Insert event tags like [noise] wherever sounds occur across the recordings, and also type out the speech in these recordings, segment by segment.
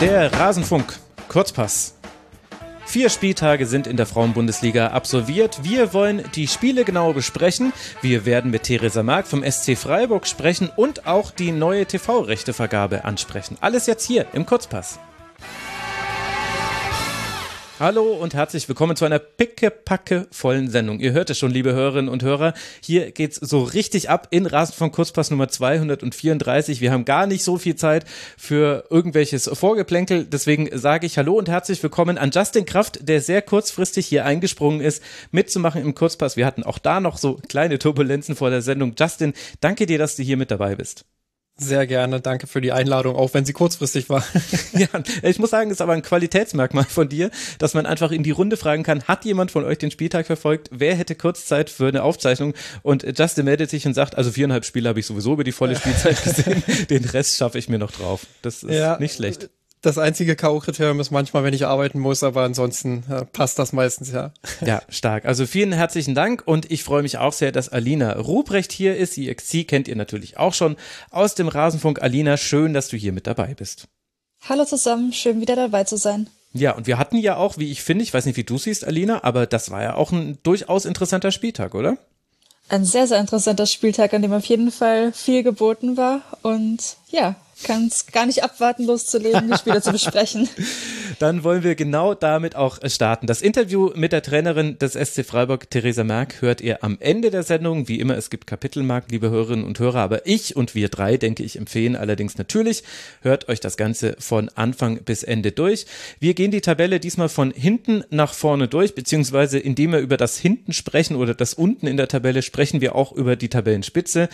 Der Rasenfunk. Kurzpass. Vier Spieltage sind in der Frauenbundesliga absolviert. Wir wollen die Spiele genau besprechen. Wir werden mit Theresa Mark vom SC Freiburg sprechen und auch die neue TV-Rechtevergabe ansprechen. Alles jetzt hier im Kurzpass. Hallo und herzlich willkommen zu einer pickepacke vollen Sendung. Ihr hört es schon, liebe Hörerinnen und Hörer. Hier geht's so richtig ab in Rasen von Kurzpass Nummer 234. Wir haben gar nicht so viel Zeit für irgendwelches Vorgeplänkel. Deswegen sage ich Hallo und herzlich willkommen an Justin Kraft, der sehr kurzfristig hier eingesprungen ist, mitzumachen im Kurzpass. Wir hatten auch da noch so kleine Turbulenzen vor der Sendung. Justin, danke dir, dass du hier mit dabei bist. Sehr gerne, danke für die Einladung, auch wenn sie kurzfristig war. [laughs] ja, ich muss sagen, ist aber ein Qualitätsmerkmal von dir, dass man einfach in die Runde fragen kann, hat jemand von euch den Spieltag verfolgt? Wer hätte Kurzzeit für eine Aufzeichnung? Und Justin meldet sich und sagt, also viereinhalb Spiele habe ich sowieso über die volle Spielzeit [laughs] gesehen, den Rest schaffe ich mir noch drauf. Das ist ja, nicht schlecht. Das einzige K.O.-Kriterium ist manchmal, wenn ich arbeiten muss, aber ansonsten äh, passt das meistens, ja. Ja, stark. Also vielen herzlichen Dank und ich freue mich auch sehr, dass Alina Ruprecht hier ist. EXC kennt ihr natürlich auch schon aus dem Rasenfunk. Alina, schön, dass du hier mit dabei bist. Hallo zusammen, schön wieder dabei zu sein. Ja, und wir hatten ja auch, wie ich finde, ich weiß nicht, wie du siehst, Alina, aber das war ja auch ein durchaus interessanter Spieltag, oder? Ein sehr, sehr interessanter Spieltag, an dem auf jeden Fall viel geboten war. Und ja, kann es gar nicht abwarten, loszulegen, die Spiele zu besprechen. [laughs] Dann wollen wir genau damit auch starten. Das Interview mit der Trainerin des SC Freiburg, Theresa Merck, hört ihr am Ende der Sendung. Wie immer, es gibt Kapitelmark, liebe Hörerinnen und Hörer, aber ich und wir drei, denke ich, empfehlen allerdings natürlich, hört euch das Ganze von Anfang bis Ende durch. Wir gehen die Tabelle diesmal von hinten nach vorne durch, beziehungsweise indem wir über das Hinten sprechen oder das Unten in der Tabelle sprechen wir auch über die Tabellenspitze.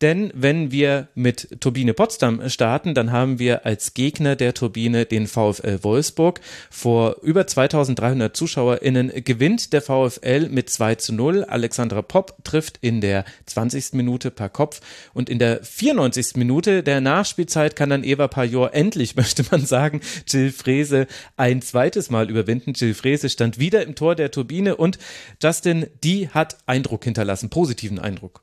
Denn wenn wir mit Turbine Potsdam starten, starten, dann haben wir als Gegner der Turbine den VfL Wolfsburg. Vor über 2300 ZuschauerInnen gewinnt der VfL mit 2 zu 0. Alexandra Popp trifft in der 20. Minute per Kopf und in der 94. Minute der Nachspielzeit kann dann Eva Pajor endlich, [laughs] möchte man sagen, Jill Frese ein zweites Mal überwinden. Jill Frese stand wieder im Tor der Turbine und Justin, die hat Eindruck hinterlassen, positiven Eindruck.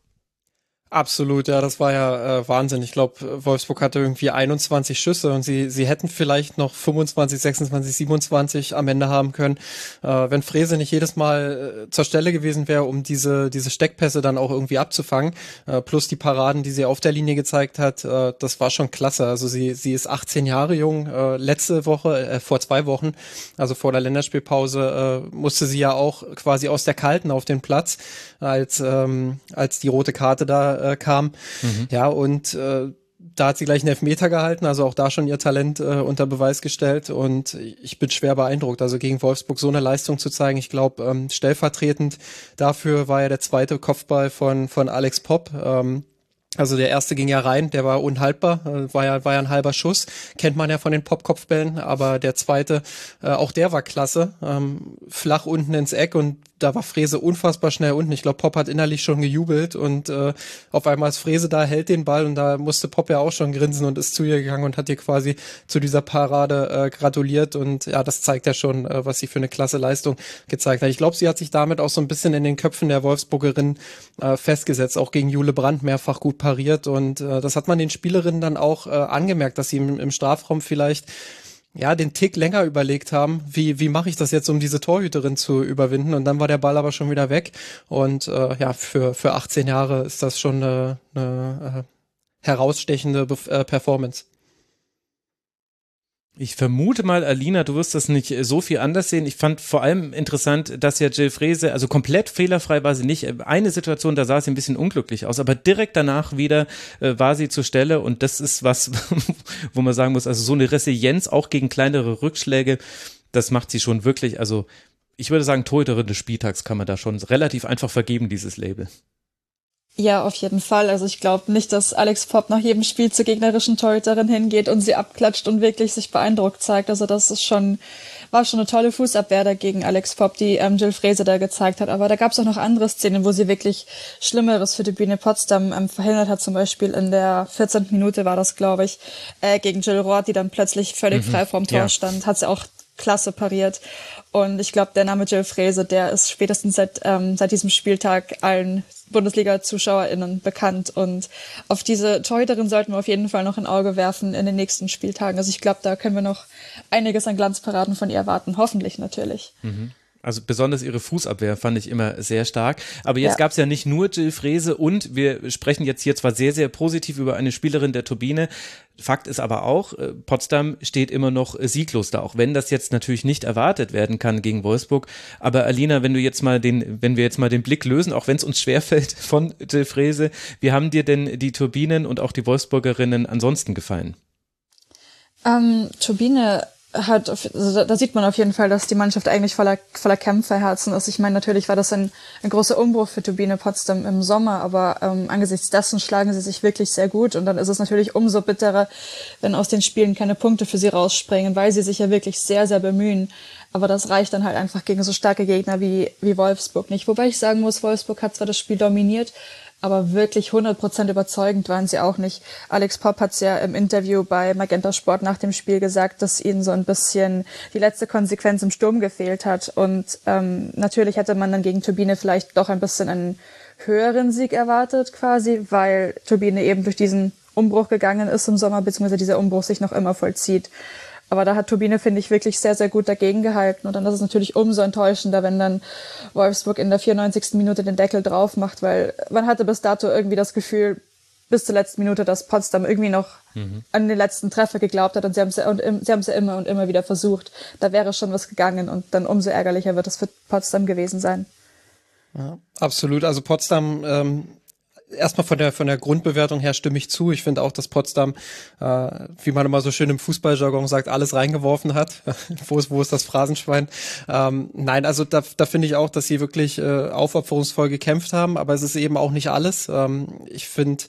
Absolut, ja, das war ja äh, Wahnsinn. Ich glaube, Wolfsburg hatte irgendwie 21 Schüsse und sie, sie hätten vielleicht noch 25, 26, 27 am Ende haben können, äh, wenn Frese nicht jedes Mal äh, zur Stelle gewesen wäre, um diese, diese Steckpässe dann auch irgendwie abzufangen. Äh, plus die Paraden, die sie auf der Linie gezeigt hat, äh, das war schon klasse. Also sie, sie ist 18 Jahre jung. Äh, letzte Woche, äh, vor zwei Wochen, also vor der Länderspielpause, äh, musste sie ja auch quasi aus der Kalten auf den Platz, als, ähm, als die rote Karte da äh, kam. Mhm. Ja, und äh, da hat sie gleich einen Elfmeter gehalten, also auch da schon ihr Talent äh, unter Beweis gestellt und ich bin schwer beeindruckt. Also gegen Wolfsburg so eine Leistung zu zeigen, ich glaube, ähm, stellvertretend dafür war ja der zweite Kopfball von, von Alex Popp. Ähm, also der erste ging ja rein, der war unhaltbar, äh, war ja, war ja ein halber Schuss, kennt man ja von den Popkopfbällen, aber der zweite, äh, auch der war klasse, ähm, flach unten ins Eck und da war Frese unfassbar schnell unten. Ich glaube, Pop hat innerlich schon gejubelt und äh, auf einmal ist Frese da, hält den Ball und da musste Pop ja auch schon grinsen und ist zu ihr gegangen und hat ihr quasi zu dieser Parade äh, gratuliert und ja, das zeigt ja schon, äh, was sie für eine klasse Leistung gezeigt hat. Ich glaube, sie hat sich damit auch so ein bisschen in den Köpfen der Wolfsburgerin äh, festgesetzt, auch gegen Jule Brandt mehrfach gut pariert und äh, das hat man den Spielerinnen dann auch äh, angemerkt, dass sie im, im Strafraum vielleicht ja, den Tick länger überlegt haben, wie, wie mache ich das jetzt, um diese Torhüterin zu überwinden. Und dann war der Ball aber schon wieder weg. Und äh, ja, für, für 18 Jahre ist das schon eine, eine äh, herausstechende Be äh, Performance. Ich vermute mal, Alina, du wirst das nicht so viel anders sehen. Ich fand vor allem interessant, dass ja Jill Frese, also komplett fehlerfrei war sie nicht. Eine Situation, da sah sie ein bisschen unglücklich aus, aber direkt danach wieder äh, war sie zur Stelle und das ist was, [laughs] wo man sagen muss, also so eine Resilienz auch gegen kleinere Rückschläge, das macht sie schon wirklich, also ich würde sagen, Torhüterin des Spieltags kann man da schon relativ einfach vergeben, dieses Label. Ja, auf jeden Fall. Also ich glaube nicht, dass Alex Pop nach jedem Spiel zur gegnerischen Torhüterin hingeht und sie abklatscht und wirklich sich beeindruckt zeigt. Also das ist schon, war schon eine tolle Fußabwehr dagegen Alex Pop, die ähm, Jill Frese da gezeigt hat. Aber da gab es auch noch andere Szenen, wo sie wirklich Schlimmeres für die Bühne Potsdam ähm, verhindert hat. Zum Beispiel in der 14. Minute war das, glaube ich, äh, gegen Jill Roth, die dann plötzlich völlig mhm. frei vorm Tor ja. stand, hat sie auch klasse pariert. Und ich glaube, der Name Jill Frese, der ist spätestens seit, ähm, seit diesem Spieltag allen Bundesliga-ZuschauerInnen bekannt. Und auf diese Torhüterin sollten wir auf jeden Fall noch ein Auge werfen in den nächsten Spieltagen. Also ich glaube, da können wir noch einiges an Glanzparaden von ihr erwarten. Hoffentlich natürlich. Mhm. Also besonders ihre Fußabwehr fand ich immer sehr stark. Aber jetzt ja. gab es ja nicht nur Jill Frese und wir sprechen jetzt hier zwar sehr, sehr positiv über eine Spielerin der Turbine. Fakt ist aber auch, äh, Potsdam steht immer noch sieglos da, auch wenn das jetzt natürlich nicht erwartet werden kann gegen Wolfsburg. Aber Alina, wenn du jetzt mal den, wenn wir jetzt mal den Blick lösen, auch wenn es uns schwerfällt [laughs] von Jill Frese, wie haben dir denn die Turbinen und auch die Wolfsburgerinnen ansonsten gefallen? Ähm, Turbine hat, also da sieht man auf jeden Fall, dass die Mannschaft eigentlich voller, voller Kämpferherzen ist. Ich meine, natürlich war das ein, ein großer Umbruch für Turbine Potsdam im Sommer, aber ähm, angesichts dessen schlagen sie sich wirklich sehr gut und dann ist es natürlich umso bitterer, wenn aus den Spielen keine Punkte für sie rausspringen, weil sie sich ja wirklich sehr, sehr bemühen. Aber das reicht dann halt einfach gegen so starke Gegner wie, wie Wolfsburg nicht. Wobei ich sagen muss, Wolfsburg hat zwar das Spiel dominiert, aber wirklich 100% überzeugend waren sie auch nicht. Alex Popp hat es ja im Interview bei Magenta Sport nach dem Spiel gesagt, dass ihnen so ein bisschen die letzte Konsequenz im Sturm gefehlt hat. Und ähm, natürlich hätte man dann gegen Turbine vielleicht doch ein bisschen einen höheren Sieg erwartet quasi, weil Turbine eben durch diesen Umbruch gegangen ist im Sommer, beziehungsweise dieser Umbruch sich noch immer vollzieht. Aber da hat Turbine, finde ich, wirklich sehr, sehr gut dagegen gehalten. Und dann ist es natürlich umso enttäuschender, wenn dann Wolfsburg in der 94. Minute den Deckel drauf macht, weil man hatte bis dato irgendwie das Gefühl, bis zur letzten Minute, dass Potsdam irgendwie noch mhm. an den letzten Treffer geglaubt hat und sie haben es und sie haben es ja immer und immer wieder versucht. Da wäre schon was gegangen und dann umso ärgerlicher wird es für Potsdam gewesen sein. Ja, absolut. Also Potsdam ähm, erstmal von der von der Grundbewertung her stimme ich zu. Ich finde auch, dass Potsdam, äh, wie man immer so schön im Fußballjargon sagt, alles reingeworfen hat. [laughs] wo ist wo ist das Phrasenschwein? Ähm, nein, also da, da finde ich auch, dass sie wirklich äh, aufopferungsvoll gekämpft haben, aber es ist eben auch nicht alles. Ähm, ich finde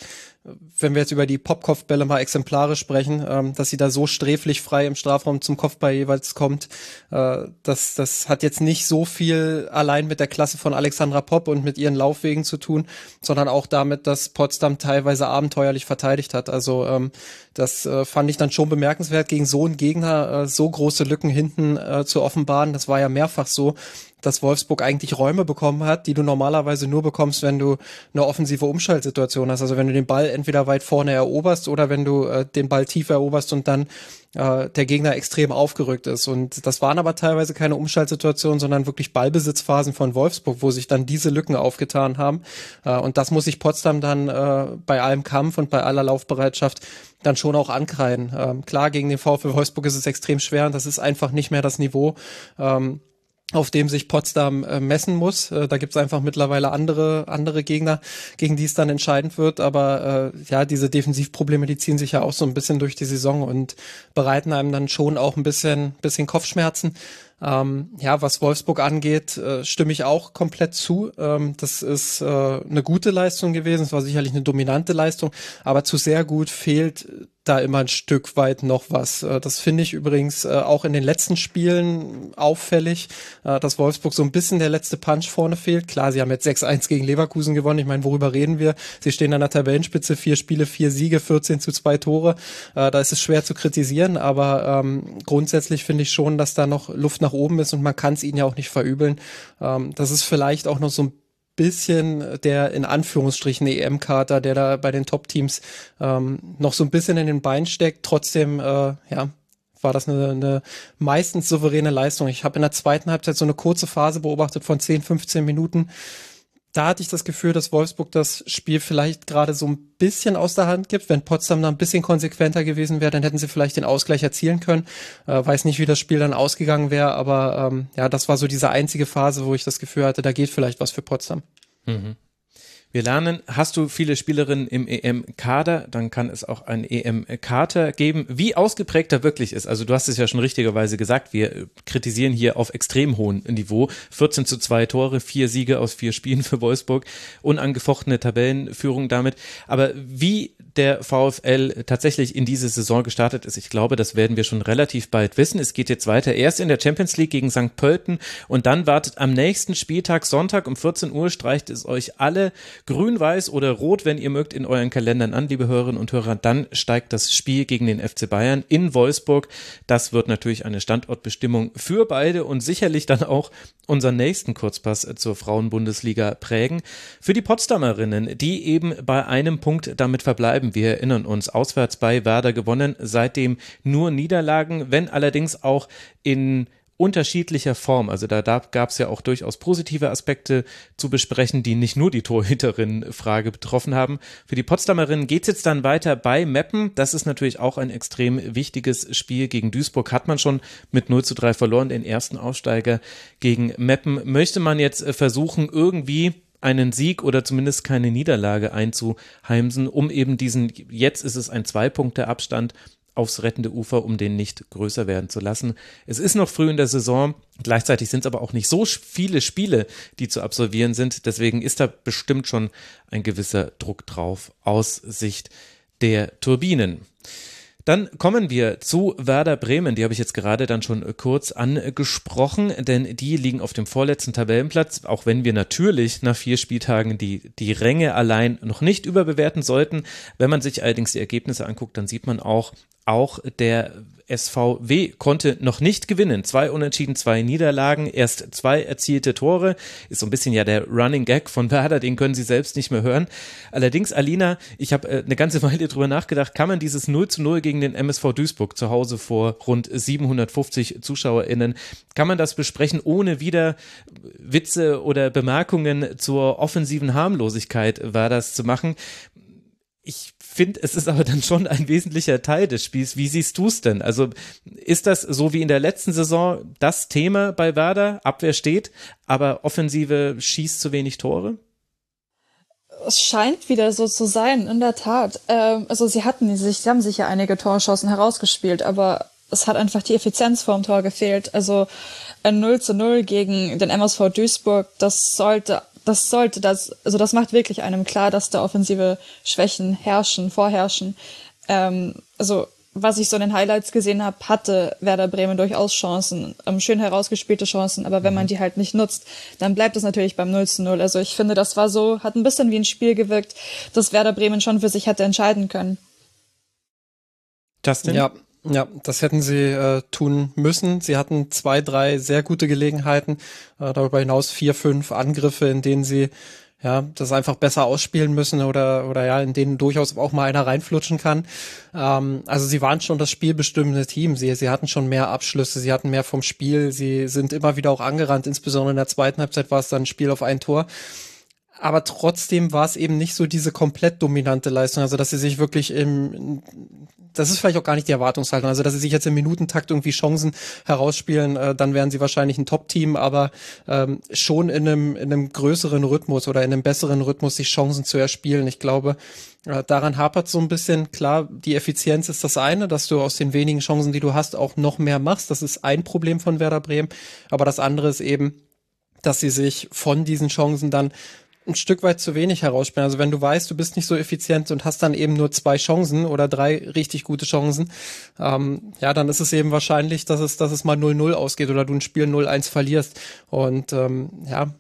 wenn wir jetzt über die Popkopfbälle mal exemplarisch sprechen, ähm, dass sie da so sträflich frei im Strafraum zum Kopfball jeweils kommt, äh, das, das hat jetzt nicht so viel allein mit der Klasse von Alexandra Popp und mit ihren Laufwegen zu tun, sondern auch damit, dass Potsdam teilweise abenteuerlich verteidigt hat. Also ähm, das äh, fand ich dann schon bemerkenswert, gegen so einen Gegner äh, so große Lücken hinten äh, zu offenbaren. Das war ja mehrfach so dass Wolfsburg eigentlich Räume bekommen hat, die du normalerweise nur bekommst, wenn du eine offensive Umschaltsituation hast. Also wenn du den Ball entweder weit vorne eroberst oder wenn du äh, den Ball tief eroberst und dann äh, der Gegner extrem aufgerückt ist. Und das waren aber teilweise keine Umschaltsituationen, sondern wirklich Ballbesitzphasen von Wolfsburg, wo sich dann diese Lücken aufgetan haben. Äh, und das muss sich Potsdam dann äh, bei allem Kampf und bei aller Laufbereitschaft dann schon auch ankreiden. Ähm, klar, gegen den VfL Wolfsburg ist es extrem schwer und das ist einfach nicht mehr das Niveau. Ähm, auf dem sich Potsdam äh, messen muss. Äh, da gibt's einfach mittlerweile andere andere Gegner, gegen die es dann entscheidend wird. Aber äh, ja, diese Defensivprobleme, die ziehen sich ja auch so ein bisschen durch die Saison und bereiten einem dann schon auch ein bisschen bisschen Kopfschmerzen. Ähm, ja, was Wolfsburg angeht, äh, stimme ich auch komplett zu. Ähm, das ist äh, eine gute Leistung gewesen. Es war sicherlich eine dominante Leistung, aber zu sehr gut fehlt da immer ein Stück weit noch was. Äh, das finde ich übrigens äh, auch in den letzten Spielen auffällig, äh, dass Wolfsburg so ein bisschen der letzte Punch vorne fehlt. Klar, sie haben jetzt 6-1 gegen Leverkusen gewonnen. Ich meine, worüber reden wir? Sie stehen an der Tabellenspitze, vier Spiele, vier Siege, 14 zu zwei Tore. Da ist es schwer zu kritisieren, aber ähm, grundsätzlich finde ich schon, dass da noch Luft nach oben ist und man kann es ihnen ja auch nicht verübeln. Ähm, das ist vielleicht auch noch so ein bisschen der in Anführungsstrichen EM-Kater, der da bei den Top-Teams ähm, noch so ein bisschen in den Beinen steckt. Trotzdem, äh, ja, war das eine, eine meistens souveräne Leistung. Ich habe in der zweiten Halbzeit so eine kurze Phase beobachtet von 10, 15 Minuten da hatte ich das Gefühl, dass Wolfsburg das Spiel vielleicht gerade so ein bisschen aus der Hand gibt. Wenn Potsdam da ein bisschen konsequenter gewesen wäre, dann hätten sie vielleicht den Ausgleich erzielen können. Äh, weiß nicht, wie das Spiel dann ausgegangen wäre, aber ähm, ja, das war so diese einzige Phase, wo ich das Gefühl hatte, da geht vielleicht was für Potsdam. Mhm. Wir lernen, hast du viele Spielerinnen im EM-Kader, dann kann es auch einen EM-Kater geben. Wie ausgeprägt er wirklich ist, also du hast es ja schon richtigerweise gesagt, wir kritisieren hier auf extrem hohem Niveau. 14 zu 2 Tore, vier Siege aus vier Spielen für Wolfsburg, unangefochtene Tabellenführung damit. Aber wie der VfL tatsächlich in diese Saison gestartet ist. Ich glaube, das werden wir schon relativ bald wissen. Es geht jetzt weiter erst in der Champions League gegen St. Pölten und dann wartet am nächsten Spieltag Sonntag um 14 Uhr streicht es euch alle grün, weiß oder rot, wenn ihr mögt, in euren Kalendern an, liebe Hörerinnen und Hörer. Dann steigt das Spiel gegen den FC Bayern in Wolfsburg. Das wird natürlich eine Standortbestimmung für beide und sicherlich dann auch unseren nächsten Kurzpass zur Frauenbundesliga prägen. Für die Potsdamerinnen, die eben bei einem Punkt damit verbleiben. Wir erinnern uns, auswärts bei Werder gewonnen, seitdem nur Niederlagen, wenn allerdings auch in unterschiedlicher Form. Also da, gab es ja auch durchaus positive Aspekte zu besprechen, die nicht nur die Torhüterin-Frage [laughs] betroffen haben. Für die Potsdamerinnen geht es jetzt dann weiter bei Meppen. Das ist natürlich auch ein extrem wichtiges Spiel. Gegen Duisburg hat man schon mit 0 zu 3 verloren, den ersten Aussteiger gegen Meppen. Möchte man jetzt versuchen, irgendwie einen Sieg oder zumindest keine Niederlage einzuheimsen, um eben diesen, jetzt ist es ein Zwei-Punkte-Abstand aufs rettende Ufer, um den nicht größer werden zu lassen. Es ist noch früh in der Saison, gleichzeitig sind es aber auch nicht so viele Spiele, die zu absolvieren sind. Deswegen ist da bestimmt schon ein gewisser Druck drauf aus Sicht der Turbinen. Dann kommen wir zu Werder Bremen. Die habe ich jetzt gerade dann schon kurz angesprochen, denn die liegen auf dem vorletzten Tabellenplatz, auch wenn wir natürlich nach vier Spieltagen die, die Ränge allein noch nicht überbewerten sollten. Wenn man sich allerdings die Ergebnisse anguckt, dann sieht man auch, auch der SVW konnte noch nicht gewinnen. Zwei Unentschieden, zwei Niederlagen, erst zwei erzielte Tore. Ist so ein bisschen ja der Running Gag von Werder, den können Sie selbst nicht mehr hören. Allerdings, Alina, ich habe äh, eine ganze [laughs] Weile drüber nachgedacht, kann man dieses 0 zu 0 gegen den MSV Duisburg zu Hause vor rund 750 ZuschauerInnen, kann man das besprechen, ohne wieder Witze oder Bemerkungen zur offensiven Harmlosigkeit Werders zu machen? Ich finde, es ist aber dann schon ein wesentlicher Teil des Spiels. Wie siehst du es denn? Also ist das so wie in der letzten Saison das Thema bei Werder? Abwehr steht, aber Offensive schießt zu wenig Tore? Es scheint wieder so zu sein, in der Tat. Ähm, also sie hatten sich, sie haben sich ja einige Torschancen herausgespielt, aber es hat einfach die Effizienz vorm Tor gefehlt. Also ein 0 zu 0 gegen den MSV Duisburg, das sollte das sollte das, also das macht wirklich einem klar, dass da offensive Schwächen herrschen, vorherrschen. Ähm, also was ich so in den Highlights gesehen habe, hatte Werder Bremen durchaus Chancen, ähm, schön herausgespielte Chancen, aber wenn man mhm. die halt nicht nutzt, dann bleibt es natürlich beim 0 zu 0. Also ich finde, das war so, hat ein bisschen wie ein Spiel gewirkt, das Werder Bremen schon für sich hätte entscheiden können. Justin? Ja, ja, das hätten sie äh, tun müssen. Sie hatten zwei, drei sehr gute Gelegenheiten, äh, darüber hinaus vier, fünf Angriffe, in denen sie ja, das einfach besser ausspielen müssen oder, oder ja, in denen durchaus auch mal einer reinflutschen kann. Ähm, also sie waren schon das spielbestimmende Team. Sie, sie hatten schon mehr Abschlüsse, sie hatten mehr vom Spiel, sie sind immer wieder auch angerannt, insbesondere in der zweiten Halbzeit war es dann ein Spiel auf ein Tor aber trotzdem war es eben nicht so diese komplett dominante Leistung, also dass sie sich wirklich im, das ist vielleicht auch gar nicht die Erwartungshaltung, also dass sie sich jetzt im Minutentakt irgendwie Chancen herausspielen, äh, dann wären sie wahrscheinlich ein Top-Team, aber ähm, schon in einem, in einem größeren Rhythmus oder in einem besseren Rhythmus sich Chancen zu erspielen. Ich glaube, äh, daran hapert so ein bisschen, klar, die Effizienz ist das eine, dass du aus den wenigen Chancen, die du hast, auch noch mehr machst. Das ist ein Problem von Werder Bremen, aber das andere ist eben, dass sie sich von diesen Chancen dann ein Stück weit zu wenig herausspielen. Also wenn du weißt, du bist nicht so effizient und hast dann eben nur zwei Chancen oder drei richtig gute Chancen, ähm, ja, dann ist es eben wahrscheinlich, dass es, dass es mal 0-0 ausgeht oder du ein Spiel 0-1 verlierst. Und ähm, ja,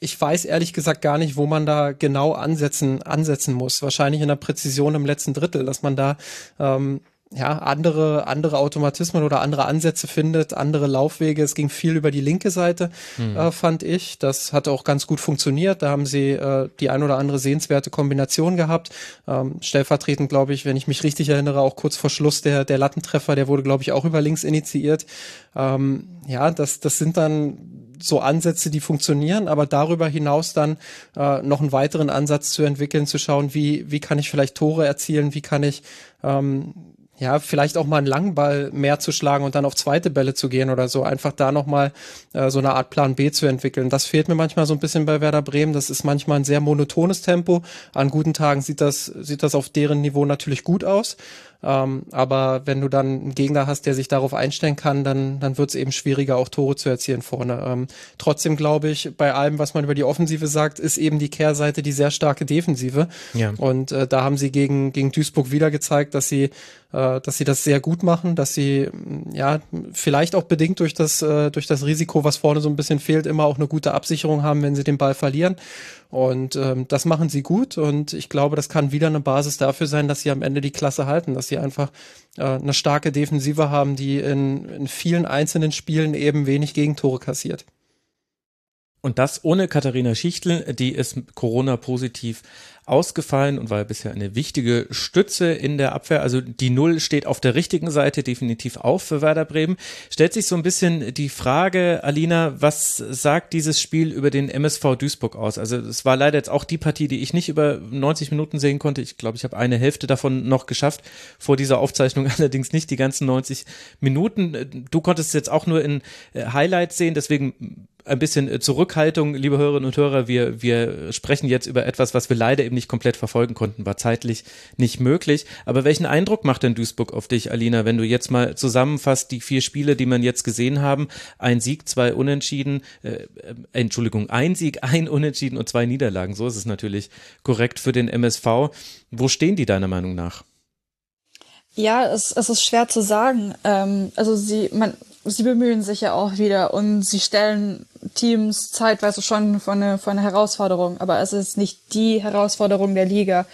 ich weiß ehrlich gesagt gar nicht, wo man da genau ansetzen, ansetzen muss. Wahrscheinlich in der Präzision im letzten Drittel, dass man da ähm, ja, andere, andere Automatismen oder andere Ansätze findet, andere Laufwege. Es ging viel über die linke Seite, mhm. äh, fand ich. Das hat auch ganz gut funktioniert. Da haben sie äh, die ein oder andere sehenswerte Kombination gehabt. Ähm, stellvertretend, glaube ich, wenn ich mich richtig erinnere, auch kurz vor Schluss der, der Lattentreffer, der wurde, glaube ich, auch über links initiiert. Ähm, ja, das, das sind dann so Ansätze, die funktionieren, aber darüber hinaus dann äh, noch einen weiteren Ansatz zu entwickeln, zu schauen, wie, wie kann ich vielleicht Tore erzielen, wie kann ich ähm, ja, vielleicht auch mal einen langen Ball mehr zu schlagen und dann auf zweite Bälle zu gehen oder so. Einfach da nochmal äh, so eine Art Plan B zu entwickeln. Das fehlt mir manchmal so ein bisschen bei Werder Bremen. Das ist manchmal ein sehr monotones Tempo. An guten Tagen sieht das, sieht das auf deren Niveau natürlich gut aus. Ähm, aber wenn du dann einen Gegner hast, der sich darauf einstellen kann, dann, dann wird es eben schwieriger, auch Tore zu erzielen vorne. Ähm, trotzdem glaube ich, bei allem, was man über die Offensive sagt, ist eben die Kehrseite die sehr starke Defensive. Ja. Und äh, da haben sie gegen, gegen Duisburg wieder gezeigt, dass sie äh, dass sie das sehr gut machen, dass sie ja vielleicht auch bedingt durch das äh, durch das Risiko, was vorne so ein bisschen fehlt, immer auch eine gute Absicherung haben, wenn sie den Ball verlieren. Und ähm, das machen sie gut und ich glaube, das kann wieder eine Basis dafür sein, dass sie am Ende die Klasse halten, dass sie einfach äh, eine starke Defensive haben, die in, in vielen einzelnen Spielen eben wenig Gegentore kassiert. Und das ohne Katharina Schichtel, die ist Corona-positiv ausgefallen und war bisher eine wichtige Stütze in der Abwehr. Also die Null steht auf der richtigen Seite definitiv auf für Werder Bremen. Stellt sich so ein bisschen die Frage, Alina, was sagt dieses Spiel über den MSV Duisburg aus? Also es war leider jetzt auch die Partie, die ich nicht über 90 Minuten sehen konnte. Ich glaube, ich habe eine Hälfte davon noch geschafft, vor dieser Aufzeichnung [laughs] allerdings nicht die ganzen 90 Minuten. Du konntest es jetzt auch nur in äh, Highlights sehen, deswegen ein bisschen äh, Zurückhaltung, liebe Hörerinnen und Hörer. Wir, wir sprechen jetzt über etwas, was wir leider eben nicht komplett verfolgen konnten, war zeitlich nicht möglich. Aber welchen Eindruck macht denn Duisburg auf dich, Alina, wenn du jetzt mal zusammenfasst, die vier Spiele, die man jetzt gesehen haben, ein Sieg, zwei Unentschieden, äh, äh Entschuldigung, ein Sieg, [laughs] ein Unentschieden und zwei Niederlagen. So ist es natürlich korrekt für den MSV. Wo stehen die deiner Meinung nach? Ja, es, es ist schwer zu sagen. Ähm, also sie, man, sie bemühen sich ja auch wieder und sie stellen Teams zeitweise schon vor eine, vor eine Herausforderung, aber es ist nicht die Herausforderung der Liga.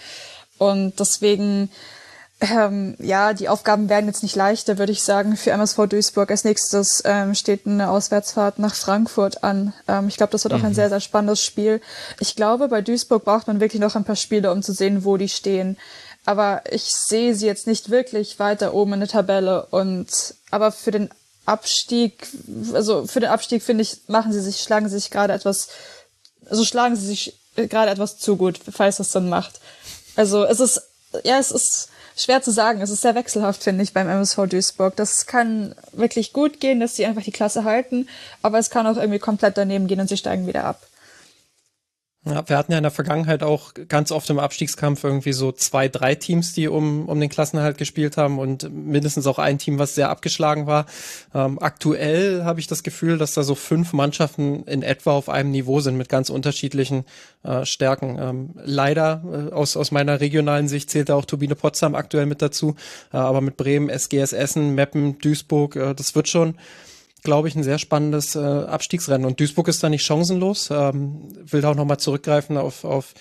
Und deswegen, ähm, ja, die Aufgaben werden jetzt nicht leichter, würde ich sagen, für MSV Duisburg. Als nächstes ähm, steht eine Auswärtsfahrt nach Frankfurt an. Ähm, ich glaube, das wird auch ein mhm. sehr, sehr spannendes Spiel. Ich glaube, bei Duisburg braucht man wirklich noch ein paar Spiele, um zu sehen, wo die stehen. Aber ich sehe sie jetzt nicht wirklich weiter oben in der Tabelle. Und aber für den Abstieg, also für den Abstieg finde ich, machen sie sich, schlagen sie sich gerade etwas, also schlagen sie sich gerade etwas zu gut, falls das dann macht. Also es ist, ja, es ist schwer zu sagen. Es ist sehr wechselhaft, finde ich, beim MSV Duisburg. Das kann wirklich gut gehen, dass sie einfach die Klasse halten, aber es kann auch irgendwie komplett daneben gehen und sie steigen wieder ab. Ja, wir hatten ja in der Vergangenheit auch ganz oft im Abstiegskampf irgendwie so zwei, drei Teams, die um, um den Klassenerhalt gespielt haben und mindestens auch ein Team, was sehr abgeschlagen war. Ähm, aktuell habe ich das Gefühl, dass da so fünf Mannschaften in etwa auf einem Niveau sind mit ganz unterschiedlichen äh, Stärken. Ähm, leider äh, aus, aus meiner regionalen Sicht zählt da auch Turbine Potsdam aktuell mit dazu, äh, aber mit Bremen, SGS Essen, Meppen, Duisburg, äh, das wird schon glaube ich, ein sehr spannendes äh, Abstiegsrennen. Und Duisburg ist da nicht chancenlos. Ähm, will da auch nochmal zurückgreifen auf, auf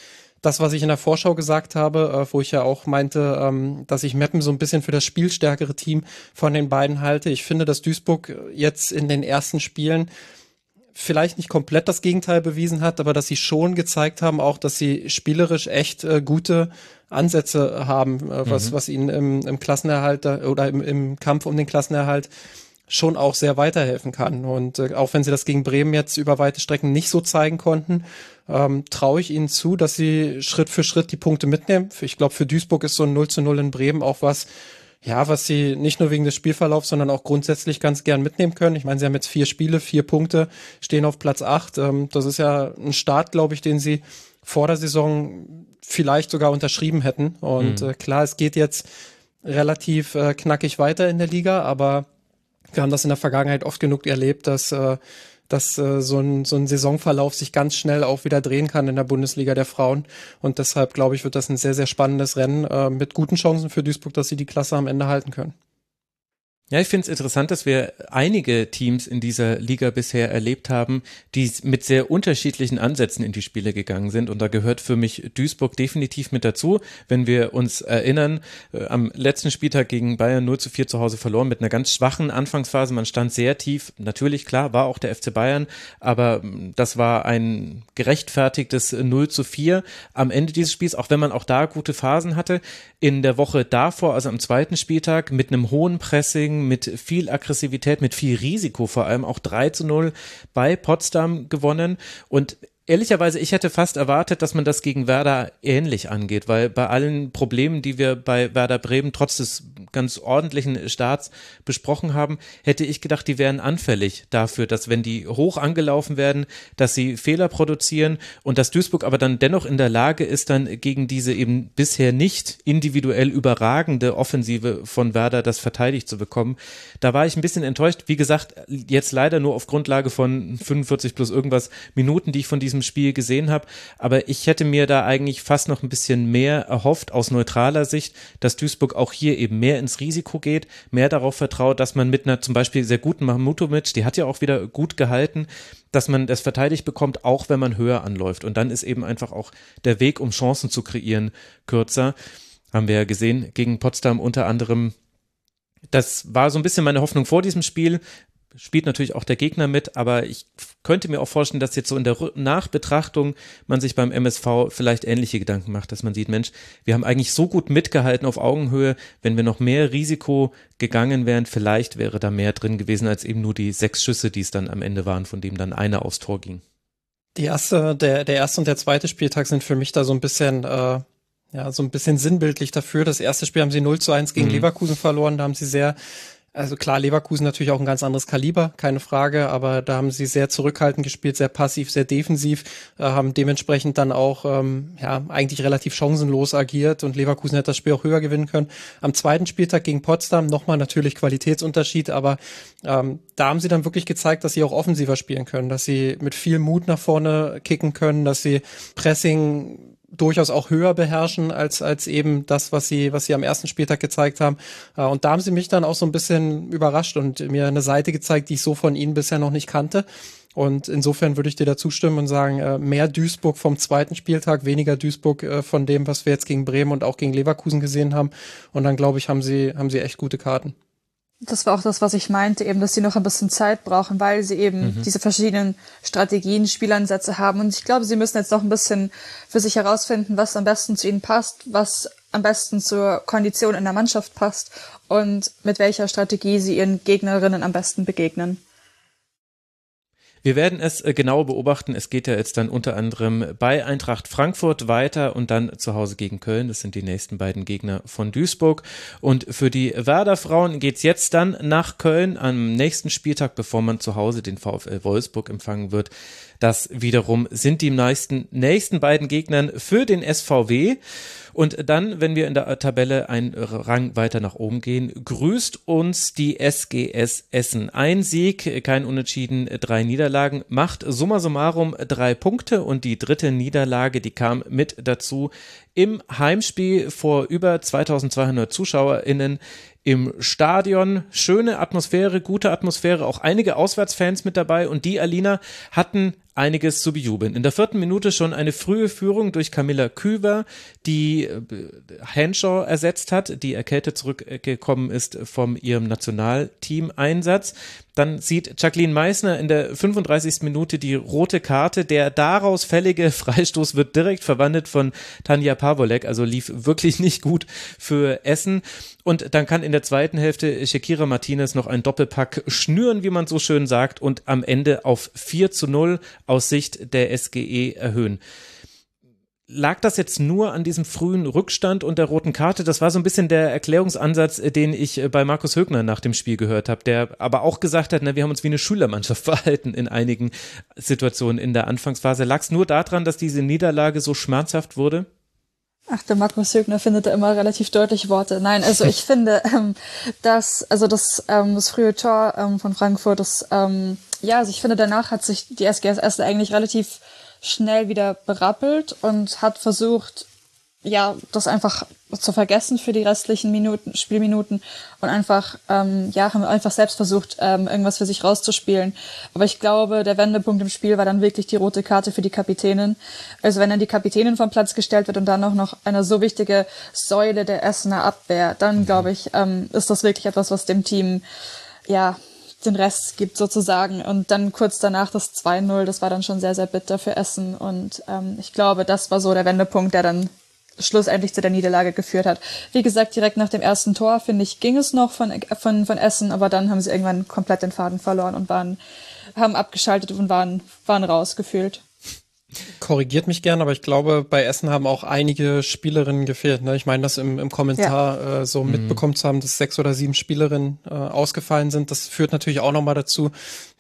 das, was ich in der Vorschau gesagt habe, äh, wo ich ja auch meinte, ähm, dass ich Meppen so ein bisschen für das spielstärkere Team von den beiden halte. Ich finde, dass Duisburg jetzt in den ersten Spielen vielleicht nicht komplett das Gegenteil bewiesen hat, aber dass sie schon gezeigt haben, auch dass sie spielerisch echt äh, gute Ansätze haben, äh, was, mhm. was ihnen im, im Klassenerhalt oder im, im Kampf um den Klassenerhalt schon auch sehr weiterhelfen kann. Und äh, auch wenn sie das gegen Bremen jetzt über weite Strecken nicht so zeigen konnten, ähm, traue ich ihnen zu, dass sie Schritt für Schritt die Punkte mitnehmen. Ich glaube, für Duisburg ist so ein 0 zu 0 in Bremen auch was, ja, was sie nicht nur wegen des Spielverlaufs, sondern auch grundsätzlich ganz gern mitnehmen können. Ich meine, sie haben jetzt vier Spiele, vier Punkte, stehen auf Platz acht. Ähm, das ist ja ein Start, glaube ich, den sie vor der Saison vielleicht sogar unterschrieben hätten. Und mhm. äh, klar, es geht jetzt relativ äh, knackig weiter in der Liga, aber wir haben das in der Vergangenheit oft genug erlebt, dass, äh, dass äh, so, ein, so ein Saisonverlauf sich ganz schnell auch wieder drehen kann in der Bundesliga der Frauen. Und deshalb, glaube ich, wird das ein sehr, sehr spannendes Rennen äh, mit guten Chancen für Duisburg, dass sie die Klasse am Ende halten können. Ja, ich finde es interessant, dass wir einige Teams in dieser Liga bisher erlebt haben, die mit sehr unterschiedlichen Ansätzen in die Spiele gegangen sind. Und da gehört für mich Duisburg definitiv mit dazu. Wenn wir uns erinnern, äh, am letzten Spieltag gegen Bayern 0 zu 4 zu Hause verloren mit einer ganz schwachen Anfangsphase. Man stand sehr tief. Natürlich, klar, war auch der FC Bayern, aber das war ein gerechtfertigtes 0 zu 4 am Ende dieses Spiels, auch wenn man auch da gute Phasen hatte. In der Woche davor, also am zweiten Spieltag, mit einem hohen Pressing, mit viel Aggressivität, mit viel Risiko vor allem auch 3 zu 0 bei Potsdam gewonnen. Und Ehrlicherweise, ich hätte fast erwartet, dass man das gegen Werder ähnlich angeht, weil bei allen Problemen, die wir bei Werder Bremen trotz des ganz ordentlichen Starts besprochen haben, hätte ich gedacht, die wären anfällig dafür, dass wenn die hoch angelaufen werden, dass sie Fehler produzieren und dass Duisburg aber dann dennoch in der Lage ist, dann gegen diese eben bisher nicht individuell überragende Offensive von Werder das verteidigt zu bekommen. Da war ich ein bisschen enttäuscht. Wie gesagt, jetzt leider nur auf Grundlage von 45 plus irgendwas Minuten, die ich von diesem Spiel gesehen habe. Aber ich hätte mir da eigentlich fast noch ein bisschen mehr erhofft aus neutraler Sicht, dass Duisburg auch hier eben mehr ins Risiko geht, mehr darauf vertraut, dass man mit einer zum Beispiel sehr guten Mahmutovic, die hat ja auch wieder gut gehalten, dass man das verteidigt bekommt, auch wenn man höher anläuft. Und dann ist eben einfach auch der Weg, um Chancen zu kreieren, kürzer. Haben wir ja gesehen gegen Potsdam unter anderem. Das war so ein bisschen meine Hoffnung vor diesem Spiel spielt natürlich auch der Gegner mit, aber ich könnte mir auch vorstellen, dass jetzt so in der Nachbetrachtung man sich beim MSV vielleicht ähnliche Gedanken macht, dass man sieht, Mensch, wir haben eigentlich so gut mitgehalten auf Augenhöhe, wenn wir noch mehr Risiko gegangen wären, vielleicht wäre da mehr drin gewesen als eben nur die sechs Schüsse, die es dann am Ende waren, von dem dann einer aufs Tor ging. Die erste, der, der erste und der zweite Spieltag sind für mich da so ein bisschen, äh, ja, so ein bisschen sinnbildlich dafür. Das erste Spiel haben sie 0 zu 1 gegen mhm. Leverkusen verloren, da haben sie sehr also klar, Leverkusen natürlich auch ein ganz anderes Kaliber, keine Frage, aber da haben sie sehr zurückhaltend gespielt, sehr passiv, sehr defensiv, äh, haben dementsprechend dann auch ähm, ja eigentlich relativ chancenlos agiert und Leverkusen hätte das Spiel auch höher gewinnen können. Am zweiten Spieltag gegen Potsdam nochmal natürlich Qualitätsunterschied, aber ähm, da haben sie dann wirklich gezeigt, dass sie auch offensiver spielen können, dass sie mit viel Mut nach vorne kicken können, dass sie Pressing durchaus auch höher beherrschen als als eben das, was sie was sie am ersten Spieltag gezeigt haben. Äh, und da haben sie mich dann auch so ein bisschen überrascht und mir eine Seite gezeigt, die ich so von ihnen bisher noch nicht kannte. Und insofern würde ich dir da zustimmen und sagen, äh, mehr Duisburg vom zweiten Spieltag, weniger Duisburg äh, von dem, was wir jetzt gegen Bremen und auch gegen Leverkusen gesehen haben. Und dann glaube ich, haben sie haben sie echt gute Karten. Das war auch das, was ich meinte, eben, dass sie noch ein bisschen Zeit brauchen, weil sie eben mhm. diese verschiedenen Strategien, Spielansätze haben. Und ich glaube, sie müssen jetzt noch ein bisschen für sich herausfinden, was am besten zu ihnen passt, was am besten zur Kondition in der Mannschaft passt und mit welcher Strategie sie ihren Gegnerinnen am besten begegnen. Wir werden es äh, genau beobachten. Es geht ja jetzt dann unter anderem bei Eintracht Frankfurt weiter und dann zu Hause gegen Köln. Das sind die nächsten beiden Gegner von Duisburg. Und für die Werder Frauen geht's jetzt dann nach Köln am nächsten Spieltag, bevor man zu Hause den VfL Wolfsburg empfangen wird. Das wiederum sind die meisten nächsten beiden Gegnern für den SVW. Und dann, wenn wir in der Tabelle einen Rang weiter nach oben gehen, grüßt uns die SGS Essen. Ein Sieg, kein Unentschieden, drei Niederlagen, macht summa summarum drei Punkte und die dritte Niederlage, die kam mit dazu im Heimspiel vor über 2200 ZuschauerInnen im Stadion. Schöne Atmosphäre, gute Atmosphäre, auch einige Auswärtsfans mit dabei und die Alina hatten einiges zu bejubeln. In der vierten Minute schon eine frühe Führung durch Camilla Küver, die äh, Henshaw ersetzt hat, die erkältet zurückgekommen ist vom ihrem Nationalteam-Einsatz. Dann sieht Jacqueline Meissner in der 35. Minute die rote Karte. Der daraus fällige [laughs] Freistoß wird direkt verwandelt von Tanja Pavolek, also lief wirklich nicht gut für Essen. Und dann kann in der zweiten Hälfte Shakira Martinez noch einen Doppelpack schnüren, wie man so schön sagt, und am Ende auf 4 zu 0 aus Sicht der SGE erhöhen. Lag das jetzt nur an diesem frühen Rückstand und der roten Karte? Das war so ein bisschen der Erklärungsansatz, äh, den ich äh, bei Markus Högner nach dem Spiel gehört habe, der aber auch gesagt hat, na, wir haben uns wie eine Schülermannschaft [laughs] verhalten in einigen Situationen in der Anfangsphase. Lag es nur daran, dass diese Niederlage so schmerzhaft wurde? Ach, der Markus Högner findet da immer relativ deutliche Worte. Nein, also ich [laughs] finde, ähm, dass, also das, ähm, das frühe Tor ähm, von Frankfurt, das, ähm, ja, also ich finde, danach hat sich die SGS eigentlich relativ schnell wieder berappelt und hat versucht, ja, das einfach zu vergessen für die restlichen Minuten, Spielminuten und einfach, ähm, ja, haben einfach selbst versucht, ähm, irgendwas für sich rauszuspielen. Aber ich glaube, der Wendepunkt im Spiel war dann wirklich die rote Karte für die Kapitänin. Also wenn dann die Kapitänin vom Platz gestellt wird und dann auch noch eine so wichtige Säule der Essener Abwehr, dann mhm. glaube ich, ähm, ist das wirklich etwas, was dem Team, ja, den Rest gibt sozusagen. Und dann kurz danach das 2-0, das war dann schon sehr, sehr bitter für Essen. Und ähm, ich glaube, das war so der Wendepunkt, der dann schlussendlich zu der Niederlage geführt hat. Wie gesagt, direkt nach dem ersten Tor, finde ich, ging es noch von, von, von Essen, aber dann haben sie irgendwann komplett den Faden verloren und waren, haben abgeschaltet und waren, waren rausgefühlt. Korrigiert mich gern, aber ich glaube, bei Essen haben auch einige Spielerinnen gefehlt. Ne? Ich meine, das im, im Kommentar ja. äh, so mhm. mitbekommen zu haben, dass sechs oder sieben Spielerinnen äh, ausgefallen sind. Das führt natürlich auch nochmal dazu,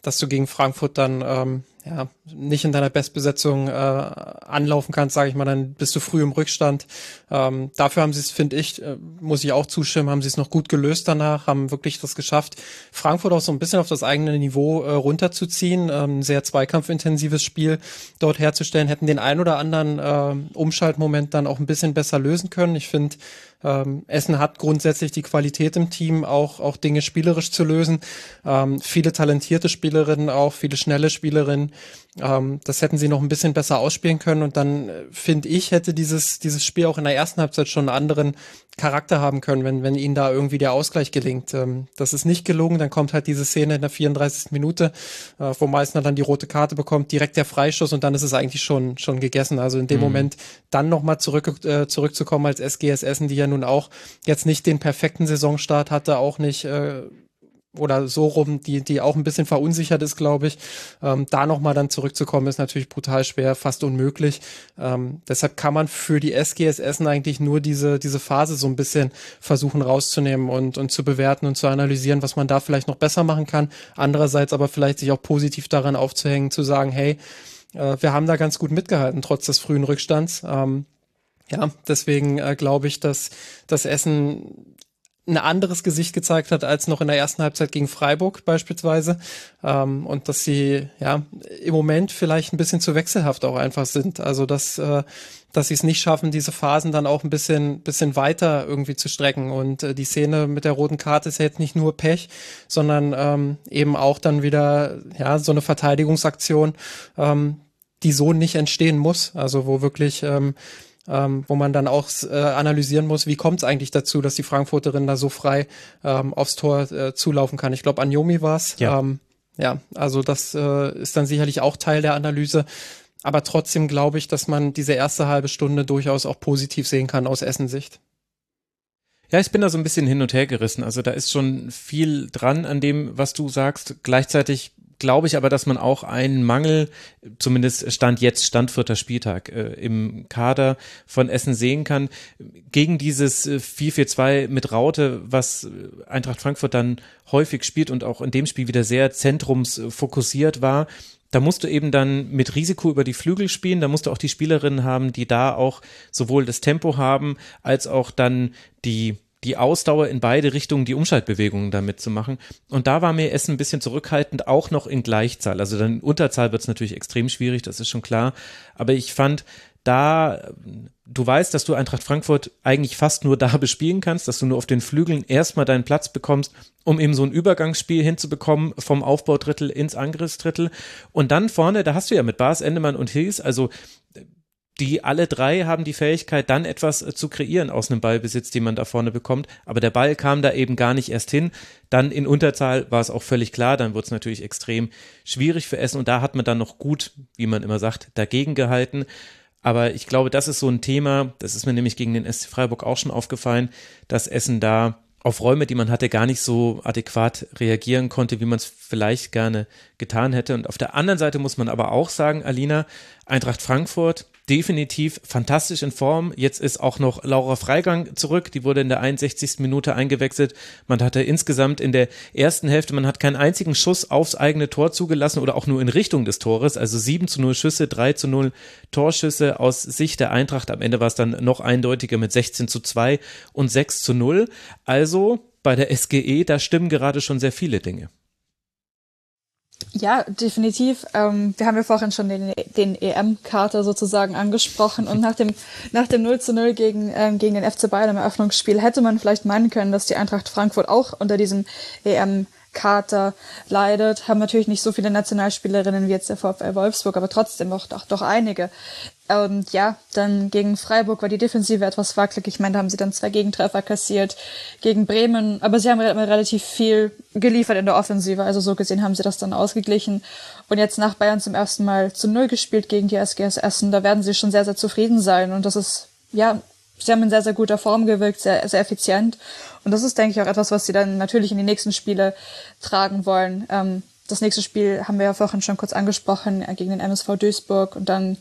dass du gegen Frankfurt dann ähm, ja, nicht in deiner Bestbesetzung äh, anlaufen kannst, sage ich mal, dann bist du früh im Rückstand. Ähm, dafür haben sie es, finde ich, äh, muss ich auch zustimmen, haben sie es noch gut gelöst danach, haben wirklich das geschafft, Frankfurt auch so ein bisschen auf das eigene Niveau äh, runterzuziehen, ähm, sehr zweikampfintensives Spiel dort herzustellen, hätten den ein oder anderen äh, Umschaltmoment dann auch ein bisschen besser lösen können. Ich finde, ähm, Essen hat grundsätzlich die Qualität im Team, auch, auch Dinge spielerisch zu lösen. Ähm, viele talentierte Spielerinnen auch, viele schnelle Spielerinnen. Ähm, das hätten sie noch ein bisschen besser ausspielen können und dann äh, finde ich, hätte dieses, dieses Spiel auch in der ersten Halbzeit schon einen anderen Charakter haben können, wenn, wenn ihnen da irgendwie der Ausgleich gelingt. Ähm, das ist nicht gelungen, dann kommt halt diese Szene in der 34. Minute, äh, wo Meißner dann die rote Karte bekommt, direkt der Freischuss und dann ist es eigentlich schon, schon gegessen. Also in dem mhm. Moment dann nochmal zurück, äh, zurückzukommen als SGS Essen, die ja nun auch jetzt nicht den perfekten Saisonstart hatte, auch nicht äh, oder so rum, die, die auch ein bisschen verunsichert ist, glaube ich. Ähm, da nochmal dann zurückzukommen, ist natürlich brutal schwer, fast unmöglich. Ähm, deshalb kann man für die SGS Essen eigentlich nur diese, diese Phase so ein bisschen versuchen rauszunehmen und, und zu bewerten und zu analysieren, was man da vielleicht noch besser machen kann. Andererseits aber vielleicht sich auch positiv daran aufzuhängen, zu sagen, hey, äh, wir haben da ganz gut mitgehalten, trotz des frühen Rückstands. Ähm, ja, deswegen äh, glaube ich, dass das Essen ein anderes Gesicht gezeigt hat als noch in der ersten Halbzeit gegen Freiburg beispielsweise ähm, und dass sie ja im Moment vielleicht ein bisschen zu wechselhaft auch einfach sind. Also dass äh, dass sie es nicht schaffen, diese Phasen dann auch ein bisschen bisschen weiter irgendwie zu strecken und äh, die Szene mit der roten Karte ist jetzt nicht nur Pech, sondern ähm, eben auch dann wieder ja so eine Verteidigungsaktion, ähm, die so nicht entstehen muss. Also wo wirklich ähm, ähm, wo man dann auch äh, analysieren muss, wie kommt es eigentlich dazu, dass die Frankfurterin da so frei ähm, aufs Tor äh, zulaufen kann. Ich glaube, Anjomi war es. Ja. Ähm, ja, also das äh, ist dann sicherlich auch Teil der Analyse. Aber trotzdem glaube ich, dass man diese erste halbe Stunde durchaus auch positiv sehen kann aus Essensicht. Ja, ich bin da so ein bisschen hin und her gerissen. Also da ist schon viel dran an dem, was du sagst. Gleichzeitig glaube ich aber, dass man auch einen Mangel, zumindest Stand jetzt, Stand vierter Spieltag, äh, im Kader von Essen sehen kann. Gegen dieses 4-4-2 äh, mit Raute, was Eintracht Frankfurt dann häufig spielt und auch in dem Spiel wieder sehr zentrumsfokussiert war, da musst du eben dann mit Risiko über die Flügel spielen, da musst du auch die Spielerinnen haben, die da auch sowohl das Tempo haben, als auch dann die die Ausdauer in beide Richtungen, die Umschaltbewegungen damit zu machen. Und da war mir Essen ein bisschen zurückhaltend, auch noch in Gleichzahl. Also dann in Unterzahl wird es natürlich extrem schwierig, das ist schon klar. Aber ich fand, da, du weißt, dass du Eintracht Frankfurt eigentlich fast nur [laughs] da bespielen kannst, dass du nur auf den Flügeln erstmal deinen Platz bekommst, um eben so ein Übergangsspiel hinzubekommen vom Aufbaudrittel ins Angriffsdrittel. Und dann vorne, da hast du ja mit Bas, Endemann und Hills, also die alle drei haben die Fähigkeit, dann etwas äh, zu kreieren aus einem Ballbesitz, den man da vorne bekommt. Aber der Ball kam da eben gar nicht erst hin. Dann in Unterzahl war es auch völlig klar. Dann wurde es natürlich extrem schwierig für Essen. Und da hat man dann noch gut, wie man immer sagt, dagegen gehalten. Aber ich glaube, das ist so ein Thema, das ist mir nämlich gegen den SC Freiburg auch schon aufgefallen, dass Essen da auf Räume, die man hatte, gar nicht so adäquat reagieren konnte, wie man es vielleicht gerne getan hätte. Und auf der anderen Seite muss man aber auch sagen, Alina, Eintracht Frankfurt, definitiv fantastisch in Form. Jetzt ist auch noch Laura Freigang zurück. Die wurde in der 61. Minute eingewechselt. Man hatte insgesamt in der ersten Hälfte, man hat keinen einzigen Schuss aufs eigene Tor zugelassen oder auch nur in Richtung des Tores. Also 7 zu 0 Schüsse, 3 zu 0 Torschüsse aus Sicht der Eintracht. Am Ende war es dann noch eindeutiger mit 16 zu 2 und 6 zu 0. Also bei der SGE, da stimmen gerade schon sehr viele Dinge. Ja, definitiv. Ähm, wir haben ja vorhin schon den, den EM-Kater sozusagen angesprochen und nach dem, nach dem 0 zu 0 gegen, ähm, gegen den FC Bayern im Eröffnungsspiel hätte man vielleicht meinen können, dass die Eintracht Frankfurt auch unter diesem EM Kater leidet, haben natürlich nicht so viele Nationalspielerinnen wie jetzt der VfL Wolfsburg, aber trotzdem doch, doch, doch einige. Und ja, dann gegen Freiburg war die Defensive etwas wackelig. Ich meine, da haben sie dann zwei Gegentreffer kassiert gegen Bremen, aber sie haben relativ viel geliefert in der Offensive. Also so gesehen haben sie das dann ausgeglichen. Und jetzt nach Bayern zum ersten Mal zu Null gespielt gegen die SGS Essen. Da werden sie schon sehr, sehr zufrieden sein. Und das ist, ja, sie haben in sehr, sehr guter Form gewirkt, sehr, sehr effizient. Und das ist, denke ich, auch etwas, was sie dann natürlich in die nächsten Spiele tragen wollen. Ähm, das nächste Spiel haben wir ja vorhin schon kurz angesprochen, äh, gegen den MSV Duisburg und dann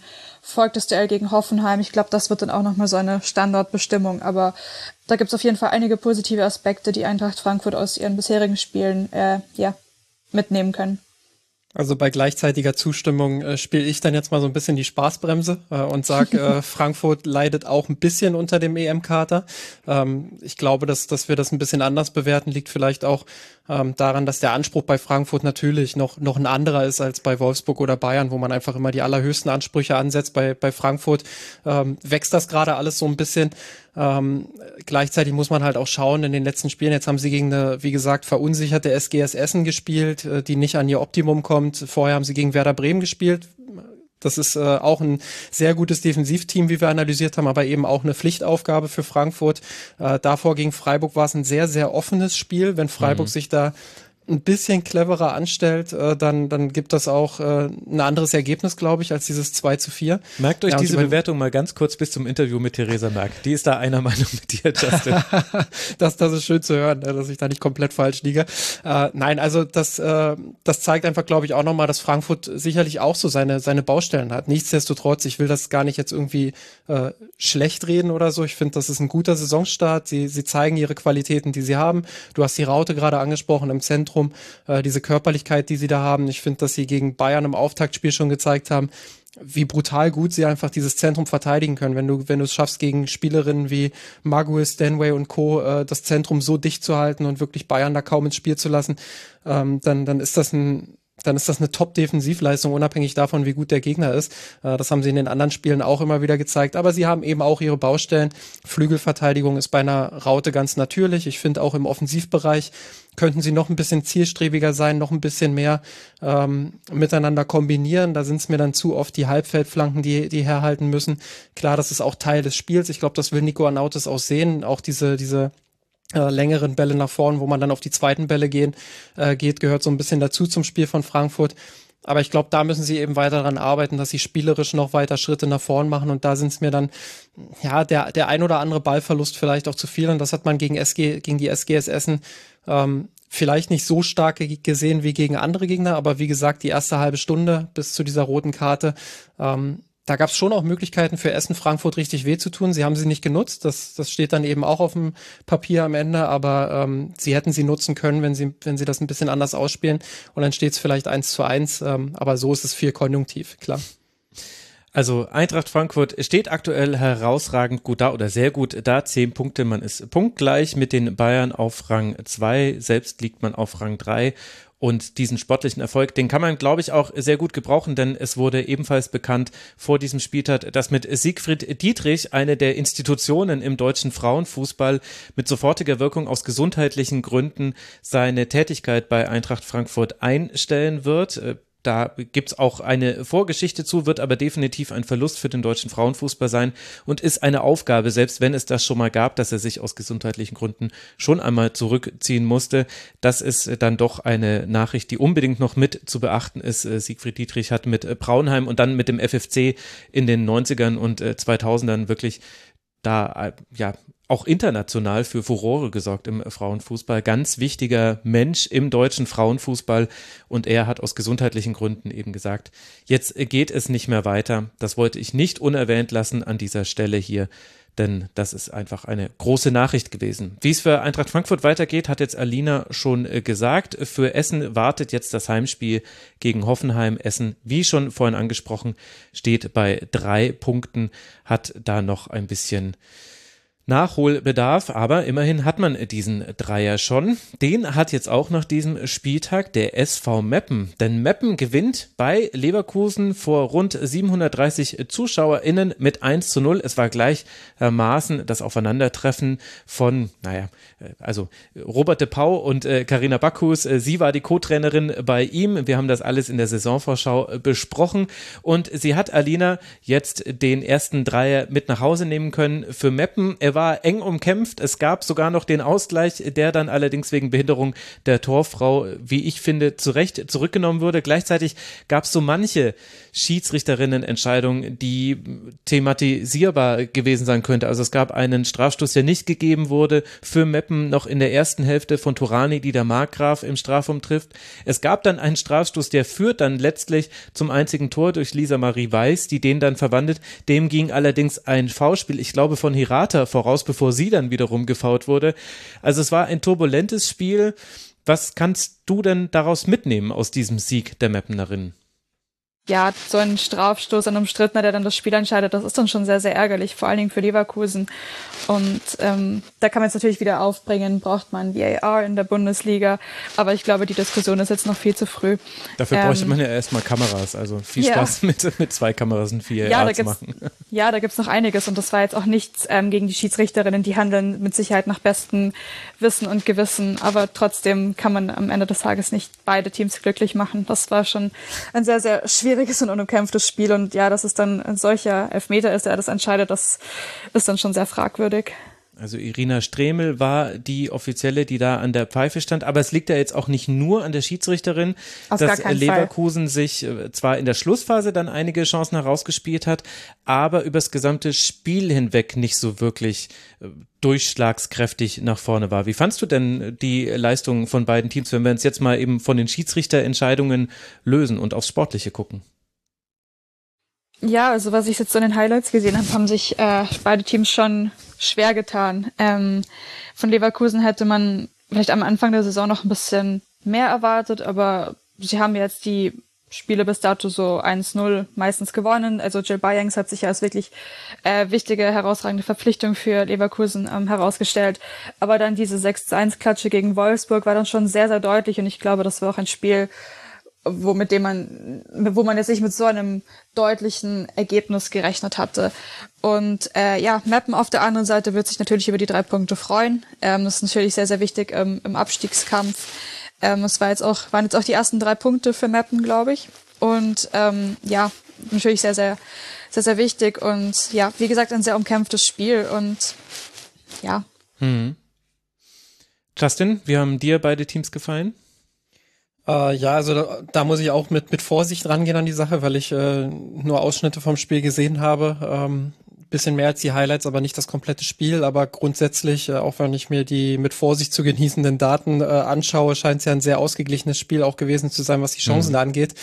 folgt das Duell gegen Hoffenheim. Ich glaube, das wird dann auch nochmal so eine Standardbestimmung. Aber da gibt es auf jeden Fall einige positive Aspekte, die Eintracht Frankfurt aus ihren bisherigen Spielen äh, ja, mitnehmen können. Also bei gleichzeitiger Zustimmung äh, spiele ich dann jetzt mal so ein bisschen die Spaßbremse äh, und sage, äh, [laughs] Frankfurt leidet auch ein bisschen unter dem EM-Kater. Ähm, ich glaube, dass, dass wir das ein bisschen anders bewerten, liegt vielleicht auch ähm, daran, dass der Anspruch bei Frankfurt natürlich noch, noch ein anderer ist als bei Wolfsburg oder Bayern, wo man einfach immer die allerhöchsten Ansprüche ansetzt. Bei, bei Frankfurt ähm, wächst das gerade alles so ein bisschen. Ähm, gleichzeitig muss man halt auch schauen in den letzten Spielen. Jetzt haben sie gegen eine, wie gesagt, verunsicherte SGS Essen gespielt, äh, die nicht an ihr Optimum kommt. Vorher haben sie gegen Werder Bremen gespielt. Das ist äh, auch ein sehr gutes Defensivteam, wie wir analysiert haben, aber eben auch eine Pflichtaufgabe für Frankfurt. Äh, davor gegen Freiburg war es ein sehr, sehr offenes Spiel. Wenn Freiburg mhm. sich da ein bisschen cleverer anstellt, äh, dann, dann gibt das auch äh, ein anderes Ergebnis, glaube ich, als dieses 2 zu 4. Merkt euch ja, diese Bewertung mal ganz kurz bis zum Interview mit Theresa Merck. Die ist da einer Meinung mit dir, Justin. [laughs] das, das ist schön zu hören, ne, dass ich da nicht komplett falsch liege. Äh, nein, also das, äh, das zeigt einfach, glaube ich, auch nochmal, dass Frankfurt sicherlich auch so seine, seine Baustellen hat. Nichtsdestotrotz, ich will das gar nicht jetzt irgendwie äh, schlecht reden oder so. Ich finde, das ist ein guter Saisonstart. Sie, sie zeigen ihre Qualitäten, die sie haben. Du hast die Raute gerade angesprochen im Zentrum Zentrum, äh, diese Körperlichkeit, die sie da haben. Ich finde, dass sie gegen Bayern im Auftaktspiel schon gezeigt haben, wie brutal gut sie einfach dieses Zentrum verteidigen können. Wenn du, wenn du es schaffst, gegen Spielerinnen wie Maguire, Stanway und Co. Äh, das Zentrum so dicht zu halten und wirklich Bayern da kaum ins Spiel zu lassen, ähm, dann, dann ist das ein dann ist das eine Top-Defensivleistung, unabhängig davon, wie gut der Gegner ist. Äh, das haben sie in den anderen Spielen auch immer wieder gezeigt. Aber sie haben eben auch ihre Baustellen. Flügelverteidigung ist bei einer Raute ganz natürlich. Ich finde auch im Offensivbereich könnten sie noch ein bisschen zielstrebiger sein, noch ein bisschen mehr ähm, miteinander kombinieren. Da sind es mir dann zu oft die Halbfeldflanken, die, die herhalten müssen. Klar, das ist auch Teil des Spiels. Ich glaube, das will Nico Anautis auch sehen. Auch diese, diese äh, längeren Bälle nach vorn, wo man dann auf die zweiten Bälle gehen, äh, geht, gehört so ein bisschen dazu zum Spiel von Frankfurt. Aber ich glaube, da müssen sie eben weiter daran arbeiten, dass sie spielerisch noch weiter Schritte nach vorn machen. Und da sind es mir dann, ja, der, der ein oder andere Ballverlust vielleicht auch zu viel. Und das hat man gegen SG, gegen die SGS Essen ähm, vielleicht nicht so stark gesehen wie gegen andere Gegner. Aber wie gesagt, die erste halbe Stunde bis zu dieser roten Karte, ähm, da gab es schon auch Möglichkeiten für Essen Frankfurt richtig weh zu tun. Sie haben sie nicht genutzt. Das, das steht dann eben auch auf dem Papier am Ende, aber ähm, sie hätten sie nutzen können, wenn sie, wenn sie das ein bisschen anders ausspielen. Und dann steht es vielleicht eins zu eins. Ähm, aber so ist es viel konjunktiv, klar. Also Eintracht Frankfurt steht aktuell herausragend gut da oder sehr gut da. Zehn Punkte, man ist punktgleich mit den Bayern auf Rang zwei. Selbst liegt man auf Rang drei und diesen sportlichen Erfolg, den kann man, glaube ich, auch sehr gut gebrauchen, denn es wurde ebenfalls bekannt vor diesem Spieltag, dass mit Siegfried Dietrich eine der Institutionen im deutschen Frauenfußball mit sofortiger Wirkung aus gesundheitlichen Gründen seine Tätigkeit bei Eintracht Frankfurt einstellen wird. Da gibt's auch eine Vorgeschichte zu, wird aber definitiv ein Verlust für den deutschen Frauenfußball sein und ist eine Aufgabe, selbst wenn es das schon mal gab, dass er sich aus gesundheitlichen Gründen schon einmal zurückziehen musste. Das ist dann doch eine Nachricht, die unbedingt noch mit zu beachten ist. Äh, Siegfried Dietrich hat mit äh, Braunheim und dann mit dem FFC in den 90ern und 2000ern äh, wirklich da ja auch international für Furore gesorgt im Frauenfußball. Ganz wichtiger Mensch im deutschen Frauenfußball. Und er hat aus gesundheitlichen Gründen eben gesagt, jetzt geht es nicht mehr weiter. Das wollte ich nicht unerwähnt lassen an dieser Stelle hier. Denn das ist einfach eine große Nachricht gewesen. Wie es für Eintracht Frankfurt weitergeht, hat jetzt Alina schon äh, gesagt. Für Essen wartet jetzt das Heimspiel gegen Hoffenheim. Essen, wie schon vorhin angesprochen, steht bei drei Punkten, hat da noch ein bisschen Nachholbedarf, aber immerhin hat man diesen Dreier schon. Den hat jetzt auch nach diesem Spieltag der SV Meppen. Denn Meppen gewinnt bei Leverkusen vor rund 730 ZuschauerInnen mit 1 zu 0. Es war gleichermaßen das Aufeinandertreffen von, naja, also Robert de Pau und Karina äh, Bacchus. Äh, sie war die Co-Trainerin bei ihm. Wir haben das alles in der Saisonvorschau besprochen. Und sie hat Alina jetzt den ersten Dreier mit nach Hause nehmen können für Meppen. Er war eng umkämpft. Es gab sogar noch den Ausgleich, der dann allerdings wegen Behinderung der Torfrau, wie ich finde, zu Recht zurückgenommen wurde. Gleichzeitig gab es so manche Schiedsrichterinnen-Entscheidung, die thematisierbar gewesen sein könnte. Also es gab einen Strafstoß, der nicht gegeben wurde für Meppen noch in der ersten Hälfte von Turani, die der Markgraf im Strafraum trifft. Es gab dann einen Strafstoß, der führt dann letztlich zum einzigen Tor durch Lisa Marie Weiß, die den dann verwandelt. Dem ging allerdings ein V-Spiel, ich glaube, von Hirata voraus, bevor sie dann wiederum gefault wurde. Also es war ein turbulentes Spiel. Was kannst du denn daraus mitnehmen aus diesem Sieg der Meppenerinnen? Ja, so ein Strafstoß an einem Strittner, der dann das Spiel entscheidet, das ist dann schon sehr, sehr ärgerlich, vor allen Dingen für Leverkusen. Und ähm, da kann man jetzt natürlich wieder aufbringen, braucht man VAR in der Bundesliga. Aber ich glaube, die Diskussion ist jetzt noch viel zu früh. Dafür ähm, bräuchte man ja erstmal Kameras. Also viel Spaß ja. mit, mit zwei Kameras und vier ja, zu machen. [laughs] Ja, da gibt's noch einiges. Und das war jetzt auch nichts ähm, gegen die Schiedsrichterinnen. Die handeln mit Sicherheit nach bestem Wissen und Gewissen. Aber trotzdem kann man am Ende des Tages nicht beide Teams glücklich machen. Das war schon ein sehr, sehr schwieriges schwieriges und unumkämpftes Spiel und ja, dass es dann ein solcher Elfmeter ist, der das entscheidet, das ist dann schon sehr fragwürdig. Also Irina Stremel war die offizielle, die da an der Pfeife stand, aber es liegt ja jetzt auch nicht nur an der Schiedsrichterin, Auf dass Leverkusen Fall. sich äh, zwar in der Schlussphase dann einige Chancen herausgespielt hat, aber übers gesamte Spiel hinweg nicht so wirklich äh, durchschlagskräftig nach vorne war. Wie fandst du denn die Leistung von beiden Teams, wenn wir uns jetzt mal eben von den Schiedsrichterentscheidungen lösen und aufs Sportliche gucken? Ja, also was ich jetzt so in den Highlights gesehen habe, haben sich äh, beide Teams schon schwer getan. Ähm, von Leverkusen hätte man vielleicht am Anfang der Saison noch ein bisschen mehr erwartet, aber sie haben jetzt die Spiele bis dato so 1-0 meistens gewonnen. Also Jill Bayangs hat sich ja als wirklich äh, wichtige, herausragende Verpflichtung für Leverkusen ähm, herausgestellt. Aber dann diese 6-1-Klatsche gegen Wolfsburg war dann schon sehr, sehr deutlich und ich glaube, das war auch ein Spiel, wo mit dem man, wo man jetzt nicht mit so einem deutlichen Ergebnis gerechnet hatte. Und äh, ja, Mappen auf der anderen Seite wird sich natürlich über die drei Punkte freuen. Ähm, das ist natürlich sehr, sehr wichtig ähm, im Abstiegskampf. Ähm, es war jetzt auch, waren jetzt auch die ersten drei Punkte für Mappen, glaube ich. Und ähm, ja, natürlich sehr, sehr, sehr, sehr wichtig. Und ja, wie gesagt, ein sehr umkämpftes Spiel. Und ja. Hm. Justin, wie haben dir beide Teams gefallen? Äh, ja, also da, da, muss ich auch mit, mit Vorsicht rangehen an die Sache, weil ich äh, nur Ausschnitte vom Spiel gesehen habe. Ähm, bisschen mehr als die Highlights, aber nicht das komplette Spiel. Aber grundsätzlich, äh, auch wenn ich mir die mit Vorsicht zu genießenden Daten äh, anschaue, scheint es ja ein sehr ausgeglichenes Spiel auch gewesen zu sein, was die Chancen mhm. angeht.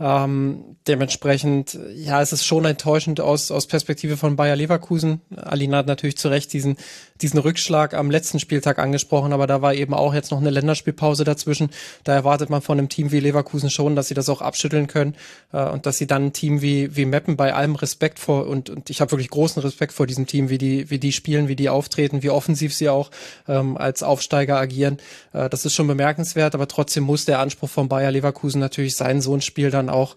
Ähm, dementsprechend, ja, es ist schon enttäuschend aus, aus Perspektive von Bayer Leverkusen. Alina hat natürlich zu Recht diesen, diesen Rückschlag am letzten Spieltag angesprochen, aber da war eben auch jetzt noch eine Länderspielpause dazwischen. Da erwartet man von einem Team wie Leverkusen schon, dass sie das auch abschütteln können äh, und dass sie dann ein Team wie, wie Meppen bei allem Respekt vor und, und ich habe wirklich großen Respekt vor diesem Team, wie die, wie die spielen, wie die auftreten, wie offensiv sie auch ähm, als Aufsteiger agieren. Äh, das ist schon bemerkenswert, aber trotzdem muss der Anspruch von Bayer Leverkusen natürlich sein, so ein Spiel dann auch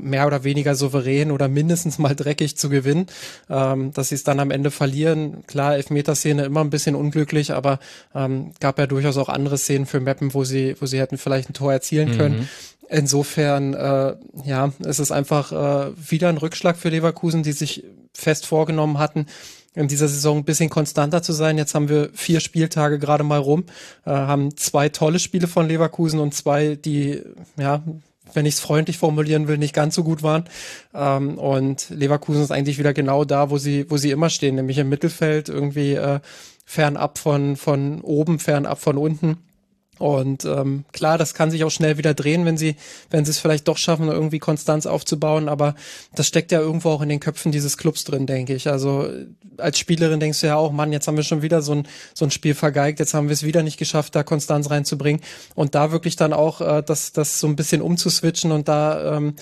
mehr oder weniger souverän oder mindestens mal dreckig zu gewinnen. Ähm, dass sie es dann am Ende verlieren, klar, Elfmeterszene immer ein bisschen unglücklich, aber ähm, gab ja durchaus auch andere Szenen für Meppen, wo sie, wo sie hätten vielleicht ein Tor erzielen können. Mhm. Insofern, äh, ja, es ist einfach äh, wieder ein Rückschlag für Leverkusen, die sich fest vorgenommen hatten, in dieser Saison ein bisschen konstanter zu sein. Jetzt haben wir vier Spieltage gerade mal rum, äh, haben zwei tolle Spiele von Leverkusen und zwei, die, ja, wenn ich es freundlich formulieren will, nicht ganz so gut waren. Ähm, und Leverkusen ist eigentlich wieder genau da, wo sie, wo sie immer stehen, nämlich im Mittelfeld, irgendwie äh, fernab von, von oben, fernab von unten. Und ähm, klar, das kann sich auch schnell wieder drehen, wenn sie, wenn sie es vielleicht doch schaffen, irgendwie Konstanz aufzubauen. Aber das steckt ja irgendwo auch in den Köpfen dieses Clubs drin, denke ich. Also als Spielerin denkst du ja auch, Mann, jetzt haben wir schon wieder so ein, so ein Spiel vergeigt, jetzt haben wir es wieder nicht geschafft, da Konstanz reinzubringen. Und da wirklich dann auch äh, das, das so ein bisschen umzuswitchen und da ähm,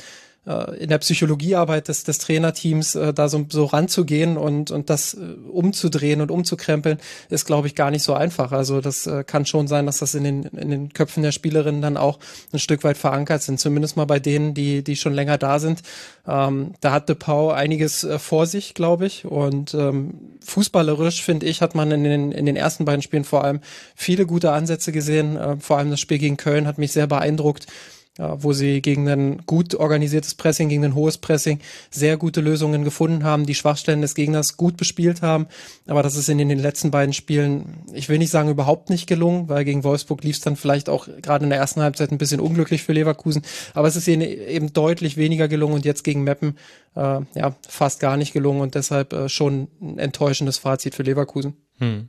äh, in der Psychologiearbeit des, des Trainerteams äh, da so, so ranzugehen und, und das äh, umzudrehen und umzukrempeln, ist, glaube ich, gar nicht so einfach. Also das kann schon sein, dass das in den, in den Köpfen der Spielerinnen dann auch ein Stück weit verankert sind, zumindest mal bei denen, die, die schon länger da sind. Ähm, da hat De Pau einiges vor sich, glaube ich. Und ähm, fußballerisch, finde ich, hat man in den, in den ersten beiden Spielen vor allem viele gute Ansätze gesehen. Äh, vor allem das Spiel gegen Köln hat mich sehr beeindruckt ja, wo sie gegen ein gut organisiertes Pressing, gegen ein hohes Pressing sehr gute Lösungen gefunden haben, die Schwachstellen des Gegners gut bespielt haben. Aber das ist in den letzten beiden Spielen, ich will nicht sagen überhaupt nicht gelungen, weil gegen Wolfsburg lief es dann vielleicht auch gerade in der ersten Halbzeit ein bisschen unglücklich für Leverkusen. Aber es ist ihnen eben deutlich weniger gelungen und jetzt gegen Meppen äh, ja fast gar nicht gelungen und deshalb äh, schon ein enttäuschendes Fazit für Leverkusen. Hm.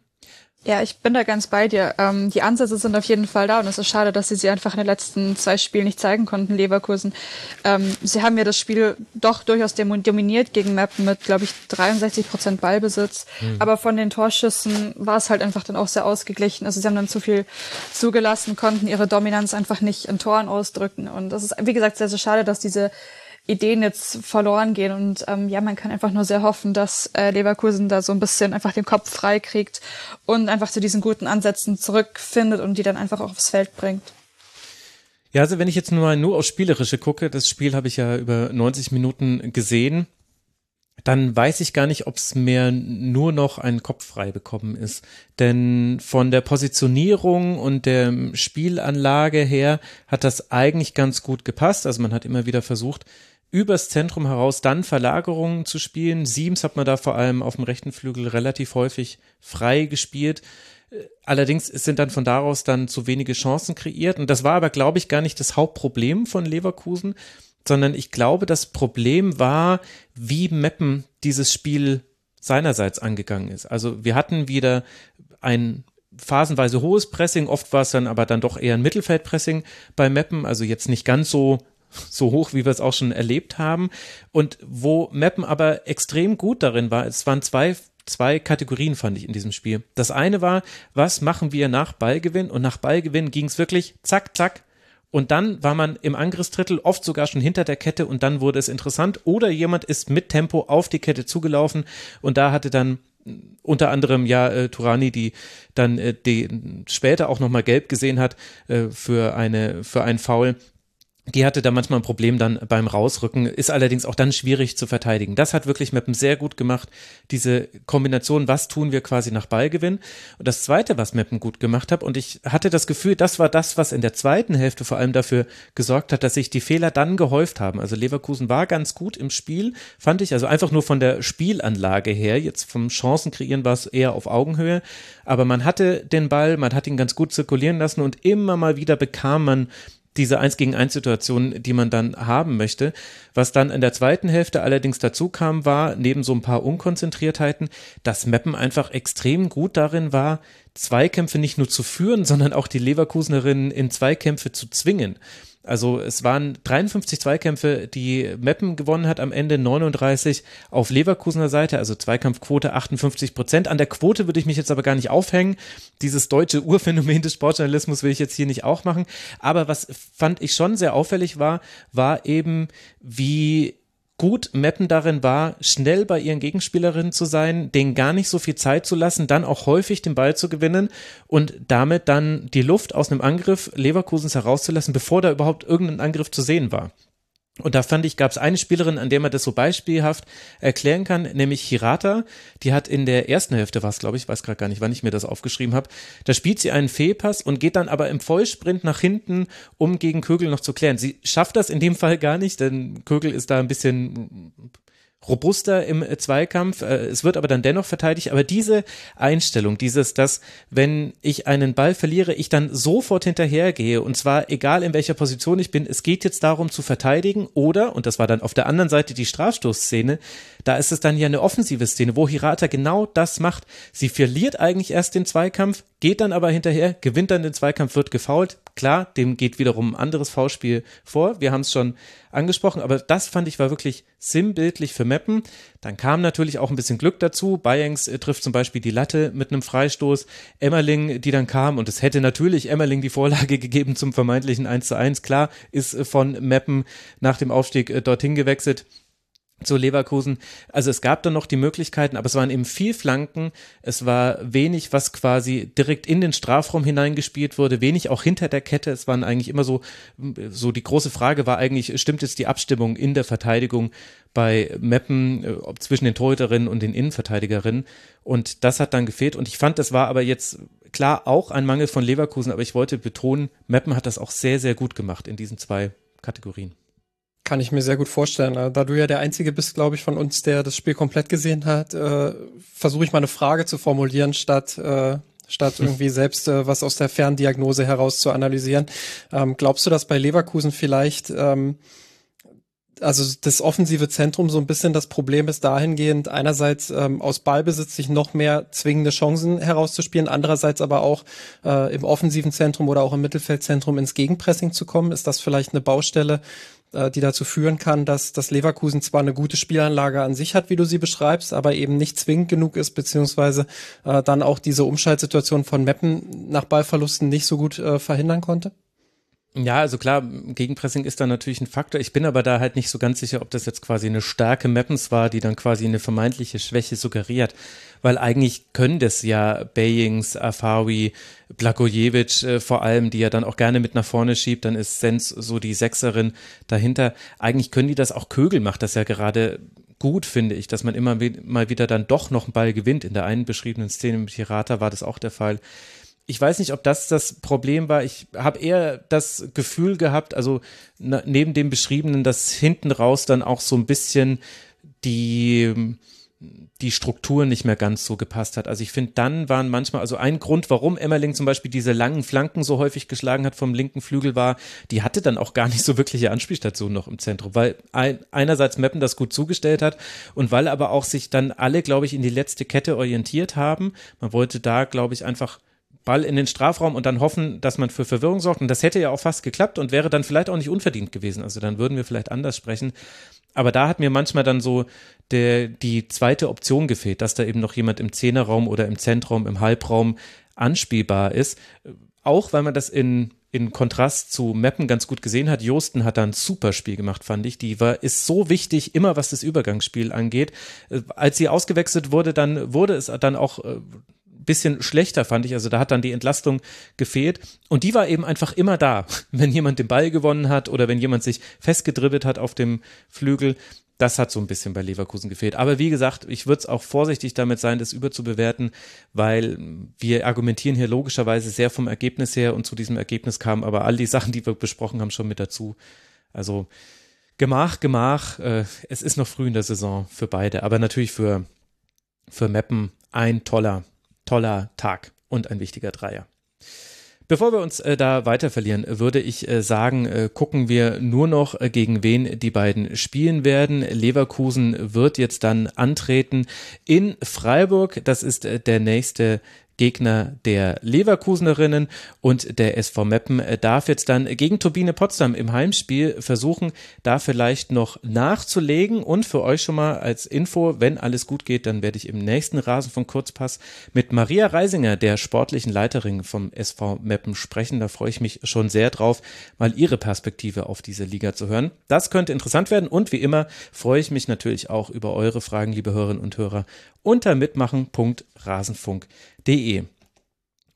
Ja, ich bin da ganz bei dir. Ähm, die Ansätze sind auf jeden Fall da und es ist schade, dass sie sie einfach in den letzten zwei Spielen nicht zeigen konnten, Leverkusen. Ähm, sie haben ja das Spiel doch durchaus dominiert gegen Mappen mit, glaube ich, 63 Prozent Ballbesitz. Mhm. Aber von den Torschüssen war es halt einfach dann auch sehr ausgeglichen. Also sie haben dann zu viel zugelassen, konnten ihre Dominanz einfach nicht in Toren ausdrücken. Und das ist, wie gesagt, sehr, sehr schade, dass diese Ideen jetzt verloren gehen. Und ähm, ja, man kann einfach nur sehr hoffen, dass äh, Leverkusen da so ein bisschen einfach den Kopf frei und einfach zu diesen guten Ansätzen zurückfindet und die dann einfach auch aufs Feld bringt. Ja, also wenn ich jetzt nur mal nur aufs Spielerische gucke, das Spiel habe ich ja über 90 Minuten gesehen, dann weiß ich gar nicht, ob es mehr nur noch ein Kopf frei bekommen ist. Denn von der Positionierung und der Spielanlage her hat das eigentlich ganz gut gepasst. Also man hat immer wieder versucht, übers Zentrum heraus dann Verlagerungen zu spielen. Siems hat man da vor allem auf dem rechten Flügel relativ häufig frei gespielt. Allerdings sind dann von daraus dann zu wenige Chancen kreiert. Und das war aber, glaube ich, gar nicht das Hauptproblem von Leverkusen, sondern ich glaube, das Problem war, wie Meppen dieses Spiel seinerseits angegangen ist. Also wir hatten wieder ein phasenweise hohes Pressing, oft war es dann aber dann doch eher ein Mittelfeldpressing bei Meppen, also jetzt nicht ganz so so hoch, wie wir es auch schon erlebt haben. Und wo Meppen aber extrem gut darin war, es waren zwei, zwei Kategorien, fand ich in diesem Spiel. Das eine war, was machen wir nach Ballgewinn? Und nach Ballgewinn ging es wirklich zack, zack. Und dann war man im Angriffsdrittel oft sogar schon hinter der Kette und dann wurde es interessant. Oder jemand ist mit Tempo auf die Kette zugelaufen und da hatte dann unter anderem ja äh, Turani, die dann äh, die später auch nochmal gelb gesehen hat äh, für eine für einen Foul die hatte da manchmal ein Problem dann beim Rausrücken, ist allerdings auch dann schwierig zu verteidigen. Das hat wirklich Meppen sehr gut gemacht, diese Kombination, was tun wir quasi nach Ballgewinn. Und das Zweite, was Meppen gut gemacht hat, und ich hatte das Gefühl, das war das, was in der zweiten Hälfte vor allem dafür gesorgt hat, dass sich die Fehler dann gehäuft haben. Also Leverkusen war ganz gut im Spiel, fand ich, also einfach nur von der Spielanlage her, jetzt vom Chancen kreieren war es eher auf Augenhöhe, aber man hatte den Ball, man hat ihn ganz gut zirkulieren lassen und immer mal wieder bekam man diese Eins gegen eins Situation, die man dann haben möchte. Was dann in der zweiten Hälfte allerdings dazu kam, war, neben so ein paar Unkonzentriertheiten, dass Meppen einfach extrem gut darin war, Zweikämpfe nicht nur zu führen, [laughs] sondern auch die Leverkusenerinnen in Zweikämpfe zu zwingen. Also es waren 53 Zweikämpfe, die Meppen gewonnen hat, am Ende 39 auf Leverkusener Seite, also Zweikampfquote 58 Prozent. An der Quote würde ich mich jetzt aber gar nicht aufhängen. Dieses deutsche Urphänomen des Sportjournalismus will ich jetzt hier nicht auch machen. Aber was fand ich schon sehr auffällig war, war eben, wie gut Meppen darin war, schnell bei ihren Gegenspielerinnen zu sein, denen gar nicht so viel Zeit zu lassen, dann auch häufig den Ball zu gewinnen und damit dann die Luft aus einem Angriff Leverkusens herauszulassen, bevor da überhaupt irgendein Angriff zu sehen war. Und da fand ich, gab es eine Spielerin, an der man das so beispielhaft erklären kann, nämlich Hirata. Die hat in der ersten Hälfte was, glaube ich, weiß gerade gar nicht, wann ich mir das aufgeschrieben habe. Da spielt sie einen Fehlpass und geht dann aber im Vollsprint nach hinten, um gegen Kögel noch zu klären. Sie schafft das in dem Fall gar nicht, denn Kögel ist da ein bisschen robuster im äh, Zweikampf. Äh, es wird aber dann dennoch verteidigt. Aber diese Einstellung, dieses, dass wenn ich einen Ball verliere, ich dann sofort hinterhergehe und zwar egal in welcher Position ich bin, es geht jetzt darum zu verteidigen oder, und das war dann auf der anderen Seite die Strafstoßszene, da ist es dann ja eine offensive Szene, wo Hirata genau das macht. Sie verliert eigentlich erst den Zweikampf, geht dann aber hinterher, gewinnt dann den Zweikampf, wird gefault. Klar, dem geht wiederum ein anderes Foulspiel vor. Wir haben es schon angesprochen, aber das fand ich war wirklich sinnbildlich für Meppen. Dann kam natürlich auch ein bisschen Glück dazu. Bayengs äh, trifft zum Beispiel die Latte mit einem Freistoß. Emmerling, die dann kam, und es hätte natürlich Emmerling die Vorlage [laughs] gegeben zum vermeintlichen 1 zu 1. Klar, ist äh, von Meppen nach dem Aufstieg äh, dorthin gewechselt. Zu Leverkusen. Also es gab dann noch die Möglichkeiten, aber es waren eben viel Flanken. Es war wenig, was quasi direkt in den Strafraum hineingespielt wurde, wenig auch hinter der Kette. Es waren eigentlich immer so, so die große Frage war eigentlich, stimmt jetzt die Abstimmung in der Verteidigung bei Meppen äh, zwischen den Torhüterinnen und den Innenverteidigerinnen? Und das hat dann gefehlt. Und ich fand, das war aber jetzt klar auch ein Mangel von Leverkusen, aber ich wollte betonen, Meppen hat das auch sehr, sehr gut gemacht in diesen zwei Kategorien. Kann ich mir sehr gut vorstellen. Da du ja der Einzige bist, glaube ich, von uns, der das Spiel komplett gesehen hat, äh, versuche ich mal eine Frage zu formulieren, statt, äh, statt [laughs] irgendwie selbst äh, was aus der Ferndiagnose heraus zu analysieren. Ähm, glaubst du, dass bei Leverkusen vielleicht ähm, also das offensive Zentrum so ein bisschen das Problem ist dahingehend, einerseits ähm, aus Ballbesitz sich noch mehr zwingende Chancen herauszuspielen, andererseits aber auch äh, im offensiven Zentrum oder auch im Mittelfeldzentrum ins Gegenpressing zu kommen. Ist das vielleicht eine Baustelle, äh, die dazu führen kann, dass das Leverkusen zwar eine gute Spielanlage an sich hat, wie du sie beschreibst, aber eben nicht zwingend genug ist, beziehungsweise äh, dann auch diese Umschaltsituation von Meppen nach Ballverlusten nicht so gut äh, verhindern konnte? Ja, also klar, Gegenpressing ist da natürlich ein Faktor. Ich bin aber da halt nicht so ganz sicher, ob das jetzt quasi eine starke Mappens war, die dann quasi eine vermeintliche Schwäche suggeriert. Weil eigentlich können das ja Bayings, Afawi, Blagojevic äh, vor allem, die ja dann auch gerne mit nach vorne schiebt, dann ist Sens so die Sechserin dahinter. Eigentlich können die das auch Kögel macht das ja gerade gut, finde ich, dass man immer mal wieder dann doch noch einen Ball gewinnt. In der einen beschriebenen Szene mit Hirata war das auch der Fall ich weiß nicht, ob das das Problem war. Ich habe eher das Gefühl gehabt, also neben dem Beschriebenen, dass hinten raus dann auch so ein bisschen die die Struktur nicht mehr ganz so gepasst hat. Also ich finde, dann waren manchmal, also ein Grund, warum Emmerling zum Beispiel diese langen Flanken so häufig geschlagen hat vom linken Flügel war, die hatte dann auch gar nicht so wirkliche Anspielstationen noch im Zentrum, weil ein, einerseits Meppen das gut zugestellt hat und weil aber auch sich dann alle, glaube ich, in die letzte Kette orientiert haben. Man wollte da, glaube ich, einfach Ball in den Strafraum und dann hoffen, dass man für Verwirrung sorgt. Und das hätte ja auch fast geklappt und wäre dann vielleicht auch nicht unverdient gewesen. Also dann würden wir vielleicht anders sprechen. Aber da hat mir manchmal dann so der, die zweite Option gefehlt, dass da eben noch jemand im Zehnerraum oder im Zentraum, im Halbraum anspielbar ist. Auch weil man das in, in Kontrast zu Meppen ganz gut gesehen hat. Josten hat da ein super Spiel gemacht, fand ich. Die war, ist so wichtig, immer was das Übergangsspiel angeht. Als sie ausgewechselt wurde, dann wurde es dann auch äh, bisschen schlechter, fand ich. Also da hat dann die Entlastung gefehlt. Und die war eben einfach immer da. [laughs] Wenn jemand den Ball gewonnen hat oder wenn jemand sich festgedribbelt hat auf dem Flügel, das hat so ein bisschen bei Leverkusen gefehlt. Aber wie gesagt, ich würde es auch vorsichtig damit sein, das überzubewerten, weil wir argumentieren hier logischerweise sehr vom Ergebnis her und zu diesem Ergebnis kamen aber all die [laughs] Sachen, die wir besprochen haben, schon mit dazu. Also Gemach, Gemach, äh, es ist noch früh in der Saison für beide, aber natürlich für, für Meppen ein toller toller Tag und ein wichtiger Dreier. Bevor wir uns äh, da weiter verlieren, würde ich äh, sagen, äh, gucken wir nur noch, gegen wen die beiden spielen werden. Leverkusen wird jetzt dann antreten in Freiburg. Das ist der nächste Gegner der Leverkusenerinnen und der SV Meppen darf jetzt dann gegen Turbine Potsdam im Heimspiel versuchen, da vielleicht noch nachzulegen und für euch schon mal als Info, wenn alles gut geht, dann werde ich im nächsten Rasen von Kurzpass mit Maria Reisinger, der sportlichen Leiterin vom SV Meppen sprechen. Da freue ich mich schon sehr drauf, mal ihre Perspektive auf diese Liga zu hören. Das könnte interessant werden und wie immer freue ich mich natürlich auch über eure Fragen, liebe Hörerinnen und Hörer, unter mitmachen.rasenfunk.de www.ftf.de.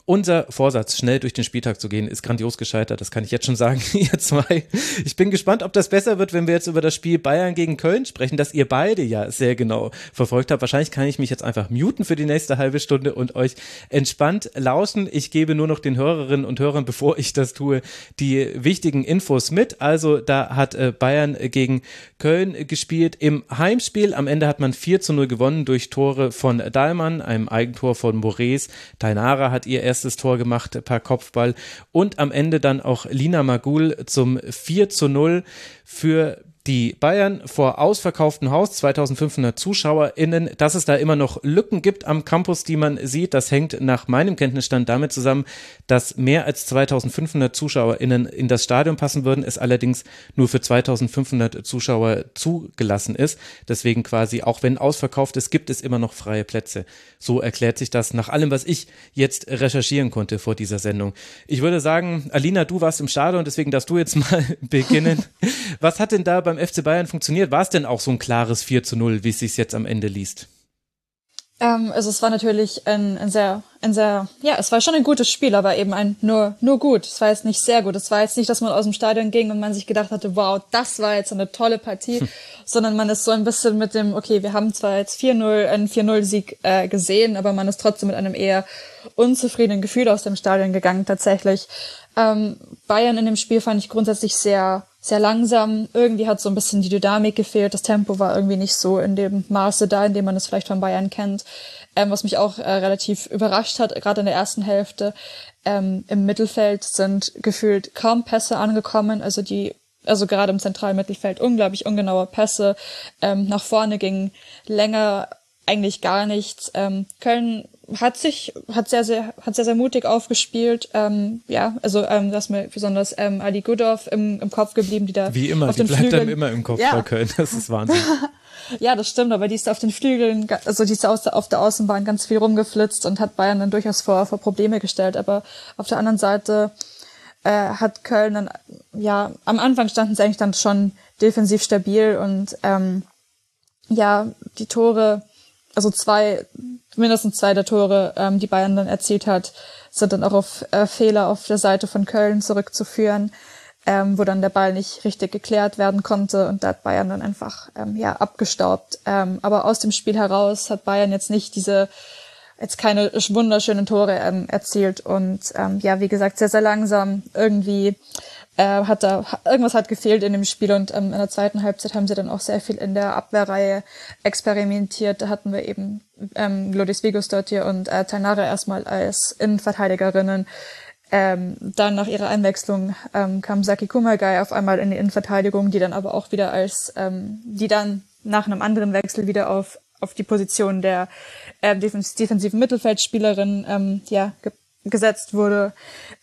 Unser Vorsatz, schnell durch den Spieltag zu gehen, ist grandios gescheitert. Das kann ich jetzt schon sagen, [laughs] ihr zwei. Ich bin gespannt, ob das besser wird, wenn wir jetzt über das Spiel Bayern gegen Köln sprechen, das ihr beide ja sehr genau verfolgt habt. Wahrscheinlich kann ich mich jetzt einfach muten für die nächste halbe Stunde und euch entspannt lauschen. Ich gebe nur noch den Hörerinnen und Hörern, bevor ich das tue, die wichtigen Infos mit. Also da hat äh, Bayern gegen Köln gespielt im Heimspiel. Am Ende hat man 4 zu 0 gewonnen durch Tore von Dahlmann, einem Eigentor von Mores. Tainara hat ihr erstes Tor gemacht per Kopfball. Und am Ende dann auch Lina Magul zum 4 zu 0 für die Bayern vor ausverkauftem Haus, 2500 ZuschauerInnen, dass es da immer noch Lücken gibt am Campus, die man sieht, das hängt nach meinem Kenntnisstand damit zusammen, dass mehr als 2500 ZuschauerInnen in das Stadion passen würden, es allerdings nur für 2500 Zuschauer zugelassen ist. Deswegen quasi, auch wenn ausverkauft ist, gibt es immer noch freie Plätze. So erklärt sich das nach allem, was ich jetzt recherchieren konnte vor dieser Sendung. Ich würde sagen, Alina, du warst im Stadion, deswegen darfst du jetzt [laughs] mal beginnen. Was hat denn da bei beim FC Bayern funktioniert. War es denn auch so ein klares 4 zu 0, wie es sich jetzt am Ende liest? Ähm, also es war natürlich ein, ein sehr, ein sehr, ja, es war schon ein gutes Spiel, aber eben ein nur, nur gut. Es war jetzt nicht sehr gut. Es war jetzt nicht, dass man aus dem Stadion ging und man sich gedacht hatte, wow, das war jetzt eine tolle Partie, hm. [laughs] sondern man ist so ein bisschen mit dem, okay, wir haben zwar jetzt 4-0, einen 4-0-Sieg äh, gesehen, aber man ist trotzdem mit einem eher unzufriedenen Gefühl aus dem Stadion gegangen tatsächlich. Ähm, Bayern in dem Spiel fand ich grundsätzlich sehr sehr langsam. Irgendwie hat so ein bisschen die Dynamik gefehlt. Das Tempo war irgendwie nicht so in dem Maße da, in dem man es vielleicht von Bayern kennt. Ähm, was mich auch äh, relativ überrascht hat, gerade in der ersten Hälfte. Ähm, Im Mittelfeld sind gefühlt kaum Pässe angekommen. Also die also gerade im zentralen Mittelfeld unglaublich ungenaue Pässe. Ähm, nach vorne ging länger eigentlich gar nichts. Ähm, Köln hat sich, hat sehr, sehr, hat sehr, sehr mutig aufgespielt. Ähm, ja, also ähm, das ist mir besonders ähm, Ali Gudorf im, im Kopf geblieben, die da Wie immer, auf die den bleibt Flügeln, einem immer im Kopf ja. bei Köln. Das ist Wahnsinn. [laughs] ja, das stimmt, aber die ist auf den Flügeln, also die ist auf der Außenbahn ganz viel rumgeflitzt und hat Bayern dann durchaus vor, vor Probleme gestellt. Aber auf der anderen Seite äh, hat Köln dann, ja, am Anfang standen sie eigentlich dann schon defensiv stabil und ähm, ja, die Tore, also zwei mindestens zwei der Tore, ähm, die Bayern dann erzielt hat, sind dann auch auf äh, Fehler auf der Seite von Köln zurückzuführen, ähm, wo dann der Ball nicht richtig geklärt werden konnte und da hat Bayern dann einfach ähm, ja abgestaubt. Ähm, aber aus dem Spiel heraus hat Bayern jetzt nicht diese jetzt keine wunderschönen Tore ähm, erzielt und ähm, ja, wie gesagt, sehr, sehr langsam irgendwie äh, hat da irgendwas hat gefehlt in dem Spiel und ähm, in der zweiten Halbzeit haben sie dann auch sehr viel in der Abwehrreihe experimentiert. Da hatten wir eben ähm, Glodis Vigosdottir und äh, Tainara erstmal als Innenverteidigerinnen. Ähm, dann nach ihrer Einwechslung ähm, kam Saki Kumagai auf einmal in die Innenverteidigung, die dann aber auch wieder als, ähm, die dann nach einem anderen Wechsel wieder auf auf die Position der äh, defensiven Mittelfeldspielerin ähm, ja, gesetzt wurde.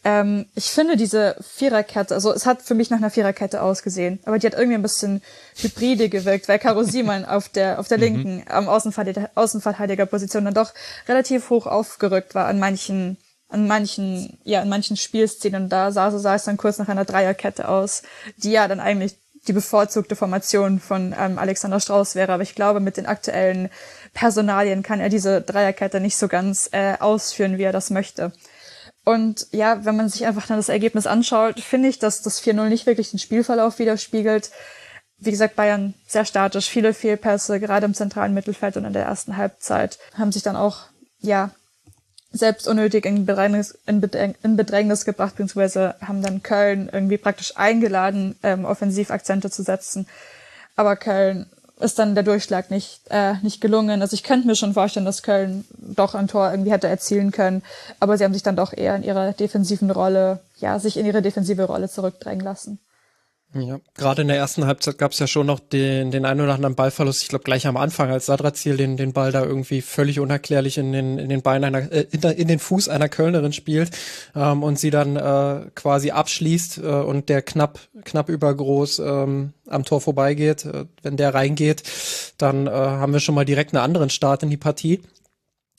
Ähm, ich finde diese Viererkette, also es hat für mich nach einer Viererkette ausgesehen, aber die hat irgendwie ein bisschen hybride gewirkt, weil Karo Siemann [laughs] auf der auf der mhm. linken am Außenverteidiger, Außenverteidigerposition dann doch relativ hoch aufgerückt war an manchen an manchen ja an manchen Spielszenen da sah so sah es dann kurz nach einer Dreierkette aus, die ja dann eigentlich die bevorzugte Formation von ähm, Alexander Strauß wäre. Aber ich glaube, mit den aktuellen Personalien kann er diese Dreierkette nicht so ganz äh, ausführen, wie er das möchte. Und ja, wenn man sich einfach dann das Ergebnis anschaut, finde ich, dass das 4-0 nicht wirklich den Spielverlauf widerspiegelt. Wie gesagt, Bayern sehr statisch, viele Fehlpässe, gerade im zentralen Mittelfeld und in der ersten Halbzeit haben sich dann auch, ja, selbst unnötig in Bedrängnis, in Bedrängnis gebracht, beziehungsweise haben dann Köln irgendwie praktisch eingeladen, ähm, Offensivakzente zu setzen. Aber Köln ist dann der Durchschlag nicht, äh, nicht gelungen. Also ich könnte mir schon vorstellen, dass Köln doch ein Tor irgendwie hätte erzielen können, aber sie haben sich dann doch eher in ihrer defensiven Rolle, ja, sich in ihre defensive Rolle zurückdrängen lassen. Ja, gerade in der ersten Halbzeit gab es ja schon noch den, den einen oder anderen Ballverlust. Ich glaube gleich am Anfang, als Sadrazil den, den Ball da irgendwie völlig unerklärlich in den, in den Bein einer, äh, in, in den Fuß einer Kölnerin spielt ähm, und sie dann äh, quasi abschließt äh, und der knapp, knapp übergroß ähm, am Tor vorbeigeht. Äh, wenn der reingeht, dann äh, haben wir schon mal direkt einen anderen Start in die Partie.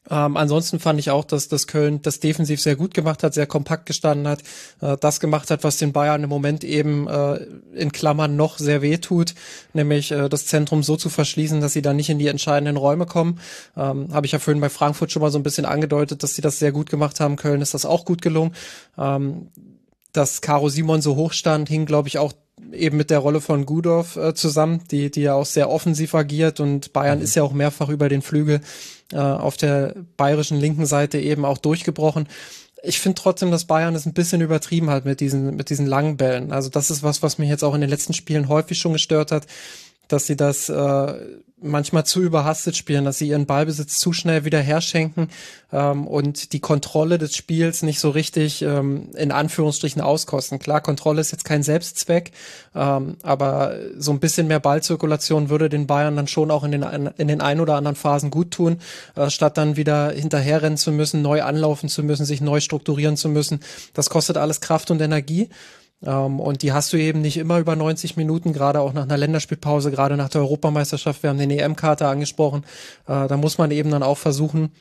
Ähm, ansonsten fand ich auch, dass das Köln das defensiv sehr gut gemacht hat, sehr kompakt gestanden hat, äh, das gemacht hat, was den Bayern im Moment eben äh, in Klammern noch sehr weh tut, nämlich äh, das Zentrum so zu verschließen, dass sie dann nicht in die entscheidenden Räume kommen. Ähm, Habe ich ja vorhin bei Frankfurt schon mal so ein bisschen angedeutet, dass sie das sehr gut gemacht haben. Köln ist das auch gut gelungen. Ähm, dass Caro Simon so hoch stand, hing, glaube ich, auch eben mit der Rolle von Gudorf äh, zusammen, die, die ja auch sehr offensiv agiert und Bayern mhm. ist ja auch mehrfach über den Flügel äh, auf der bayerischen linken Seite eben auch durchgebrochen. Ich finde trotzdem, dass Bayern es ein bisschen übertrieben hat mit diesen, mit diesen langen Bällen. Also das ist was, was mich jetzt auch in den letzten Spielen häufig schon gestört hat, dass sie das äh, manchmal zu überhastet spielen, dass sie ihren Ballbesitz zu schnell wieder herschenken ähm, und die Kontrolle des Spiels nicht so richtig ähm, in Anführungsstrichen auskosten. Klar, Kontrolle ist jetzt kein Selbstzweck, ähm, aber so ein bisschen mehr Ballzirkulation würde den Bayern dann schon auch in den, in den ein oder anderen Phasen gut tun, äh, statt dann wieder hinterherrennen zu müssen, neu anlaufen zu müssen, sich neu strukturieren zu müssen. Das kostet alles Kraft und Energie. Ähm, und die hast du eben nicht immer über 90 Minuten, gerade auch nach einer Länderspielpause, gerade nach der Europameisterschaft. Wir haben den EM-Kater angesprochen. Äh, da muss man eben dann auch versuchen,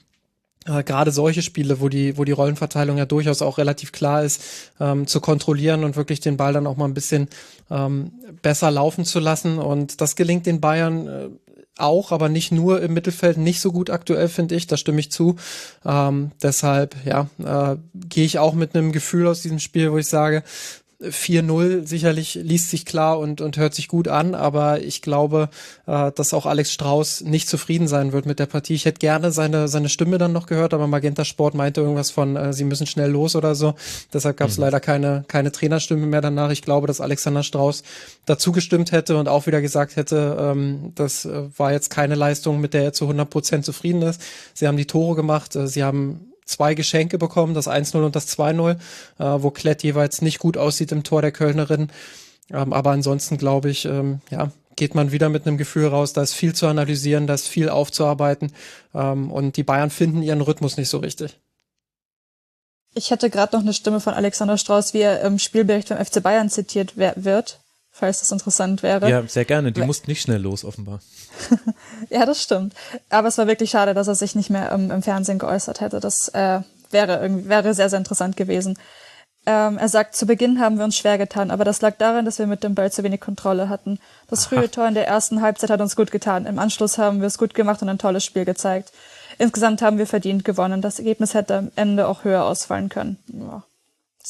äh, gerade solche Spiele, wo die, wo die Rollenverteilung ja durchaus auch relativ klar ist, ähm, zu kontrollieren und wirklich den Ball dann auch mal ein bisschen ähm, besser laufen zu lassen. Und das gelingt den Bayern äh, auch, aber nicht nur im Mittelfeld, nicht so gut aktuell, finde ich. Da stimme ich zu. Ähm, deshalb, ja, äh, gehe ich auch mit einem Gefühl aus diesem Spiel, wo ich sage, 4-0 sicherlich liest sich klar und, und hört sich gut an, aber ich glaube, äh, dass auch Alex Strauß nicht zufrieden sein wird mit der Partie. Ich hätte gerne seine, seine Stimme dann noch gehört, aber Magenta Sport meinte irgendwas von, äh, sie müssen schnell los oder so. Deshalb gab es mhm. leider keine, keine Trainerstimme mehr danach. Ich glaube, dass Alexander Strauß dazu gestimmt hätte und auch wieder gesagt hätte, ähm, das äh, war jetzt keine Leistung, mit der er zu 100 Prozent zufrieden ist. Sie haben die Tore gemacht, äh, sie haben zwei Geschenke bekommen, das 1-0 und das 2-0, äh, wo Klett jeweils nicht gut aussieht im Tor der Kölnerin. Ähm, aber ansonsten glaube ich, ähm, ja, geht man wieder mit einem Gefühl raus, da ist viel zu analysieren, da ist viel aufzuarbeiten ähm, und die Bayern finden ihren Rhythmus nicht so richtig. Ich hätte gerade noch eine Stimme von Alexander Strauß, wie er im Spielbericht beim FC Bayern zitiert wird falls das interessant wäre. Ja, sehr gerne. Die mussten nicht schnell los, offenbar. [laughs] ja, das stimmt. Aber es war wirklich schade, dass er sich nicht mehr im, im Fernsehen geäußert hätte. Das äh, wäre, irgendwie, wäre sehr, sehr interessant gewesen. Ähm, er sagt, zu Beginn haben wir uns schwer getan, aber das lag daran, dass wir mit dem Ball zu wenig Kontrolle hatten. Das frühe Aha. Tor in der ersten Halbzeit hat uns gut getan. Im Anschluss haben wir es gut gemacht und ein tolles Spiel gezeigt. Insgesamt haben wir verdient gewonnen. Das Ergebnis hätte am Ende auch höher ausfallen können. Ja.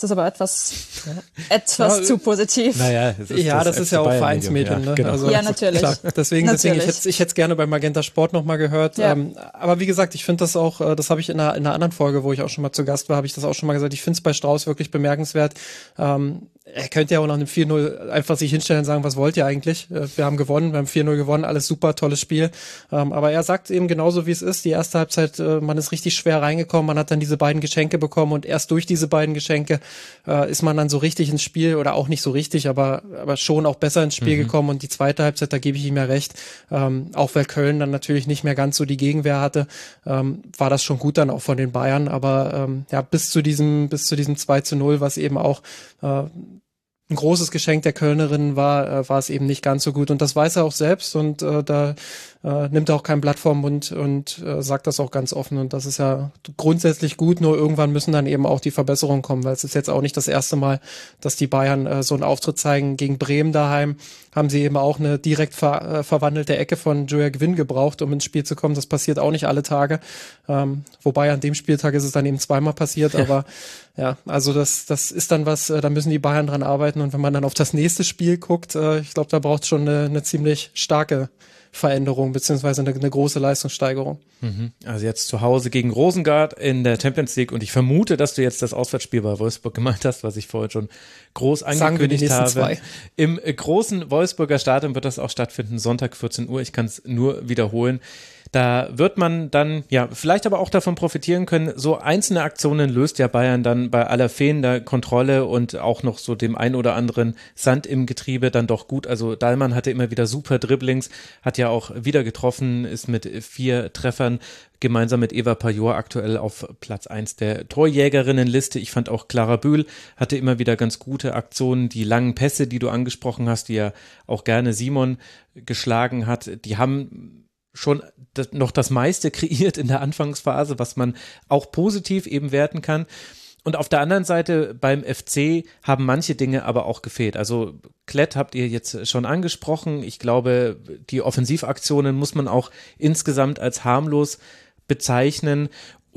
Das ist aber etwas, [laughs] etwas ja, zu positiv. Naja, das ist ja, das, das ist ja auch Vereinsmedium. Ja, ne? genau. also, ja natürlich. Klar, deswegen, natürlich. deswegen, ich hätte ich hätte es gerne bei Magenta Sport nochmal gehört. Ja. Ähm, aber wie gesagt, ich finde das auch, äh, das habe ich in einer, in einer anderen Folge, wo ich auch schon mal zu Gast war, habe ich das auch schon mal gesagt. Ich finde es bei Strauß wirklich bemerkenswert. Ähm, er könnte ja auch nach einem 4-0 einfach sich hinstellen und sagen, was wollt ihr eigentlich? Äh, wir haben gewonnen, wir haben 4-0 gewonnen, alles super, tolles Spiel. Ähm, aber er sagt eben genauso, wie es ist. Die erste Halbzeit, äh, man ist richtig schwer reingekommen, man hat dann diese beiden Geschenke bekommen und erst durch diese beiden Geschenke äh, ist man dann so richtig ins Spiel oder auch nicht so richtig, aber, aber schon auch besser ins Spiel mhm. gekommen. Und die zweite Halbzeit, da gebe ich ihm ja recht, ähm, auch weil Köln dann natürlich nicht mehr ganz so die Gegenwehr hatte, ähm, war das schon gut dann auch von den Bayern. Aber ja, bis zu diesem, bis zu diesem 2 zu 0, was eben auch ein großes Geschenk der Kölnerin war, äh, war es eben nicht ganz so gut. Und das weiß er auch selbst und äh, da äh, nimmt auch kein Blatt vom Mund und äh, sagt das auch ganz offen. Und das ist ja grundsätzlich gut, nur irgendwann müssen dann eben auch die Verbesserungen kommen, weil es ist jetzt auch nicht das erste Mal, dass die Bayern äh, so einen Auftritt zeigen. Gegen Bremen daheim haben sie eben auch eine direkt ver äh, verwandelte Ecke von Joya Gwynn gebraucht, um ins Spiel zu kommen. Das passiert auch nicht alle Tage. Ähm, wobei an dem Spieltag ist es dann eben zweimal passiert, ja. aber ja, also das, das ist dann was, äh, da müssen die Bayern dran arbeiten. Und wenn man dann auf das nächste Spiel guckt, äh, ich glaube, da braucht es schon eine, eine ziemlich starke Veränderung beziehungsweise eine, eine große Leistungssteigerung. Mhm. Also jetzt zu Hause gegen Rosengard in der Champions League und ich vermute, dass du jetzt das Auswärtsspiel bei Wolfsburg gemeint hast, was ich vorhin schon groß angekündigt habe. Zwei. Im großen Wolfsburger Stadion wird das auch stattfinden, Sonntag 14 Uhr. Ich kann es nur wiederholen. Da wird man dann, ja, vielleicht aber auch davon profitieren können. So einzelne Aktionen löst ja Bayern dann bei aller fehlender Kontrolle und auch noch so dem ein oder anderen Sand im Getriebe dann doch gut. Also Dallmann hatte immer wieder super Dribblings, hat ja auch wieder getroffen, ist mit vier Treffern gemeinsam mit Eva Pajor aktuell auf Platz eins der Torjägerinnenliste. Ich fand auch Clara Bühl hatte immer wieder ganz gute Aktionen. Die langen Pässe, die du angesprochen hast, die ja auch gerne Simon geschlagen hat, die haben schon das, noch das meiste [laughs] kreiert in der Anfangsphase, was man auch positiv eben werten kann. Und auf der anderen Seite beim FC haben manche Dinge aber auch gefehlt. Also Klett habt ihr jetzt schon angesprochen. Ich glaube, die Offensivaktionen muss man auch insgesamt als harmlos bezeichnen.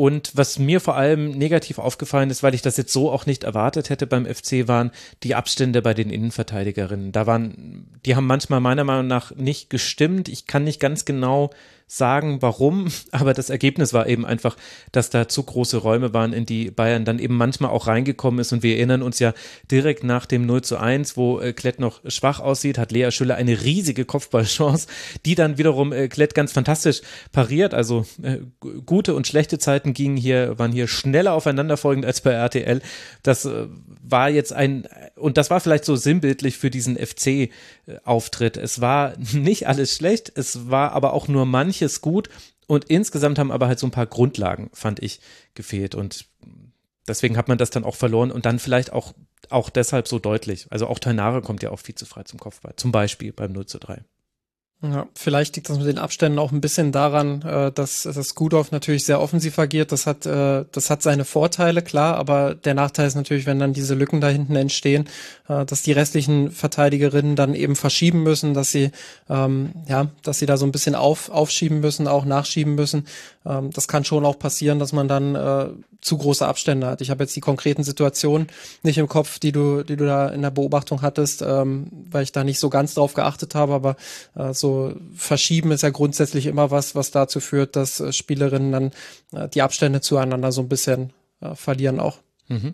Und was mir vor allem negativ aufgefallen ist, weil ich das jetzt so auch nicht erwartet hätte beim FC, waren die Abstände bei den Innenverteidigerinnen. Da waren, die haben manchmal meiner Meinung nach nicht gestimmt. Ich kann nicht ganz genau sagen, warum, [laughs] aber das Ergebnis war eben einfach, dass da zu große Räume waren, in die Bayern dann eben manchmal auch reingekommen ist. Und wir erinnern uns ja direkt nach dem 0 zu 1, wo äh, Klett noch schwach aussieht, hat Lea Schüller eine riesige Kopfballchance, die dann wiederum äh, Klett ganz fantastisch pariert, also äh, gute und schlechte Zeiten gingen hier, waren hier schneller aufeinanderfolgend als bei RTL, das war jetzt ein, und das war vielleicht so sinnbildlich für diesen FC-Auftritt, es war [laughs] nicht alles schlecht, es war aber auch nur manche manches gut und insgesamt haben aber halt so ein paar Grundlagen, fand ich, gefehlt und deswegen hat man das dann auch verloren und dann vielleicht auch, auch deshalb so deutlich. Also auch Tainare kommt ja auch viel zu frei zum Kopfball, zum Beispiel beim 0 zu 3. Ja, vielleicht liegt das mit den Abständen auch ein bisschen daran, äh, dass, dass Gudorf natürlich sehr offensiv agiert. Das hat, äh, das hat seine Vorteile, klar, aber der Nachteil ist natürlich, wenn dann diese Lücken da hinten entstehen, äh, dass die restlichen Verteidigerinnen dann eben verschieben müssen, dass sie, ähm, ja, dass sie da so ein bisschen auf, aufschieben müssen, auch nachschieben müssen. Ähm, das kann schon auch passieren, dass man dann äh, zu große Abstände hat. Ich habe jetzt die konkreten Situationen nicht im Kopf, die du, die du da in der Beobachtung hattest, ähm, weil ich da nicht so ganz drauf geachtet habe, aber äh, so verschieben ist ja grundsätzlich immer was, was dazu führt, dass äh, Spielerinnen dann äh, die Abstände zueinander so ein bisschen äh, verlieren auch. Mhm.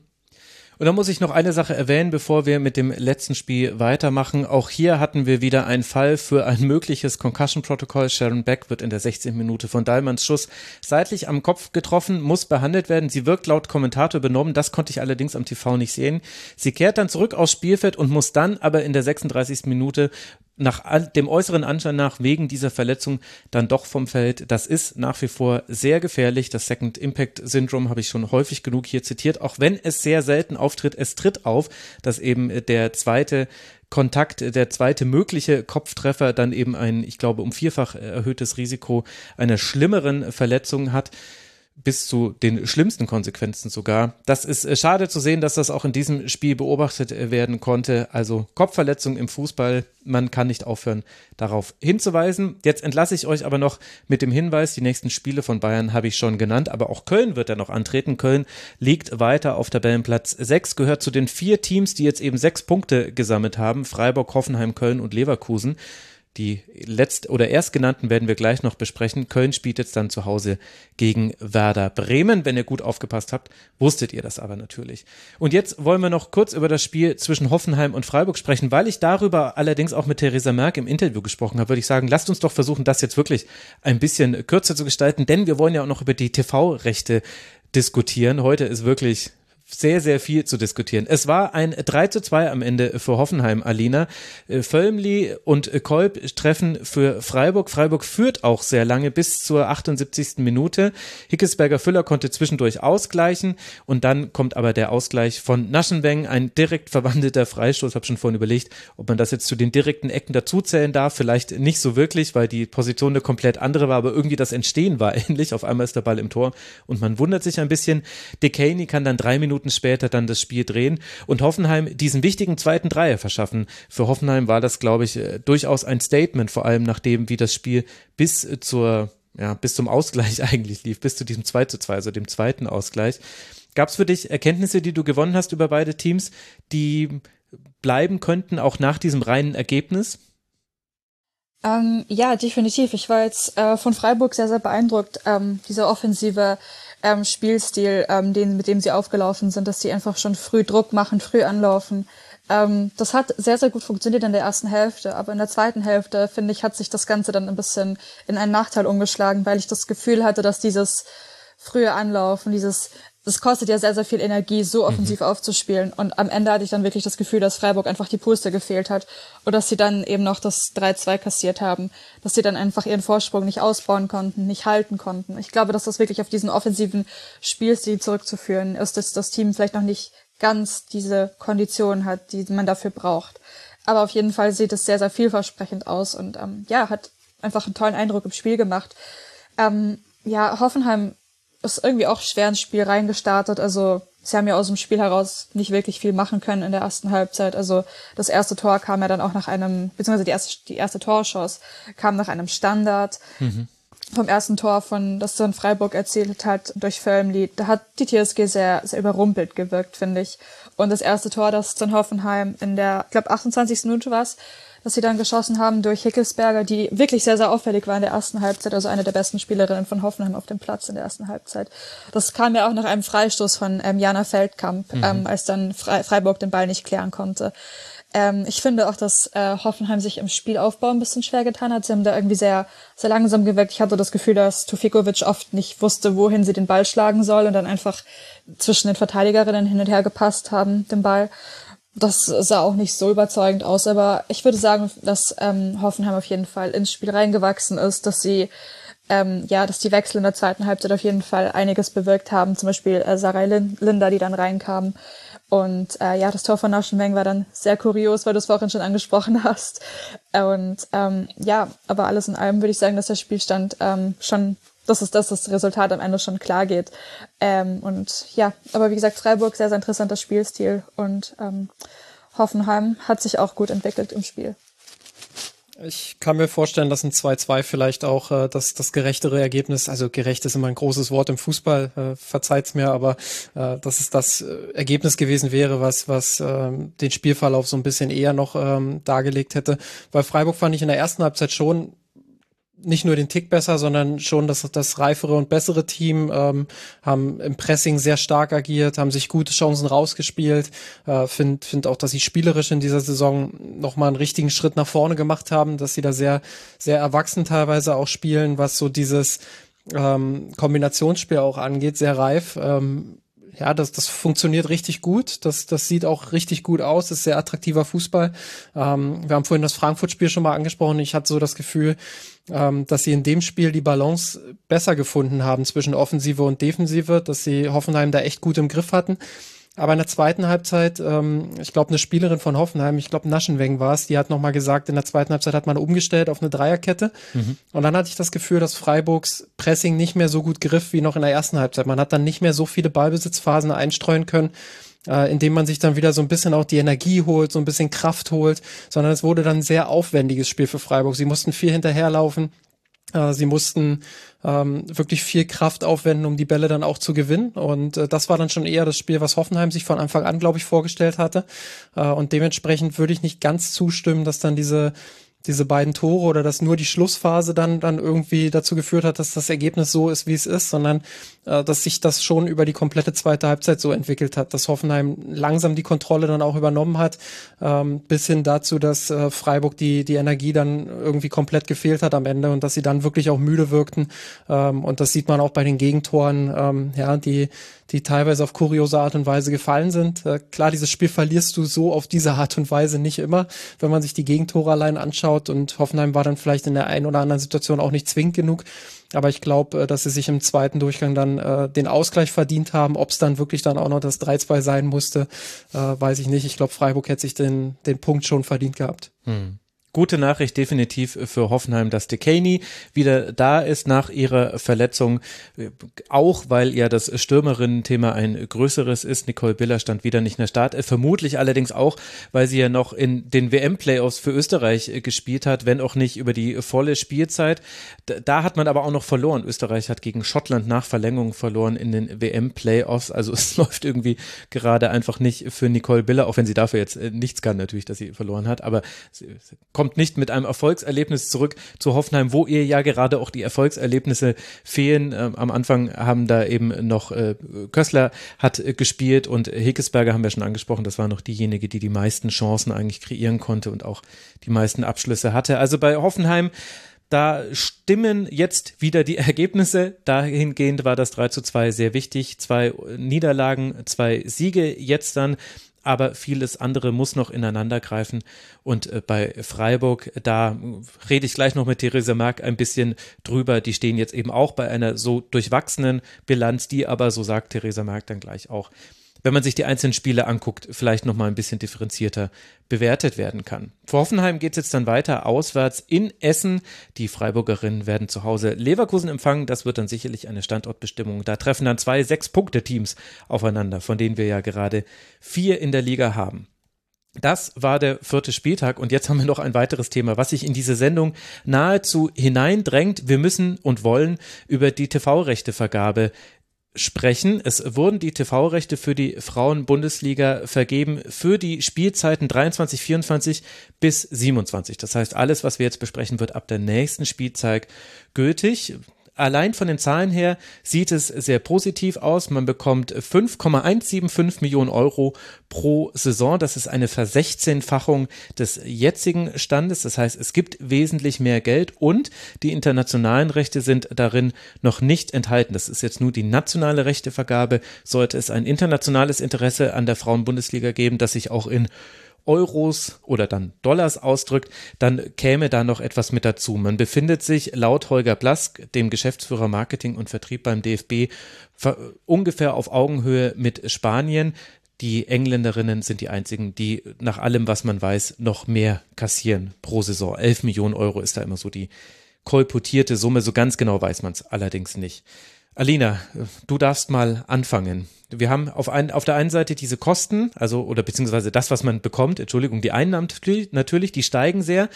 Und dann muss ich noch eine Sache erwähnen, bevor wir mit dem letzten Spiel weitermachen. Auch hier hatten wir wieder einen Fall für ein mögliches Concussion-Protokoll. Sharon Beck wird in der 16. Minute von Dahlmanns Schuss seitlich am Kopf getroffen, muss behandelt werden. Sie wirkt laut Kommentator übernommen. Das konnte ich allerdings am TV nicht sehen. Sie kehrt dann zurück aufs Spielfeld und muss dann aber in der 36. Minute nach dem äußeren Anschein nach wegen dieser Verletzung dann doch vom Feld. Das ist nach wie vor sehr gefährlich. Das Second Impact Syndrome habe ich schon häufig genug hier zitiert, auch wenn es sehr selten auftritt. Es tritt auf, dass eben der zweite Kontakt, der zweite mögliche Kopftreffer dann eben ein, ich glaube, um vierfach erhöhtes Risiko einer schlimmeren Verletzung hat bis zu den schlimmsten Konsequenzen sogar. Das ist äh, schade zu sehen, dass das auch in diesem Spiel beobachtet äh, werden konnte. Also Kopfverletzung im Fußball, man kann nicht aufhören, darauf hinzuweisen. Jetzt entlasse ich euch aber noch mit dem Hinweis, die nächsten Spiele von Bayern habe ich schon genannt, aber auch Köln wird ja noch antreten. Köln liegt weiter auf Tabellenplatz 6, gehört zu den vier Teams, die jetzt eben sechs Punkte gesammelt haben. Freiburg, Hoffenheim, Köln und Leverkusen. Die letzt- oder erstgenannten werden wir gleich noch besprechen. Köln spielt jetzt dann zu Hause gegen Werder Bremen. Wenn ihr gut aufgepasst habt, wusstet ihr das aber natürlich. Und jetzt wollen wir noch kurz über das Spiel zwischen Hoffenheim und Freiburg sprechen. Weil ich darüber allerdings auch mit Theresa Merck im Interview gesprochen habe, würde ich sagen, lasst uns doch versuchen, das jetzt wirklich ein bisschen kürzer zu gestalten, denn wir wollen ja auch noch über die TV-Rechte diskutieren. Heute ist wirklich sehr, sehr viel zu diskutieren. Es war ein 3 zu 2 am Ende für Hoffenheim, Alina. Äh, Völmli und Kolb treffen für Freiburg. Freiburg führt auch sehr lange bis zur 78. Minute. Hickesberger Füller konnte zwischendurch ausgleichen und dann kommt aber der Ausgleich von Naschenweng, ein direkt verwandelter Freistoß. Habe schon vorhin überlegt, ob man das jetzt zu den direkten Ecken dazuzählen darf. Vielleicht nicht so wirklich, weil die Position eine komplett andere war, aber irgendwie das Entstehen war [laughs] ähnlich. Auf einmal ist der Ball im Tor und man wundert sich ein bisschen. Dekaney kann dann drei Minuten Minuten später dann das Spiel drehen und Hoffenheim diesen wichtigen zweiten Dreier verschaffen. Für Hoffenheim war das, glaube ich, äh, durchaus ein Statement, vor allem nachdem, wie das Spiel bis äh, zur, ja, bis zum Ausgleich [laughs] eigentlich lief, bis zu diesem 2 zu 2, also dem zweiten Ausgleich. Gab es für dich Erkenntnisse, die du gewonnen hast über beide Teams, die bleiben könnten, auch nach diesem reinen Ergebnis? Ähm, ja, definitiv. Ich war jetzt äh, von Freiburg sehr, sehr beeindruckt. Ähm, dieser offensive ähm, Spielstil, ähm, den, mit dem sie aufgelaufen sind, dass sie einfach schon früh Druck machen, früh anlaufen. Ähm, das hat sehr, sehr gut funktioniert in der ersten Hälfte, aber in der zweiten Hälfte, finde ich, hat sich das Ganze dann ein bisschen in einen Nachteil umgeschlagen, weil ich das Gefühl hatte, dass dieses frühe Anlaufen, dieses das kostet ja sehr, sehr viel Energie, so mhm. offensiv mhm. aufzuspielen. Und am Ende hatte ich dann wirklich das Gefühl, dass Freiburg einfach die Puste gefehlt hat und dass sie dann eben noch das 3-2 kassiert haben, dass sie dann einfach ihren Vorsprung nicht ausbauen konnten, nicht halten konnten. Ich glaube, dass das wirklich auf diesen offensiven Spielstil zurückzuführen ist, dass das Team vielleicht noch nicht ganz diese Kondition hat, die man dafür braucht. Aber auf jeden Fall sieht es sehr, sehr vielversprechend aus und ähm, ja, hat einfach einen tollen Eindruck im Spiel gemacht. Ähm, ja, Hoffenheim ist irgendwie auch schwer ins Spiel reingestartet. Also sie haben ja aus dem Spiel heraus nicht wirklich viel machen können in der ersten Halbzeit. Also das erste Tor kam ja dann auch nach einem, beziehungsweise die erste, die erste Torschuss kam nach einem Standard. Mhm. Vom ersten Tor von, das dann Freiburg erzählt hat, durch Völmli, da hat die TSG sehr, sehr überrumpelt gewirkt, finde ich. Und das erste Tor, das dann Hoffenheim in der, ich glaube, 28. Minute war das sie dann geschossen haben durch Hickelsberger, die wirklich sehr, sehr auffällig war in der ersten Halbzeit, also eine der besten Spielerinnen von Hoffenheim auf dem Platz in der ersten Halbzeit. Das kam ja auch nach einem Freistoß von ähm, Jana Feldkamp, mhm. ähm, als dann Fre Freiburg den Ball nicht klären konnte. Ähm, ich finde auch, dass äh, Hoffenheim sich im Spielaufbau ein bisschen schwer getan hat. Sie haben da irgendwie sehr, sehr langsam gewirkt. Ich hatte das Gefühl, dass Tufikovic oft nicht wusste, wohin sie den Ball schlagen soll und dann einfach zwischen den Verteidigerinnen hin und her gepasst haben, den Ball das sah auch nicht so überzeugend aus, aber ich würde sagen, dass ähm, Hoffenheim auf jeden Fall ins Spiel reingewachsen ist, dass sie ähm, ja, dass die Wechsel in der zweiten Halbzeit auf jeden Fall einiges bewirkt haben. Zum Beispiel äh, Sarah Linda, die dann reinkam. Und äh, ja, das Tor von Naschenweng war dann sehr kurios, weil du es vorhin schon angesprochen hast. Und ähm, ja, aber alles in allem würde ich sagen, dass der Spielstand ähm, schon, dass es, dass das Resultat am Ende schon klar geht. Ähm, und ja, aber wie gesagt, Freiburg sehr, sehr interessanter Spielstil und ähm, Hoffenheim hat sich auch gut entwickelt im Spiel. Ich kann mir vorstellen, dass ein 2-2 vielleicht auch äh, das, das gerechtere Ergebnis, also gerecht ist immer ein großes Wort im Fußball, äh, verzeiht's mir, aber äh, dass es das äh, Ergebnis gewesen wäre, was, was äh, den Spielverlauf so ein bisschen eher noch ähm, dargelegt hätte. Weil Freiburg fand ich in der ersten Halbzeit schon nicht nur den Tick besser, sondern schon das, das reifere und bessere Team, ähm, haben im Pressing sehr stark agiert, haben sich gute Chancen rausgespielt. Äh, Finde find auch, dass sie spielerisch in dieser Saison nochmal einen richtigen Schritt nach vorne gemacht haben, dass sie da sehr, sehr erwachsen teilweise auch spielen, was so dieses ähm, Kombinationsspiel auch angeht, sehr reif. Ähm, ja, das, das funktioniert richtig gut. Das, das sieht auch richtig gut aus. Das ist sehr attraktiver Fußball. Ähm, wir haben vorhin das Frankfurt-Spiel schon mal angesprochen. Ich hatte so das Gefühl, dass sie in dem Spiel die Balance besser gefunden haben zwischen Offensive und Defensive, dass sie Hoffenheim da echt gut im Griff hatten. Aber in der zweiten Halbzeit, ähm, ich glaube, eine Spielerin von Hoffenheim, ich glaube, Naschenweng war es, die hat nochmal gesagt, in der zweiten Halbzeit hat man umgestellt auf eine Dreierkette. Mhm. Und dann hatte ich das Gefühl, dass Freiburgs Pressing nicht mehr so gut griff wie noch in der ersten Halbzeit. Man hat dann nicht mehr so viele Ballbesitzphasen einstreuen können, äh, indem man sich dann wieder so ein bisschen auch die Energie holt, so ein bisschen Kraft holt, sondern es wurde dann ein sehr aufwendiges Spiel für Freiburg. Sie mussten viel hinterherlaufen. Äh, sie mussten ähm, wirklich viel Kraft aufwenden, um die Bälle dann auch zu gewinnen. Und äh, das war dann schon eher das Spiel, was Hoffenheim sich von Anfang an, glaube ich, vorgestellt hatte. Äh, und dementsprechend würde ich nicht ganz zustimmen, dass dann diese diese beiden Tore oder dass nur die Schlussphase dann dann irgendwie dazu geführt hat, dass das Ergebnis so ist, wie es ist, sondern äh, dass sich das schon über die komplette zweite Halbzeit so entwickelt hat, dass Hoffenheim langsam die Kontrolle dann auch übernommen hat, ähm, bis hin dazu, dass äh, Freiburg die die Energie dann irgendwie komplett gefehlt hat am Ende und dass sie dann wirklich auch müde wirkten. Ähm, und das sieht man auch bei den Gegentoren, ähm, ja, die die teilweise auf kuriose Art und Weise gefallen sind. Äh, klar, dieses Spiel verlierst du so auf diese Art und Weise nicht immer, wenn man sich die Gegentore allein anschaut und Hoffenheim war dann vielleicht in der einen oder anderen Situation auch nicht zwingend genug. Aber ich glaube, äh, dass sie sich im zweiten Durchgang dann äh, den Ausgleich verdient haben. Ob es dann wirklich dann auch noch das 3-2 sein musste, äh, weiß ich nicht. Ich glaube, Freiburg hätte sich den, den Punkt schon verdient gehabt. Hm gute Nachricht definitiv für Hoffenheim, dass Dekaney wieder da ist nach ihrer Verletzung. Auch weil ja das Stürmerinnen-Thema ein größeres ist. Nicole Biller stand wieder nicht in der Start. Vermutlich allerdings auch, weil sie ja noch in den WM-Playoffs für Österreich gespielt hat, wenn auch nicht über die volle Spielzeit. Da hat man aber auch noch verloren. Österreich hat gegen Schottland nach Verlängerung verloren in den WM-Playoffs. Also [laughs] es läuft irgendwie gerade einfach nicht für Nicole Biller, auch wenn sie dafür jetzt nichts kann natürlich, dass sie verloren hat. Aber kommt kommt nicht mit einem Erfolgserlebnis zurück zu Hoffenheim, wo ihr ja gerade auch die Erfolgserlebnisse fehlen. Ähm, am Anfang haben da eben noch äh, Kössler hat äh, gespielt und Hekesberger haben wir schon angesprochen. Das war noch diejenige, die die meisten Chancen eigentlich kreieren konnte und auch die meisten Abschlüsse hatte. Also bei Hoffenheim da stimmen jetzt wieder die [laughs] Ergebnisse. Dahingehend war das 3 zu 2 sehr wichtig. Zwei Niederlagen, zwei Siege jetzt dann aber vieles andere muss noch ineinander greifen. Und äh, bei Freiburg, da rede ich gleich noch mit Theresa Mark ein bisschen drüber. Die stehen jetzt eben auch bei einer so durchwachsenen Bilanz, die aber, so sagt Theresa Mark dann gleich auch, wenn man sich die einzelnen Spiele anguckt, vielleicht nochmal ein bisschen differenzierter bewertet werden kann. Vor Hoffenheim geht es jetzt dann weiter auswärts in Essen. Die Freiburgerinnen werden zu Hause Leverkusen empfangen. Das wird dann sicherlich eine Standortbestimmung. Da treffen dann zwei Sechs-Punkte-Teams aufeinander, von denen wir ja gerade vier in der Liga haben. Das war der vierte Spieltag und jetzt haben wir noch ein weiteres Thema, was sich in diese Sendung nahezu hineindrängt. Wir müssen und wollen über die TV-Rechtevergabe sprechen. Es wurden die TV-Rechte für die Frauen-Bundesliga vergeben für die Spielzeiten 23, 24 bis 27. Das heißt, alles, was wir jetzt besprechen, wird ab der nächsten Spielzeit gültig allein von den Zahlen her sieht es sehr positiv aus. Man bekommt 5,175 Millionen Euro pro Saison. Das ist eine Versechzehnfachung des jetzigen Standes. Das heißt, es gibt wesentlich mehr Geld und die internationalen Rechte sind darin noch nicht enthalten. Das ist jetzt nur die nationale Rechtevergabe. Sollte es ein internationales Interesse an der Frauenbundesliga geben, das sich auch in Euros oder dann Dollars ausdrückt, dann käme da noch etwas mit dazu. Man befindet sich laut Holger Blask, dem Geschäftsführer Marketing und Vertrieb beim DFB, ungefähr auf Augenhöhe mit Spanien. Die Engländerinnen sind die einzigen, die nach allem, was man weiß, noch mehr kassieren pro Saison. 11 Millionen Euro ist da immer so die kolportierte Summe. So ganz genau weiß man es allerdings nicht. Alina, du darfst mal anfangen. Wir haben auf, ein, auf der einen Seite diese Kosten, also oder beziehungsweise das, was man bekommt, Entschuldigung, die Einnahmen natürlich, die steigen sehr.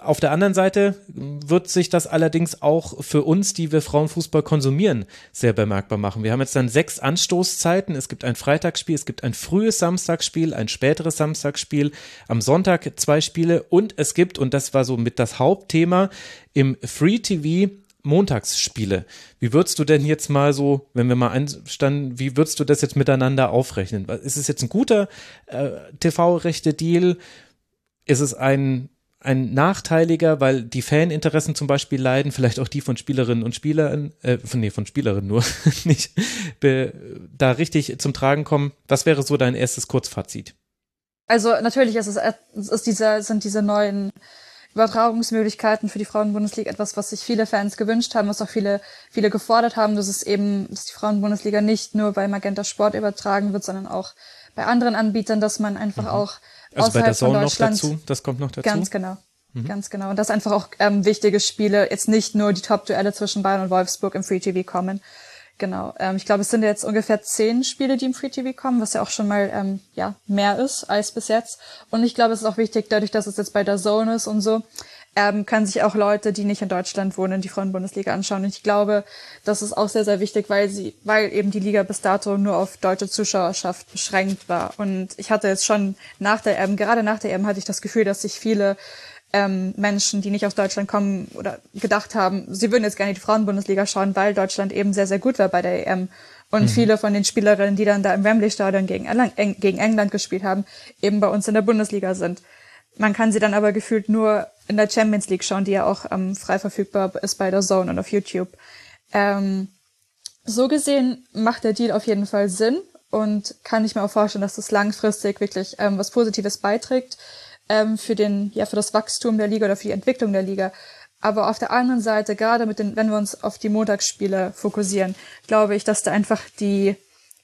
Auf der anderen Seite wird sich das allerdings auch für uns, die wir Frauenfußball konsumieren, sehr bemerkbar machen. Wir haben jetzt dann sechs Anstoßzeiten. Es gibt ein Freitagsspiel, es gibt ein frühes Samstagsspiel, ein späteres Samstagsspiel, am Sonntag zwei Spiele und es gibt, und das war so mit das Hauptthema, im Free TV Montagsspiele. Wie würdest du denn jetzt mal so, wenn wir mal einstanden, wie würdest du das jetzt miteinander aufrechnen? Ist es jetzt ein guter äh, TV-Rechte-Deal? Ist es ein, ein nachteiliger, weil die Faninteressen zum Beispiel leiden, vielleicht auch die von Spielerinnen und Spielern, äh, von, nee, von Spielerinnen nur, [laughs] nicht, be, da richtig zum Tragen kommen? Was wäre so dein erstes Kurzfazit? Also natürlich ist es, ist diese, sind diese neuen Übertragungsmöglichkeiten für die Frauenbundesliga etwas, was sich viele Fans gewünscht haben, was auch viele, viele gefordert haben, dass es eben, dass die Frauenbundesliga nicht nur bei Magenta Sport übertragen wird, sondern auch bei anderen Anbietern, dass man einfach mhm. auch also außerhalb bei der Zone von Deutschland noch dazu, das kommt noch dazu. Ganz genau. Mhm. Ganz genau. Und dass einfach auch ähm, wichtige Spiele, jetzt nicht nur die Top-Duelle zwischen Bayern und Wolfsburg im Free TV kommen, Genau. Ähm, ich glaube, es sind jetzt ungefähr zehn Spiele, die im Free TV kommen, was ja auch schon mal ähm, ja mehr ist als bis jetzt. Und ich glaube, es ist auch wichtig, dadurch, dass es jetzt bei der Zone ist und so, ähm, können sich auch Leute, die nicht in Deutschland wohnen, die Frauen-Bundesliga anschauen. Und ich glaube, das ist auch sehr, sehr wichtig, weil sie, weil eben die Liga bis dato nur auf deutsche Zuschauerschaft beschränkt war. Und ich hatte jetzt schon nach der EM, gerade nach der EM hatte ich das Gefühl, dass sich viele ähm, Menschen, die nicht aus Deutschland kommen oder gedacht haben, sie würden jetzt gerne die Frauenbundesliga schauen, weil Deutschland eben sehr, sehr gut war bei der EM. Und mhm. viele von den Spielerinnen, die dann da im Wembley-Stadion gegen, gegen England gespielt haben, eben bei uns in der Bundesliga sind. Man kann sie dann aber gefühlt nur in der Champions League schauen, die ja auch ähm, frei verfügbar ist bei der Zone und auf YouTube. Ähm, so gesehen macht der Deal auf jeden Fall Sinn und kann ich mir auch vorstellen, dass das langfristig wirklich ähm, was Positives beiträgt ähm, für den, ja, für das Wachstum der Liga oder für die Entwicklung der Liga. Aber auf der anderen Seite, gerade mit den, wenn wir uns auf die Montagsspiele fokussieren, glaube ich, dass da einfach die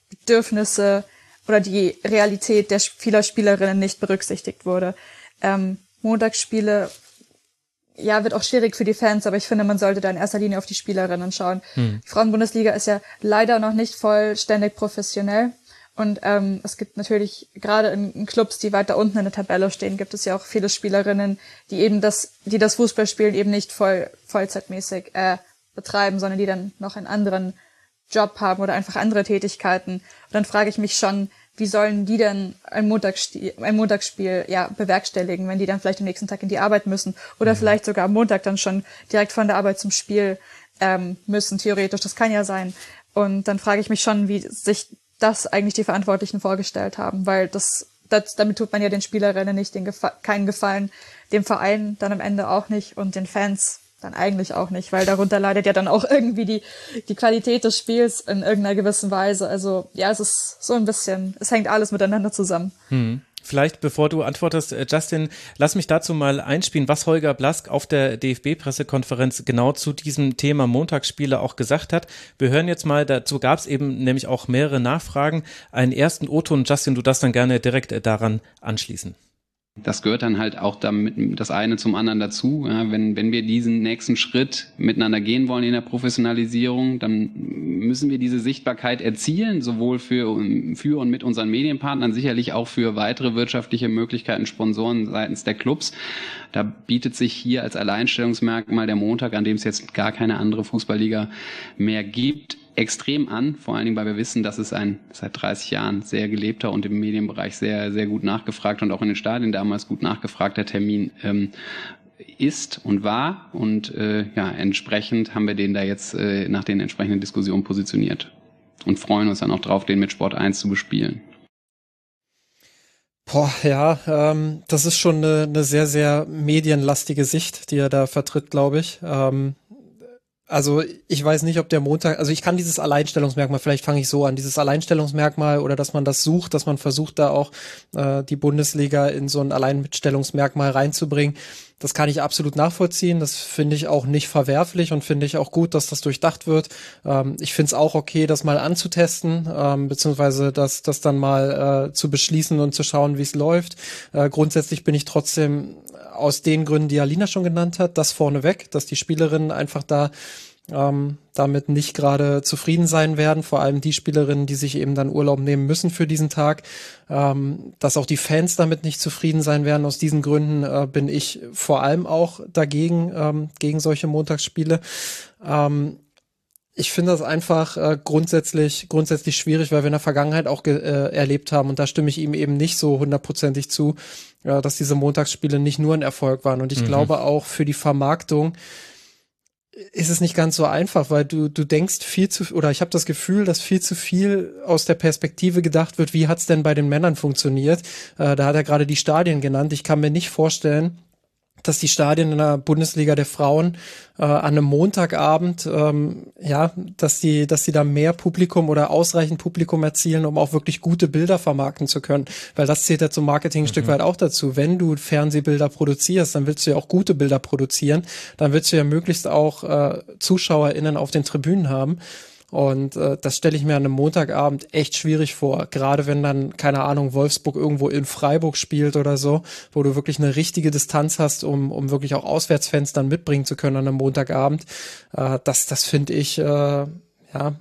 Bedürfnisse oder die Realität der vieler Spielerinnen nicht berücksichtigt wurde. Ähm, Montagsspiele, ja, wird auch schwierig für die Fans, aber ich finde, man sollte da in erster Linie auf die Spielerinnen schauen. Hm. Die Frauenbundesliga ist ja leider noch nicht vollständig professionell. Und ähm, es gibt natürlich gerade in, in, Clubs, die weiter unten in der Tabelle stehen, gibt es ja auch viele Spielerinnen, die eben das, die das Fußballspielen eben nicht voll vollzeitmäßig äh, betreiben, sondern die dann noch einen anderen Job haben oder einfach andere Tätigkeiten. Und dann frage ich mich schon, wie sollen die denn ein Montagsspiel, ein Montagsspiel ja bewerkstelligen, wenn die dann vielleicht am nächsten Tag in die Arbeit müssen oder mhm. vielleicht sogar am Montag dann schon direkt von der Arbeit zum Spiel ähm, müssen, theoretisch. Das kann ja sein. Und dann frage ich mich schon, wie sich das eigentlich die Verantwortlichen vorgestellt haben, weil das, das damit tut man ja den Spielerinnen nicht den Gefa keinen Gefallen, dem Verein dann am Ende auch nicht und den Fans dann eigentlich auch nicht, weil darunter leidet ja dann auch [laughs] irgendwie die, die Qualität des Spiels in irgendeiner gewissen Weise. Also ja, es ist so ein bisschen, es hängt alles miteinander zusammen. Hm. Vielleicht, bevor du antwortest, äh, Justin, lass mich dazu mal einspielen, was Holger Blask auf der DFB-Pressekonferenz genau zu diesem Thema Montagsspiele auch gesagt hat. Wir hören jetzt mal, dazu gab es eben nämlich auch mehrere Nachfragen. Einen ersten O-Ton, Justin, du darfst dann gerne direkt äh, daran anschließen. Das gehört dann halt auch damit das eine zum anderen dazu. Ja, wenn, wenn wir diesen nächsten Schritt miteinander gehen wollen in der Professionalisierung, dann müssen wir diese Sichtbarkeit erzielen, sowohl für, für und mit unseren Medienpartnern, sicherlich auch für weitere wirtschaftliche Möglichkeiten, Sponsoren seitens der Clubs. Da bietet sich hier als Alleinstellungsmerkmal der Montag, an dem es jetzt gar keine andere Fußballliga mehr gibt, extrem an, vor allen Dingen, weil wir wissen, dass es ein seit 30 Jahren sehr gelebter und im Medienbereich sehr, sehr gut nachgefragt und auch in den Stadien damals gut nachgefragter Termin ähm, ist und war. Und äh, ja, entsprechend haben wir den da jetzt äh, nach den entsprechenden Diskussionen positioniert und freuen uns dann auch drauf, den mit Sport 1 zu bespielen. Boah, ja, ähm, das ist schon eine, eine sehr, sehr medienlastige Sicht, die er da vertritt, glaube ich. Ähm, Also ich weiß nicht, ob der Montag, also ich kann dieses Alleinstellungsmerkmal, vielleicht fange ich so an, dieses Alleinstellungsmerkmal oder dass man das sucht, dass man versucht, da auch äh, die Bundesliga in so ein Alleinstellungsmerkmal reinzubringen. Das kann ich absolut nachvollziehen. Das finde ich auch nicht verwerflich und finde ich auch gut, dass das durchdacht wird. Ähm, ich finde es auch okay, das mal anzutesten, ähm, beziehungsweise das, das dann mal äh, zu beschließen und zu schauen, wie es läuft. Äh, grundsätzlich bin ich trotzdem aus den Gründen, die Alina schon genannt hat, das vorneweg, dass die Spielerinnen einfach da ähm, damit nicht gerade zufrieden sein werden, vor allem die Spielerinnen, die sich eben dann Urlaub nehmen müssen für diesen Tag, ähm, dass auch die Fans damit nicht zufrieden sein werden. Aus diesen Gründen äh, bin ich vor allem auch dagegen, ähm, gegen solche Montagsspiele. Ähm, ich finde das einfach äh, grundsätzlich grundsätzlich schwierig, weil wir in der Vergangenheit auch äh, erlebt haben und da stimme ich ihm eben nicht so hundertprozentig zu, äh, dass diese Montagsspiele nicht nur ein Erfolg waren und ich mhm. glaube auch für die Vermarktung ist es nicht ganz so einfach, weil du du denkst viel zu oder ich habe das Gefühl, dass viel zu viel aus der Perspektive gedacht wird, wie hat's denn bei den Männern funktioniert? Äh, da hat er gerade die Stadien genannt. Ich kann mir nicht vorstellen, dass die Stadien in der Bundesliga der Frauen äh, an einem Montagabend, ähm, ja, dass die, dass die da mehr Publikum oder ausreichend Publikum erzielen, um auch wirklich gute Bilder vermarkten zu können. Weil das zählt ja zum Marketing ein mhm. Stück weit auch dazu. Wenn du Fernsehbilder produzierst, dann willst du ja auch gute Bilder produzieren. Dann willst du ja möglichst auch äh, ZuschauerInnen auf den Tribünen haben. Und äh, das stelle ich mir an einem Montagabend echt schwierig vor. Gerade wenn dann, keine Ahnung, Wolfsburg irgendwo in Freiburg spielt oder so, wo du wirklich eine richtige Distanz hast, um, um wirklich auch Auswärtsfans dann mitbringen zu können an einem Montagabend. Äh, das, das finde ich, äh, ja,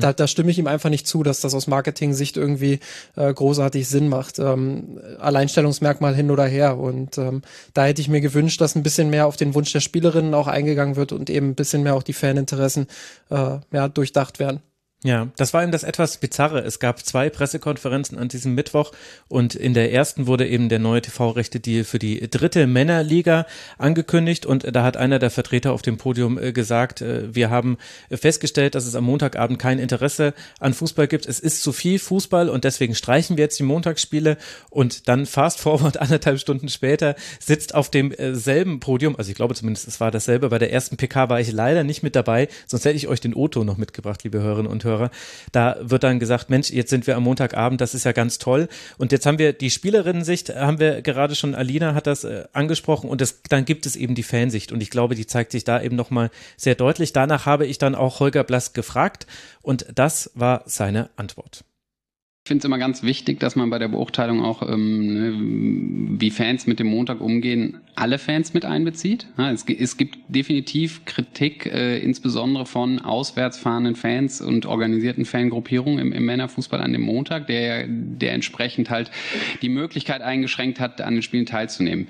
Da, da stimme ich ihm einfach nicht zu, dass das aus Marketing-Sicht irgendwie äh, großartig Sinn macht. Ähm, Alleinstellungsmerkmal hin oder her. Und ähm, da hätte ich mir gewünscht, dass ein bisschen mehr auf den Wunsch der Spielerinnen auch eingegangen wird und eben ein bisschen mehr auch die Faninteressen äh, ja, durchdacht werden. Ja, das war eben das etwas Bizarre. Es gab zwei Pressekonferenzen an diesem Mittwoch und in der ersten wurde eben der neue TV-Rechte-Deal für die dritte Männerliga angekündigt und da hat einer der Vertreter auf dem Podium äh, gesagt, äh, wir haben festgestellt, dass es am Montagabend kein Interesse an Fußball gibt. Es ist zu viel Fußball und deswegen streichen wir jetzt die Montagsspiele und dann fast forward [laughs] anderthalb Stunden später sitzt auf demselben Podium, also ich glaube zumindest es war dasselbe, bei der ersten PK war ich leider nicht mit dabei, sonst hätte ich euch den Otto noch mitgebracht, liebe Hörerinnen und Hörer Hörer, da wird dann gesagt, Mensch, jetzt sind wir am Montagabend, das ist ja ganz toll. Und jetzt haben wir die Spielerinnen-Sicht, haben wir gerade schon, Alina hat das äh, angesprochen und das, dann gibt es eben die Fansicht und ich glaube, die zeigt sich da eben nochmal sehr deutlich. Danach habe ich dann auch Holger Blass gefragt und das war seine Antwort. Ich finde es immer ganz wichtig, dass man bei der Beurteilung auch, ähm, ne, wie Fans mit dem Montag umgehen, alle Fans mit einbezieht. Ja, es, es, gibt definitiv Kritik, äh, insbesondere von auswärts fahrenden Fans und organisierten Fangruppierungen im, im, Männerfußball an dem Montag, der, der entsprechend halt die Möglichkeit eingeschränkt hat, an den Spielen teilzunehmen.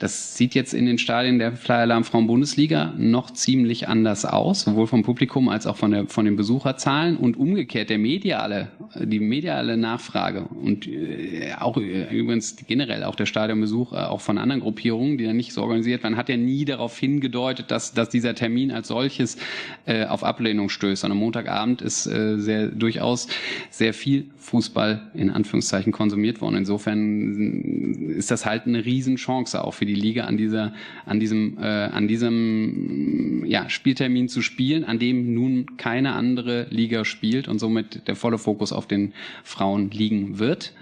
Das sieht jetzt in den Stadien der Flyer Alarm Frauen Bundesliga noch ziemlich anders aus, sowohl vom Publikum als auch von, der, von den Besucherzahlen und umgekehrt der mediale, die mediale Nachfrage und äh, auch äh, übrigens generell auch der Stadionbesuch äh, auch von anderen Gruppierungen, die dann nicht so organisiert waren, hat ja nie darauf hingedeutet, dass, dass dieser Termin als solches äh, auf Ablehnung stößt. Und am Montagabend ist äh, sehr durchaus sehr viel Fußball in Anführungszeichen konsumiert worden. Insofern ist das halt eine Riesenchance auch für die Liga an dieser, an diesem, äh, an diesem ja, Spieltermin zu spielen, an dem nun keine andere Liga spielt und somit der volle Fokus auf den Frauen liegen wird.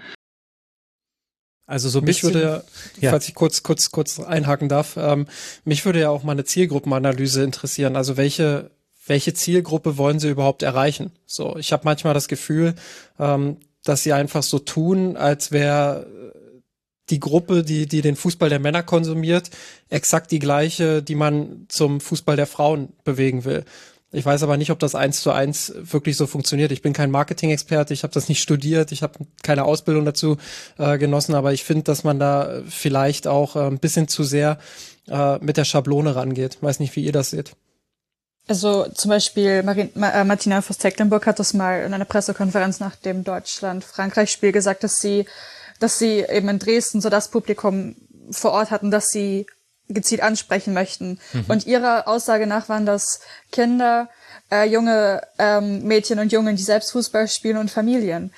Also so mich würde, ja. falls ich kurz, kurz, kurz einhaken darf, ähm, mich würde ja auch mal eine Zielgruppenanalyse interessieren. Also welche welche Zielgruppe wollen sie überhaupt erreichen? So, ich habe manchmal das Gefühl, ähm, dass sie einfach so tun, als wäre die Gruppe, die, die den Fußball der Männer konsumiert, exakt die gleiche, die man zum Fußball der Frauen bewegen will. Ich weiß aber nicht, ob das eins zu eins wirklich so funktioniert. Ich bin kein Marketing-Experte, ich habe das nicht studiert, ich habe keine Ausbildung dazu äh, genossen, aber ich finde, dass man da vielleicht auch äh, ein bisschen zu sehr äh, mit der Schablone rangeht. Weiß nicht, wie ihr das seht. Also zum Beispiel Marin, äh, Martina Voss-Tecklenburg hat das mal in einer Pressekonferenz nach dem Deutschland-Frankreich-Spiel gesagt, dass sie dass sie eben in Dresden so das Publikum vor Ort hatten, dass sie gezielt ansprechen möchten. Mhm. Und ihrer Aussage nach waren das Kinder, äh, junge ähm, Mädchen und Jungen, die selbst Fußball spielen und Familien.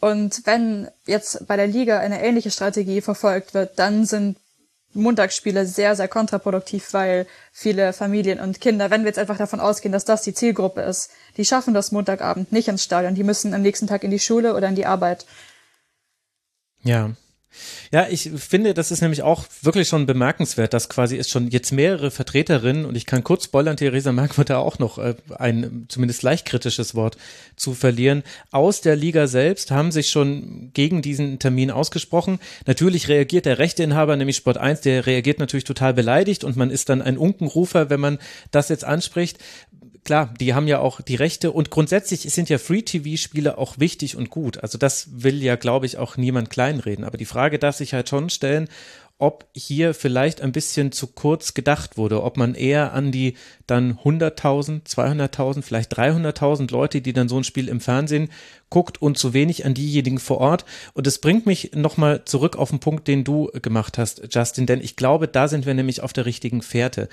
Und wenn jetzt bei der Liga eine ähnliche Strategie verfolgt wird, dann sind Montagsspiele sehr, sehr kontraproduktiv, weil viele Familien und Kinder, wenn wir jetzt einfach davon ausgehen, dass das die Zielgruppe ist, die schaffen das Montagabend nicht ins Stadion, die müssen am nächsten Tag in die Schule oder in die Arbeit. Ja, ja, ich finde, das ist nämlich auch wirklich schon bemerkenswert, dass quasi es schon jetzt mehrere Vertreterinnen, und ich kann kurz spoilern, Theresa Merck wird da auch noch äh, ein zumindest leicht kritisches Wort zu verlieren, aus der Liga selbst haben sich schon gegen diesen Termin ausgesprochen. Natürlich reagiert der Rechteinhaber, nämlich Sport 1, der reagiert natürlich total beleidigt und man ist dann ein Unkenrufer, wenn man das jetzt anspricht klar, die haben ja auch die Rechte und grundsätzlich sind ja Free-TV-Spiele auch wichtig und gut. Also das will ja, glaube ich, auch niemand kleinreden. Aber die Frage darf sich halt schon stellen, ob hier vielleicht ein bisschen zu kurz gedacht wurde, ob man eher an die dann 100.000, 200.000, vielleicht 300.000 Leute, die dann so ein Spiel im Fernsehen guckt und zu wenig an diejenigen vor Ort. Und es bringt mich nochmal zurück auf den Punkt, den du gemacht hast, Justin, denn ich glaube, da sind wir nämlich auf der richtigen Fährte.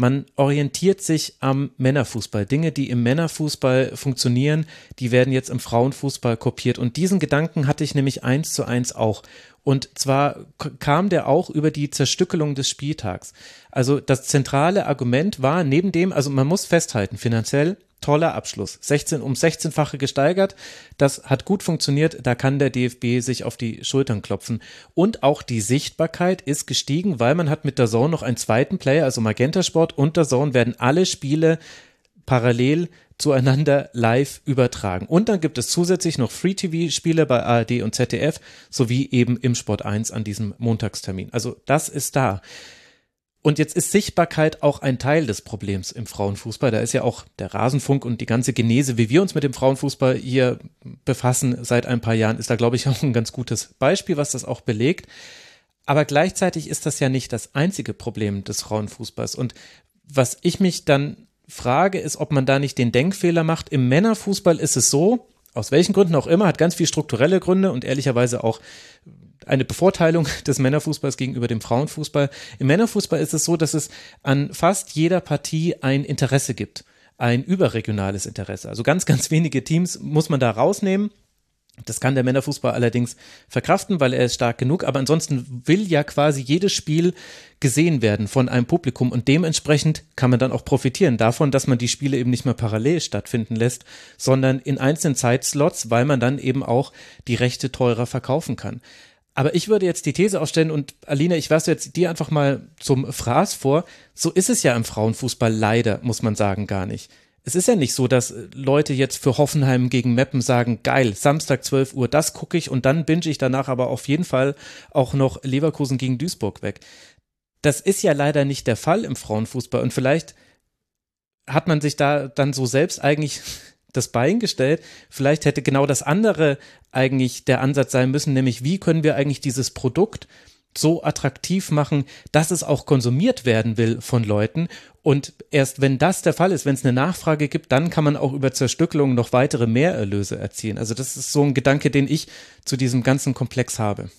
Man orientiert sich am Männerfußball. Dinge, die im Männerfußball funktionieren, die werden jetzt im Frauenfußball kopiert. Und diesen Gedanken hatte ich nämlich eins zu eins auch. Und zwar kam der auch über die Zerstückelung des Spieltags. Also das zentrale Argument war neben dem, also man muss festhalten, finanziell toller Abschluss. 16 um 16-fache gesteigert. Das hat gut funktioniert. Da kann der DFB sich auf die Schultern klopfen. Und auch die Sichtbarkeit ist gestiegen, weil man hat mit der Zone noch einen zweiten Player, also Magenta Sport und der Zone werden alle Spiele parallel zueinander live übertragen. Und dann gibt es zusätzlich noch Free-TV-Spiele bei ARD und ZDF sowie eben im Sport 1 an diesem Montagstermin. Also das ist da. Und jetzt ist Sichtbarkeit auch ein Teil des Problems im Frauenfußball. Da ist ja auch der Rasenfunk und die ganze Genese, wie wir uns mit dem Frauenfußball hier befassen seit ein paar Jahren, ist da, glaube ich, [laughs] auch ein ganz gutes Beispiel, was das auch belegt. Aber gleichzeitig ist das ja nicht das einzige Problem des Frauenfußballs. Und was ich mich dann frage, ist, ob man da nicht den Denkfehler macht. Im Männerfußball ist es so, aus welchen Gründen auch immer, hat ganz viel strukturelle Gründe und ehrlicherweise auch eine Bevorteilung [laughs] des Männerfußballs gegenüber dem Frauenfußball. Im Männerfußball ist es so, dass es an fast jeder Partie ein Interesse gibt. Ein überregionales Interesse. Also ganz, ganz wenige Teams muss man da rausnehmen. Das kann der Männerfußball allerdings verkraften, weil er ist stark genug. Aber ansonsten will ja quasi jedes Spiel gesehen werden von einem Publikum und dementsprechend kann man dann auch profitieren davon, dass man die Spiele eben nicht mehr parallel stattfinden lässt, sondern in einzelnen Zeitslots, weil man dann eben auch die Rechte teurer verkaufen kann. Aber ich würde jetzt die These aufstellen und Alina, ich werfe jetzt dir einfach mal zum Fraß vor. So ist es ja im Frauenfußball leider, muss man sagen, gar nicht. Es ist ja nicht so, dass Leute jetzt für Hoffenheim gegen Meppen sagen, geil, Samstag 12 Uhr, das gucke ich und dann binge ich danach aber auf jeden Fall auch noch Leverkusen gegen Duisburg weg. Das ist ja leider nicht der Fall im Frauenfußball und vielleicht hat man sich da dann so selbst eigentlich [laughs] das Bein gestellt. Vielleicht hätte genau das andere eigentlich der Ansatz sein müssen, nämlich wie können wir eigentlich dieses Produkt so attraktiv machen, dass es auch konsumiert werden will von Leuten. Und erst wenn das der Fall ist, wenn es eine Nachfrage gibt, dann kann man auch über Zerstückelung noch weitere Mehrerlöse erzielen. Also das ist so ein Gedanke, den ich zu diesem ganzen Komplex habe.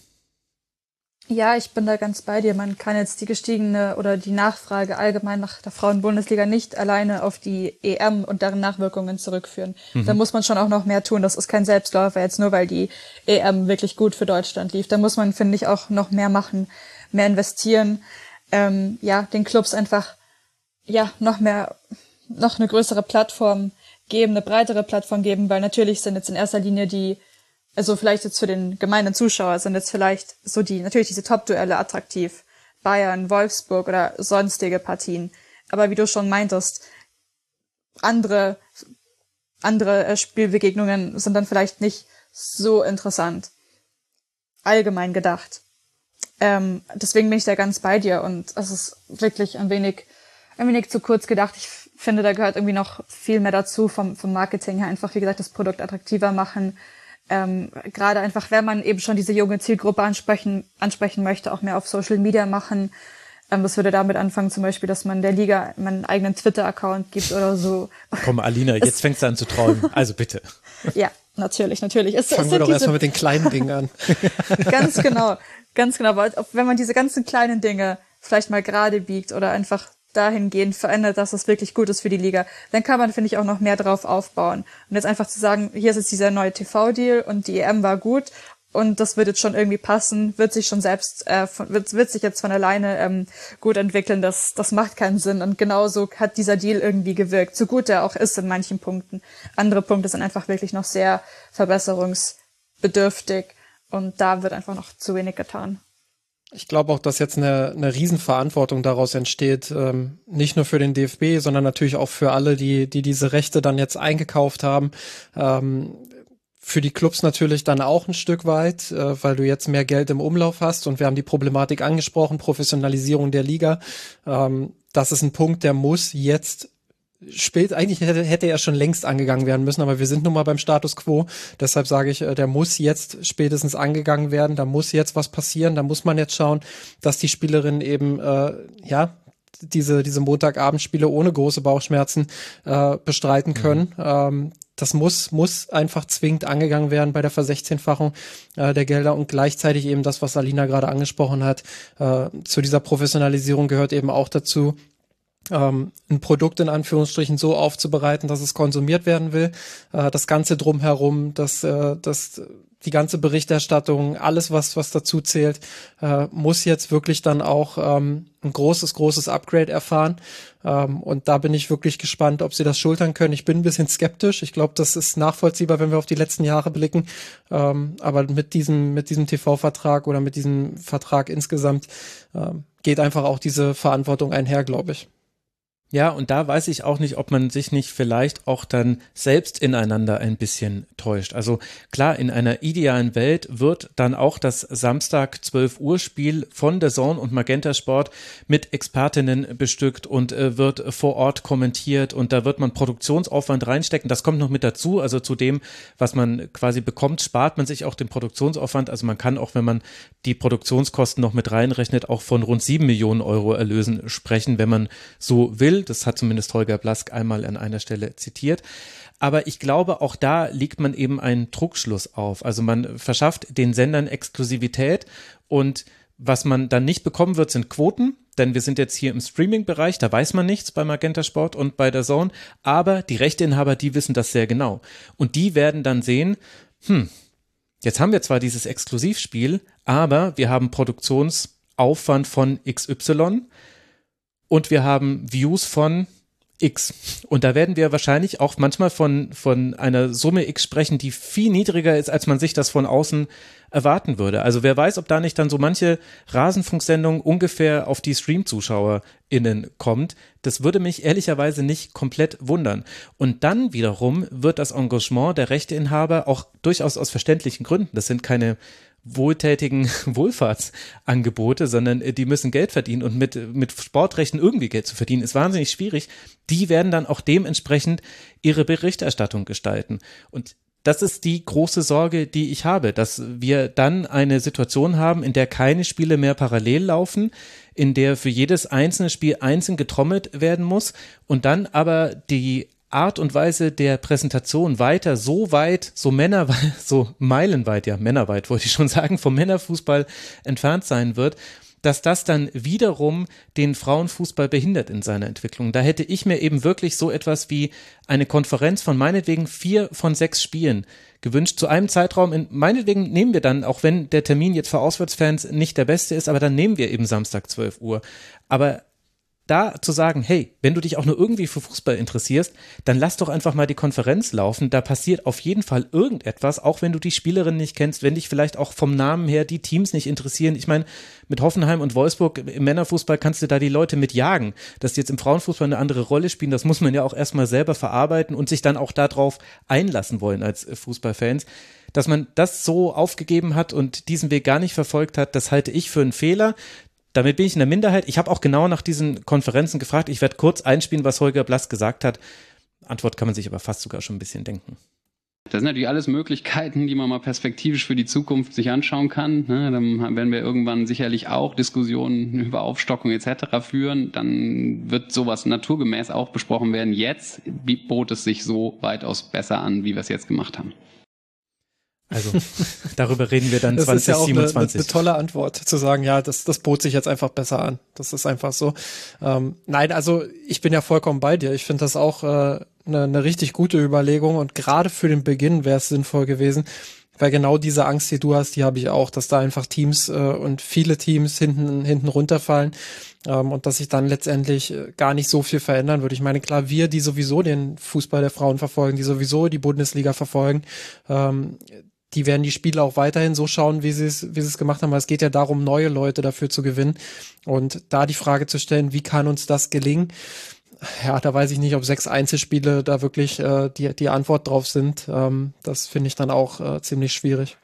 Ja, ich bin da ganz bei dir. Man kann jetzt die gestiegene oder die Nachfrage allgemein nach der Frauenbundesliga nicht alleine auf die EM und deren Nachwirkungen zurückführen. Mhm. Da muss man schon auch noch mehr tun. Das ist kein Selbstläufer jetzt nur, weil die EM wirklich gut für Deutschland lief. Da muss man, finde ich, auch noch mehr machen, mehr investieren. Ähm, ja, den Clubs einfach, ja, noch mehr, noch eine größere Plattform geben, eine breitere Plattform geben, weil natürlich sind jetzt in erster Linie die also vielleicht jetzt für den gemeinen Zuschauer sind jetzt vielleicht so die, natürlich diese Top-Duelle attraktiv. Bayern, Wolfsburg oder sonstige Partien. Aber wie du schon meintest, andere, andere äh, Spielbegegnungen sind dann vielleicht nicht so interessant. Allgemein gedacht. Ähm, deswegen bin ich da ganz bei dir und es ist wirklich ein wenig, ein wenig zu kurz gedacht. Ich finde, da gehört irgendwie noch viel mehr dazu vom, vom Marketing her. Einfach, wie gesagt, das Produkt attraktiver machen, ähm, gerade einfach, wenn man eben schon diese junge Zielgruppe ansprechen, ansprechen möchte, auch mehr auf Social Media machen. Ähm, das würde damit anfangen, zum Beispiel, dass man der Liga einen eigenen Twitter-Account gibt oder so. Komm, Alina, [laughs] jetzt es, fängst du an zu träumen. Also bitte. [laughs] ja, natürlich, natürlich. Es, Fangen es wir doch erstmal mit den kleinen Dingen an. [laughs] ganz genau, ganz genau. Aber wenn man diese ganzen kleinen Dinge vielleicht mal gerade biegt oder einfach dahingehend verändert, dass das wirklich gut ist für die Liga, dann kann man, finde ich, auch noch mehr drauf aufbauen. Und jetzt einfach zu sagen, hier ist jetzt dieser neue TV-Deal und die EM war gut und das wird jetzt schon irgendwie passen, wird sich schon selbst, äh, von, wird, wird sich jetzt von alleine ähm, gut entwickeln. Das, das macht keinen Sinn. Und genauso hat dieser Deal irgendwie gewirkt, so gut er auch ist in manchen Punkten. Andere Punkte sind einfach wirklich noch sehr verbesserungsbedürftig und da wird einfach noch zu wenig getan. Ich glaube auch, dass jetzt eine, eine Riesenverantwortung daraus entsteht, ähm, nicht nur für den DFB, sondern natürlich auch für alle, die, die diese Rechte dann jetzt eingekauft haben. Ähm, für die Clubs natürlich dann auch ein Stück weit, äh, weil du jetzt mehr Geld im Umlauf hast und wir haben die Problematik angesprochen, Professionalisierung der Liga. Ähm, das ist ein Punkt, der muss jetzt spät, eigentlich hätte, hätte er schon längst angegangen werden müssen, aber wir sind nun mal beim Status quo. Deshalb sage ich, äh, der muss jetzt spätestens angegangen werden, da muss jetzt was passieren, da muss man jetzt schauen, dass die Spielerinnen eben, äh, ja, diese, diese Montagabendspiele ohne große Bauchschmerzen äh, bestreiten können. Mhm. Ähm, das muss, muss einfach zwingend angegangen werden bei der Versechzehnfachung äh, der Gelder und gleichzeitig eben das, was Alina gerade angesprochen hat. Äh, zu dieser Professionalisierung gehört eben auch dazu, ähm, ein Produkt in Anführungsstrichen so aufzubereiten, dass es konsumiert werden will. Äh, das Ganze drumherum, das, äh, das, die ganze Berichterstattung, alles, was, was dazu zählt, äh, muss jetzt wirklich dann auch ähm, ein großes, großes Upgrade erfahren. Ähm, und da bin ich wirklich gespannt, ob sie das schultern können. Ich bin ein bisschen skeptisch. Ich glaube, das ist nachvollziehbar, wenn wir auf die letzten Jahre blicken. Ähm, aber mit diesem, mit diesem TV-Vertrag oder mit diesem Vertrag insgesamt ähm, geht einfach auch diese Verantwortung einher, glaube ich. Ja, und da weiß ich auch nicht, ob man sich nicht vielleicht auch dann selbst ineinander ein bisschen täuscht. Also klar, in einer idealen Welt wird dann auch das Samstag 12 Uhr Spiel von der Zone und Magenta Sport mit Expertinnen bestückt und äh, wird vor Ort kommentiert und da wird man Produktionsaufwand reinstecken. Das kommt noch mit dazu. Also zu dem, was man quasi bekommt, spart man sich auch den Produktionsaufwand. Also man kann auch, wenn man die Produktionskosten noch mit reinrechnet, auch von rund sieben Millionen Euro Erlösen sprechen, wenn man so will. Das hat zumindest Holger Blask einmal an einer Stelle zitiert. Aber ich glaube, auch da liegt man eben einen Druckschluss auf. Also man verschafft den Sendern Exklusivität und was man dann nicht bekommen wird, sind Quoten, denn wir sind jetzt hier im Streaming-Bereich, da weiß man nichts bei Magenta Sport und bei der Zone, aber die Rechteinhaber, die wissen das sehr genau. Und die werden dann sehen, hm, jetzt haben wir zwar dieses Exklusivspiel, aber wir haben Produktionsaufwand von XY, und wir haben Views von X. Und da werden wir wahrscheinlich auch manchmal von, von einer Summe X sprechen, die viel niedriger ist, als man sich das von außen erwarten würde. Also wer weiß, ob da nicht dann so manche Rasenfunksendung ungefähr auf die Stream-ZuschauerInnen kommt. Das würde mich ehrlicherweise nicht komplett wundern. Und dann wiederum wird das Engagement der Rechteinhaber auch durchaus aus verständlichen Gründen, das sind keine wohltätigen [laughs] Wohlfahrtsangebote, sondern äh, die müssen Geld verdienen und mit, mit Sportrechten irgendwie Geld zu verdienen, ist wahnsinnig schwierig. Die werden dann auch dementsprechend ihre Berichterstattung gestalten. Und das ist die große Sorge, die ich habe, dass wir dann eine Situation haben, in der keine Spiele mehr parallel laufen, in der für jedes einzelne Spiel einzeln getrommelt werden muss und dann aber die Art und Weise der Präsentation weiter so weit, so männerweit, [laughs] so meilenweit, ja, männerweit wollte ich schon sagen, vom Männerfußball entfernt sein wird, dass das dann wiederum den Frauenfußball behindert in seiner Entwicklung. Da hätte ich mir eben wirklich so etwas wie eine Konferenz von meinetwegen vier von sechs Spielen gewünscht, zu einem Zeitraum, in, meinetwegen nehmen wir dann, auch wenn der Termin jetzt für Auswärtsfans nicht der beste ist, aber dann nehmen wir eben Samstag 12 Uhr. Aber da zu sagen, hey, wenn du dich auch nur irgendwie für Fußball interessierst, dann lass doch einfach mal die Konferenz laufen. Da passiert auf jeden Fall irgendetwas, auch wenn du die Spielerin nicht kennst, wenn dich vielleicht auch vom Namen her die Teams nicht interessieren. Ich meine, mit Hoffenheim und Wolfsburg im Männerfußball kannst du da die Leute mit jagen. Dass die jetzt im Frauenfußball eine andere Rolle spielen, das muss man ja auch erstmal selber verarbeiten und sich dann auch darauf einlassen wollen als Fußballfans dass man das so aufgegeben hat und diesen Weg gar nicht verfolgt hat, das halte ich für einen Fehler damit bin ich in der Minderheit. Ich habe auch genau nach diesen Konferenzen gefragt. Ich werde kurz einspielen, was Holger Blass gesagt hat. Antwort kann man sich aber fast sogar schon ein bisschen denken. Das sind natürlich alles Möglichkeiten, die man mal perspektivisch für die Zukunft sich anschauen kann. Ne? Dann werden wir irgendwann sicherlich auch Diskussionen über Aufstockung etc. führen. Dann wird sowas naturgemäß auch besprochen werden. Jetzt bot es sich so weitaus besser an, wie wir es jetzt gemacht haben. Also darüber reden wir dann das 2027. Das ist ja auch eine, eine, tolle Antwort, zu sagen, ja, das, das bot sich jetzt einfach besser an. Das ist einfach so. Ähm, nein, also ich bin ja vollkommen bei dir. Ich finde das auch äh, eine, eine richtig gute Überlegung und gerade für den Beginn wäre es sinnvoll gewesen, weil genau diese Angst, die du hast, die habe ich auch, dass da einfach Teams äh, und viele Teams hinten, hinten runterfallen ähm, und dass sich dann letztendlich äh, gar nicht so viel verändern würde. Ich meine, klar, wir, die sowieso den Fußball der Frauen verfolgen, die sowieso die Bundesliga verfolgen, ähm, die werden die Spiele auch weiterhin so schauen, wie sie es, wie sie es gemacht haben. es geht ja darum, neue Leute dafür zu gewinnen. Und da die Frage zu stellen, wie kann uns das gelingen? Ja, da weiß ich nicht, ob sechs Einzelspiele da wirklich äh, die, die Antwort drauf sind. Ähm, das finde ich dann auch äh, ziemlich schwierig.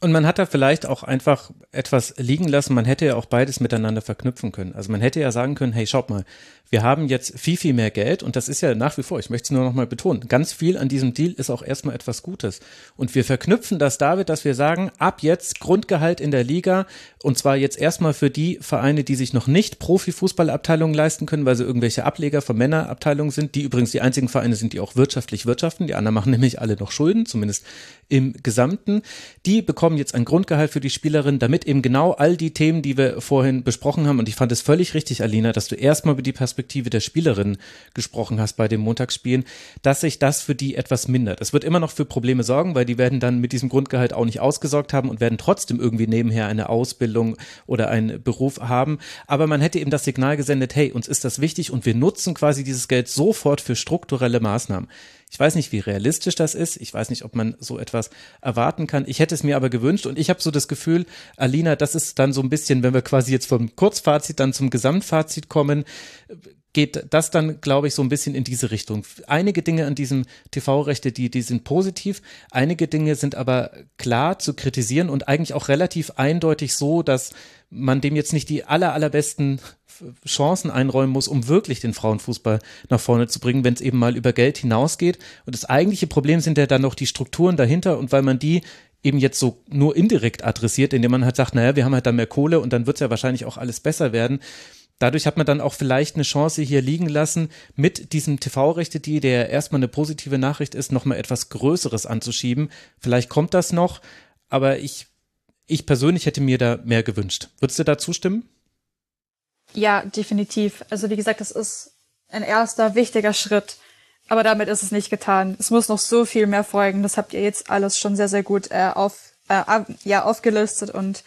Und man hat da vielleicht auch einfach etwas liegen lassen. Man hätte ja auch beides miteinander verknüpfen können. Also man hätte ja sagen können, hey, schaut mal, wir haben jetzt viel, viel mehr Geld und das ist ja nach wie vor, ich möchte es nur noch mal betonen, ganz viel an diesem Deal ist auch erstmal etwas Gutes. Und wir verknüpfen das damit, dass wir sagen, ab jetzt Grundgehalt in der Liga und zwar jetzt erstmal für die Vereine, die sich noch nicht Profifußballabteilungen leisten können, weil sie irgendwelche Ableger von Männerabteilungen sind, die übrigens die einzigen Vereine sind, die auch wirtschaftlich wirtschaften. Die anderen machen [laughs] nämlich alle noch Schulden, zumindest im Gesamten. Die bekommen jetzt ein Grundgehalt für die Spielerin, damit eben genau all die Themen, die wir vorhin besprochen haben, und ich fand es völlig richtig, Alina, dass du erstmal über die Perspektive der Spielerin gesprochen hast bei den Montagsspielen, dass sich das für die etwas mindert. Es wird immer noch für Probleme sorgen, weil die werden dann mit diesem Grundgehalt auch nicht ausgesorgt haben und werden trotzdem irgendwie nebenher eine Ausbildung oder einen Beruf haben. Aber man hätte eben das Signal gesendet, hey, uns ist das wichtig und wir nutzen quasi dieses Geld sofort für strukturelle Maßnahmen. Ich weiß nicht, wie realistisch das ist. Ich weiß nicht, ob man so etwas erwarten kann. Ich hätte es mir aber gewünscht und ich habe so das Gefühl, Alina, das ist dann so ein bisschen, wenn wir quasi jetzt vom Kurzfazit dann zum Gesamtfazit kommen, geht das dann, glaube ich, so ein bisschen in diese Richtung. Einige Dinge an diesem TV-Rechte, die, die sind positiv. Einige Dinge sind aber klar zu kritisieren und eigentlich auch relativ eindeutig so, dass man dem jetzt nicht die aller, allerbesten Chancen einräumen muss, um wirklich den Frauenfußball nach vorne zu bringen, wenn es eben mal über Geld hinausgeht. Und das eigentliche Problem sind ja dann noch die Strukturen dahinter und weil man die eben jetzt so nur indirekt adressiert, indem man halt sagt, naja, wir haben halt dann mehr Kohle und dann wird es ja wahrscheinlich auch alles besser werden. Dadurch hat man dann auch vielleicht eine Chance hier liegen lassen, mit diesem TV-Rechte, die der erstmal eine positive Nachricht ist, nochmal etwas Größeres anzuschieben. Vielleicht kommt das noch, aber ich, ich persönlich hätte mir da mehr gewünscht. Würdest du da zustimmen? Ja, definitiv. Also wie gesagt, das ist ein erster wichtiger Schritt. Aber damit ist es nicht getan. Es muss noch so viel mehr folgen. Das habt ihr jetzt alles schon sehr, sehr gut äh, auf, äh, ja, aufgelistet und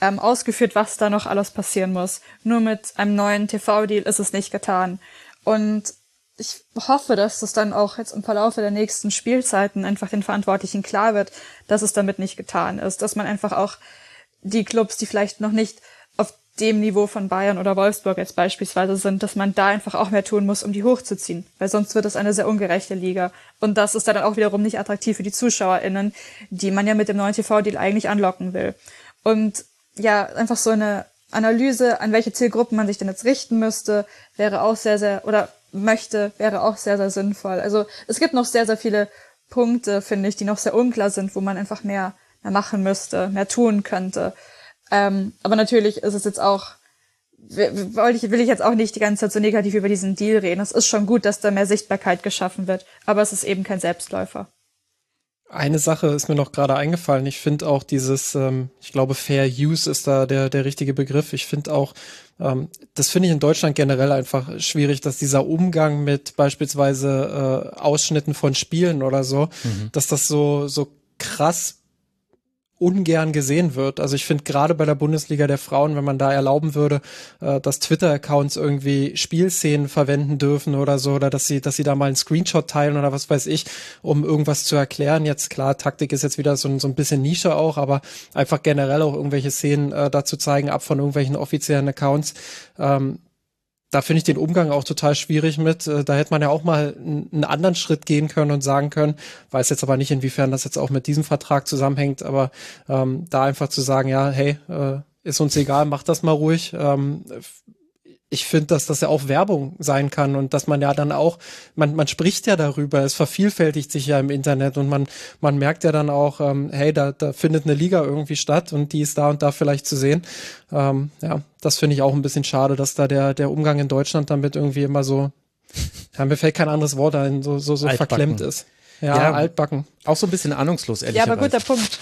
ähm, ausgeführt, was da noch alles passieren muss. Nur mit einem neuen TV-Deal ist es nicht getan. Und ich hoffe, dass es dann auch jetzt im Verlauf der nächsten Spielzeiten einfach den Verantwortlichen klar wird, dass es damit nicht getan ist. Dass man einfach auch die Clubs, die vielleicht noch nicht auf dem Niveau von Bayern oder Wolfsburg jetzt beispielsweise sind, dass man da einfach auch mehr tun muss, um die hochzuziehen. Weil sonst wird es eine sehr ungerechte Liga. Und das ist dann auch wiederum nicht attraktiv für die ZuschauerInnen, die man ja mit dem neuen TV-Deal eigentlich anlocken will. Und ja, einfach so eine Analyse, an welche Zielgruppen man sich denn jetzt richten müsste, wäre auch sehr, sehr, oder möchte, wäre auch sehr, sehr sinnvoll. Also es gibt noch sehr, sehr viele Punkte, finde ich, die noch sehr unklar sind, wo man einfach mehr, mehr machen müsste, mehr tun könnte. Ähm, aber natürlich ist es jetzt auch, will ich, will ich jetzt auch nicht die ganze Zeit so negativ über diesen Deal reden. Es ist schon gut, dass da mehr Sichtbarkeit geschaffen wird, aber es ist eben kein Selbstläufer. Eine Sache ist mir noch gerade eingefallen. Ich finde auch dieses, ähm, ich glaube, Fair Use ist da der, der richtige Begriff. Ich finde auch, ähm, das finde ich in Deutschland generell einfach schwierig, dass dieser Umgang mit beispielsweise äh, Ausschnitten von Spielen oder so, mhm. dass das so, so krass ungern gesehen wird. Also ich finde gerade bei der Bundesliga der Frauen, wenn man da erlauben würde, äh, dass Twitter-Accounts irgendwie Spielszenen verwenden dürfen oder so, oder dass sie, dass sie da mal einen Screenshot teilen oder was weiß ich, um irgendwas zu erklären. Jetzt klar, Taktik ist jetzt wieder so, so ein bisschen Nische auch, aber einfach generell auch irgendwelche Szenen äh, dazu zeigen, ab von irgendwelchen offiziellen Accounts. Ähm, da finde ich den Umgang auch total schwierig mit. Äh, da hätte man ja auch mal einen anderen Schritt gehen können und sagen können, weiß jetzt aber nicht, inwiefern das jetzt auch mit diesem Vertrag zusammenhängt, aber ähm, da einfach zu sagen, ja, hey, äh, ist uns egal, mach das mal ruhig. Ähm, ich finde, dass das ja auch Werbung sein kann und dass man ja dann auch, man, man spricht ja darüber, es vervielfältigt sich ja im Internet und man, man merkt ja dann auch, ähm, hey, da, da findet eine Liga irgendwie statt und die ist da und da vielleicht zu sehen. Ähm, ja, das finde ich auch ein bisschen schade, dass da der, der Umgang in Deutschland damit irgendwie immer so, ja, mir fällt kein anderes Wort ein, so, so, so verklemmt ist. Ja, ja, altbacken. Auch so ein bisschen ahnungslos, ehrlich Ja, aber guter Punkt.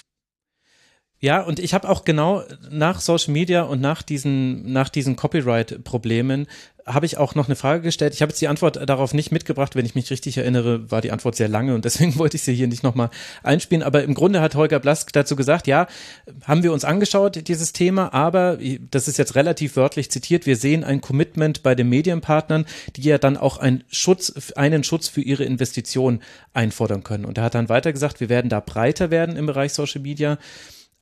Ja, und ich habe auch genau nach Social Media und nach diesen, nach diesen Copyright-Problemen habe ich auch noch eine Frage gestellt. Ich habe jetzt die Antwort darauf nicht mitgebracht. Wenn ich mich richtig erinnere, war die Antwort sehr lange und [laughs] deswegen wollte ich sie hier nicht nochmal einspielen. Aber im Grunde hat Holger Blask dazu gesagt, ja, haben wir uns angeschaut, dieses Thema, aber das ist jetzt relativ wörtlich zitiert. Wir sehen ein Commitment bei den Medienpartnern, die ja dann auch einen Schutz, einen Schutz für ihre Investition einfordern können. Und er hat dann weiter gesagt, wir werden da breiter werden im Bereich Social Media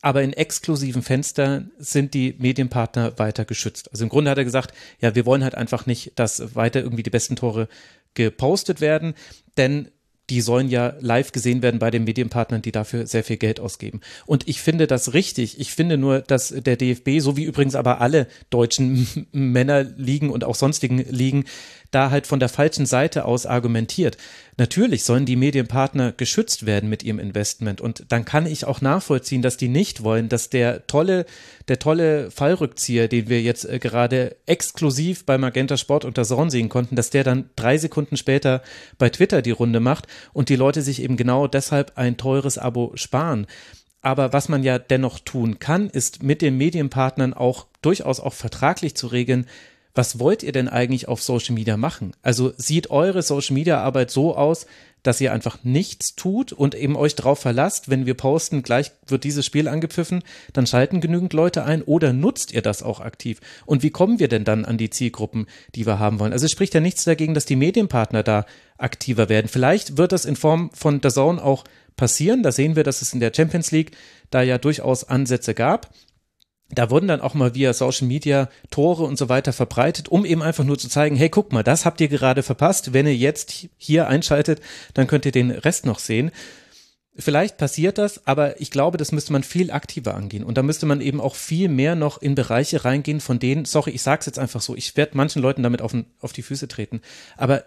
aber in exklusiven Fenstern sind die Medienpartner weiter geschützt. Also im Grunde hat er gesagt, ja, wir wollen halt einfach nicht, dass weiter irgendwie die besten Tore gepostet werden, denn die sollen ja live gesehen werden bei den Medienpartnern, die dafür sehr viel Geld ausgeben. Und ich finde das richtig. Ich finde nur, dass der DFB, so wie übrigens aber alle deutschen Männerligen und auch sonstigen Ligen, da halt von der falschen Seite aus argumentiert. Natürlich sollen die Medienpartner geschützt werden mit ihrem Investment und dann kann ich auch nachvollziehen, dass die nicht wollen, dass der tolle, der tolle Fallrückzieher, den wir jetzt äh, gerade exklusiv bei Magenta Sport unter Zorn sehen konnten, dass der dann drei Sekunden später bei Twitter die Runde macht und die Leute sich eben genau deshalb ein teures Abo sparen. Aber was man ja dennoch tun kann, ist mit den Medienpartnern auch durchaus auch vertraglich zu regeln, was wollt ihr denn eigentlich auf Social Media machen? Also sieht eure Social Media Arbeit so aus, dass ihr einfach nichts tut und eben euch drauf verlasst, wenn wir posten, gleich wird dieses Spiel angepfiffen, dann schalten genügend Leute ein oder nutzt ihr das auch aktiv? Und wie kommen wir denn dann an die Zielgruppen, die wir haben wollen? Also es spricht ja nichts dagegen, dass die Medienpartner da aktiver werden. Vielleicht wird das in Form von der Zone auch passieren. Da sehen wir, dass es in der Champions League da ja durchaus Ansätze gab da wurden dann auch mal via Social Media Tore und so weiter verbreitet, um eben einfach nur zu zeigen, hey, guck mal, das habt ihr gerade verpasst. Wenn ihr jetzt hier einschaltet, dann könnt ihr den Rest noch sehen. Vielleicht passiert das, aber ich glaube, das müsste man viel aktiver angehen. Und da müsste man eben auch viel mehr noch in Bereiche reingehen, von denen, sorry, ich sag's jetzt einfach so, ich werde manchen Leuten damit auf, auf die Füße treten. Aber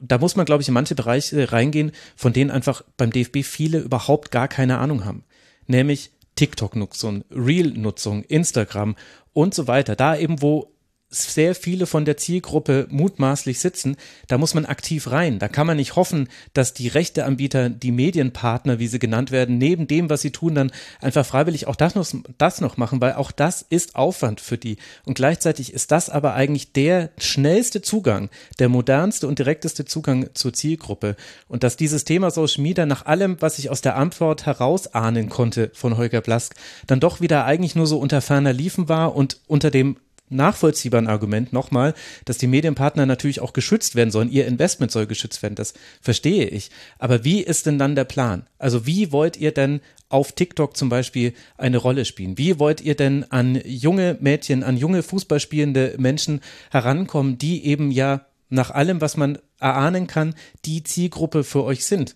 da muss man, glaube ich, in manche Bereiche reingehen, von denen einfach beim DFB viele überhaupt gar keine Ahnung haben. Nämlich TikTok-Nutzung, Reel-Nutzung, Instagram und so weiter. Da eben, wo sehr viele von der Zielgruppe mutmaßlich sitzen, da muss man aktiv rein. Da kann man nicht hoffen, dass die Rechteanbieter, die Medienpartner, wie sie genannt werden, neben dem, was sie tun, dann einfach freiwillig auch das noch, das noch machen, weil auch das ist Aufwand für die. Und gleichzeitig ist das aber eigentlich der schnellste Zugang, der modernste und direkteste Zugang zur Zielgruppe. Und dass dieses Thema Social Media nach allem, was ich aus der Antwort herausahnen konnte von Holger Blask, dann doch wieder eigentlich nur so unter ferner Liefen war und unter dem nachvollziehbaren Argument nochmal, dass die Medienpartner natürlich auch geschützt werden sollen. Ihr Investment soll geschützt werden. Das verstehe ich. Aber wie ist denn dann der Plan? Also wie wollt ihr denn auf TikTok zum Beispiel eine Rolle spielen? Wie wollt ihr denn an junge Mädchen, an junge Fußballspielende Menschen herankommen, die eben ja nach allem, was man erahnen kann, die Zielgruppe für euch sind?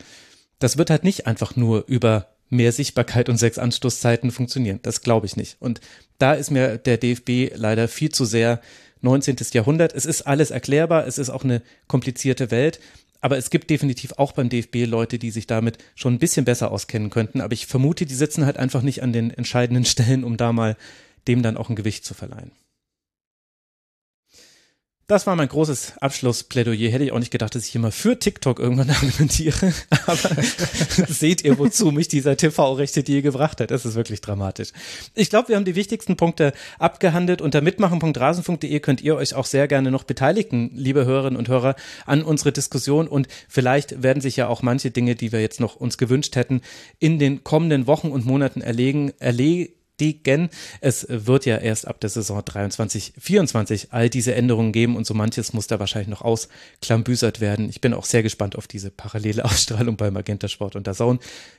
Das wird halt nicht einfach nur über mehr Sichtbarkeit und sechs Anstoßzeiten funktionieren. Das glaube ich nicht. Und da ist mir der DFB leider viel zu sehr 19. Jahrhundert. Es ist alles erklärbar, es ist auch eine komplizierte Welt. Aber es gibt definitiv auch beim DFB Leute, die sich damit schon ein bisschen besser auskennen könnten. Aber ich vermute, die sitzen halt einfach nicht an den entscheidenden [laughs] Stellen, um da mal dem dann auch ein Gewicht zu verleihen. Das war mein großes Abschlussplädoyer. Hätte ich auch nicht gedacht, dass ich immer für TikTok irgendwann [laughs] argumentiere. Aber [laughs] seht ihr, wozu mich dieser TV-Rechte Deal gebracht hat. Das ist wirklich dramatisch. Ich glaube, wir haben die wichtigsten Punkte abgehandelt. Unter mitmachen.rasen.de könnt ihr euch auch sehr gerne noch beteiligen, liebe Hörerinnen und Hörer, an unsere Diskussion. Und vielleicht werden sich ja auch manche Dinge, die wir jetzt noch uns gewünscht hätten, in den kommenden Wochen und Monaten erlegen, erlegen bestätigen. Es wird ja erst ab der Saison 23, 24 all diese Änderungen geben und so manches muss da wahrscheinlich noch ausklambüsert werden. Ich bin auch sehr gespannt auf diese parallele [laughs] Ausstrahlung bei Magenta Sport und der Zone.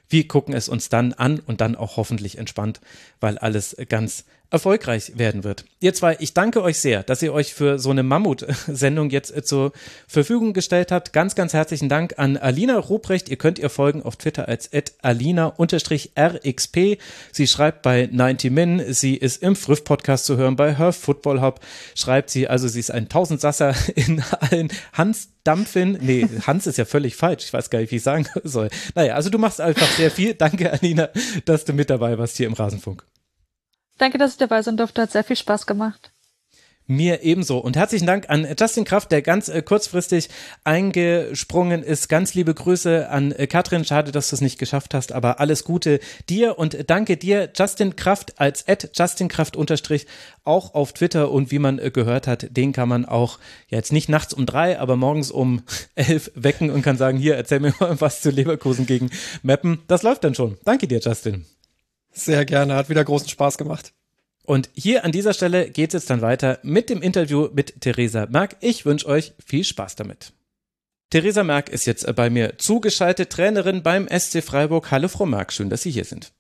Wir gucken es uns dann an und dann auch hoffentlich entspannt, weil alles ganz erfolgreich werden wird. Ihr zwei, ich danke euch sehr, dass ihr euch für so eine Mammut-Sendung jetzt äh, zur Verfügung gestellt habt. Ganz, ganz herzlichen Dank an Alina Ruprecht. Ihr könnt ihr folgen auf Twitter als alina-rxp. Sie schreibt bei 90 Min. Sie ist im Früff-Podcast zu hören. Bei Her Football Hub schreibt sie, also sie ist ein Tausendsasser [laughs] in allen Hans Dampfin. Nee, Hans ist ja völlig falsch. Ich weiß gar nicht, wie ich sagen soll. Naja, also du machst einfach sehr viel. Danke, Alina, dass du mit dabei warst hier im Rasenfunk. Danke, dass ich dabei sein durfte. Hat sehr viel Spaß gemacht. Mir ebenso. Und herzlichen Dank an Justin Kraft, der ganz äh, kurzfristig eingesprungen ist. Ganz liebe Grüße an äh, Katrin. Schade, dass du es nicht geschafft hast, aber alles Gute dir und danke dir, Justin Kraft als Ad Justin Kraft unterstrich auch auf Twitter und wie man äh, gehört hat, den kann man auch ja, jetzt nicht nachts um drei, aber morgens um [laughs] elf wecken und kann sagen, hier, erzähl mir mal was zu Leverkusen gegen Meppen. Das läuft dann schon. Danke dir, Justin. Sehr gerne, hat wieder großen Spaß gemacht. Und hier an dieser Stelle geht es jetzt dann weiter mit dem Interview mit Theresa Merck. Ich wünsche euch viel Spaß damit. Theresa Merck ist jetzt bei mir zugeschaltet, Trainerin beim SC Freiburg. Hallo Frau Merck, schön, dass Sie hier sind.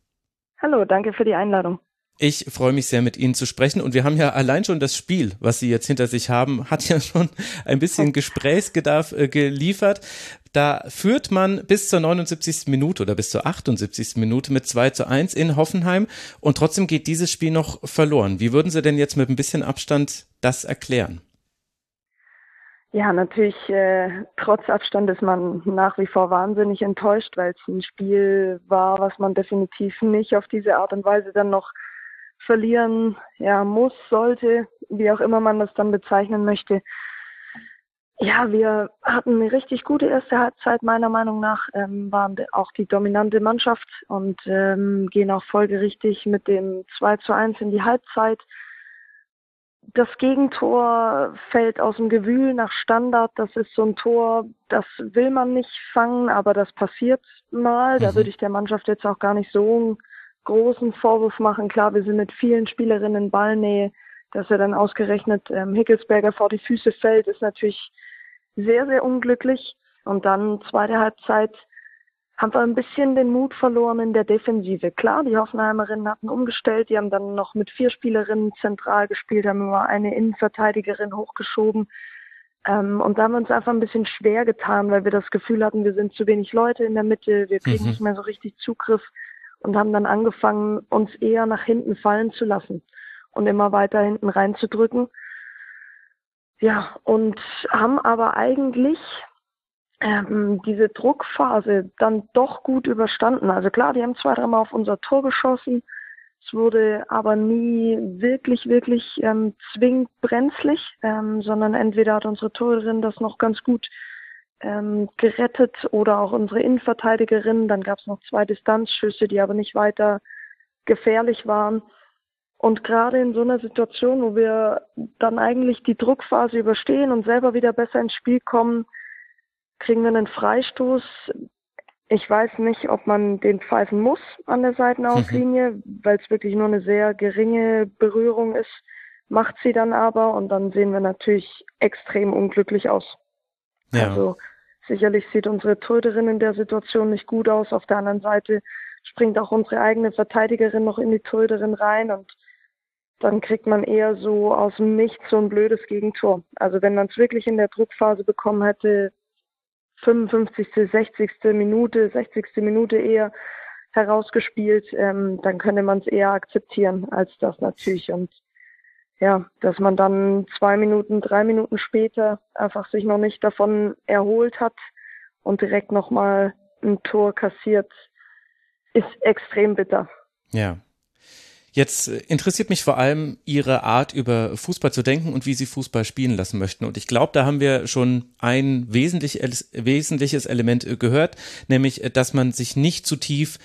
Hallo, danke für die Einladung. Ich freue mich sehr, mit Ihnen zu sprechen. Und wir haben ja allein schon das Spiel, was Sie jetzt hinter sich haben, hat ja schon ein bisschen [laughs] Gesprächsbedarf äh, geliefert. Da führt man bis zur 79. Minute oder bis zur 78. Minute mit 2 zu 1 in Hoffenheim und trotzdem geht dieses Spiel noch verloren. Wie würden Sie denn jetzt mit ein bisschen Abstand das erklären? Ja, natürlich, äh, trotz Abstand ist man nach wie vor wahnsinnig enttäuscht, weil es ein Spiel war, was man definitiv nicht auf diese Art und Weise dann noch verlieren ja, muss, sollte, wie auch immer man das dann bezeichnen möchte. Ja, wir hatten eine richtig gute erste Halbzeit, meiner Meinung nach, ähm, waren auch die dominante Mannschaft und ähm, gehen auch folgerichtig mit dem 2 zu 1 in die Halbzeit. Das Gegentor fällt aus dem Gewühl nach Standard. Das ist so ein Tor, das will man nicht fangen, aber das passiert mal. Da mhm. würde ich der Mannschaft jetzt auch gar nicht so einen großen Vorwurf machen. Klar, wir sind mit vielen Spielerinnen in Ballnähe dass er dann ausgerechnet ähm, Hickelsberger vor die Füße fällt, ist natürlich sehr, sehr unglücklich. Und dann zweite Halbzeit haben wir ein bisschen den Mut verloren in der Defensive. Klar, die Hoffenheimerinnen hatten umgestellt, die haben dann noch mit vier Spielerinnen zentral gespielt, haben immer eine Innenverteidigerin hochgeschoben. Ähm, und da haben wir uns einfach ein bisschen schwer getan, weil wir das Gefühl hatten, wir sind zu wenig Leute in der Mitte, wir kriegen mhm. nicht mehr so richtig Zugriff und haben dann angefangen, uns eher nach hinten fallen zu lassen und immer weiter hinten reinzudrücken. Ja, und haben aber eigentlich ähm, diese Druckphase dann doch gut überstanden. Also klar, die haben zwei, dreimal auf unser Tor geschossen. Es wurde aber nie wirklich, wirklich ähm, zwingend brenzlig, ähm, sondern entweder hat unsere Torhüterin das noch ganz gut ähm, gerettet oder auch unsere Innenverteidigerin. Dann gab es noch zwei Distanzschüsse, die aber nicht weiter gefährlich waren. Und gerade in so einer Situation, wo wir dann eigentlich die Druckphase überstehen und selber wieder besser ins Spiel kommen, kriegen wir einen Freistoß. Ich weiß nicht, ob man den pfeifen muss an der Seitenauslinie, mhm. weil es wirklich nur eine sehr geringe Berührung ist. Macht sie dann aber und dann sehen wir natürlich extrem unglücklich aus. Ja. Also sicherlich sieht unsere Torhüterin in der Situation nicht gut aus. Auf der anderen Seite springt auch unsere eigene Verteidigerin noch in die Torhüterin rein und dann kriegt man eher so aus dem Nichts so ein blödes Gegentor. Also wenn man es wirklich in der Druckphase bekommen hätte, 55., 60. Minute, 60. Minute eher herausgespielt, ähm, dann könnte man es eher akzeptieren als das natürlich. Und ja, dass man dann zwei Minuten, drei Minuten später einfach sich noch nicht davon erholt hat und direkt nochmal ein Tor kassiert, ist extrem bitter. Ja, Jetzt äh, interessiert mich vor allem Ihre Art, über Fußball zu denken und wie Sie Fußball spielen lassen möchten. Und ich glaube, da haben wir schon ein wesentliches Element äh, gehört, nämlich, äh, dass man sich nicht zu tief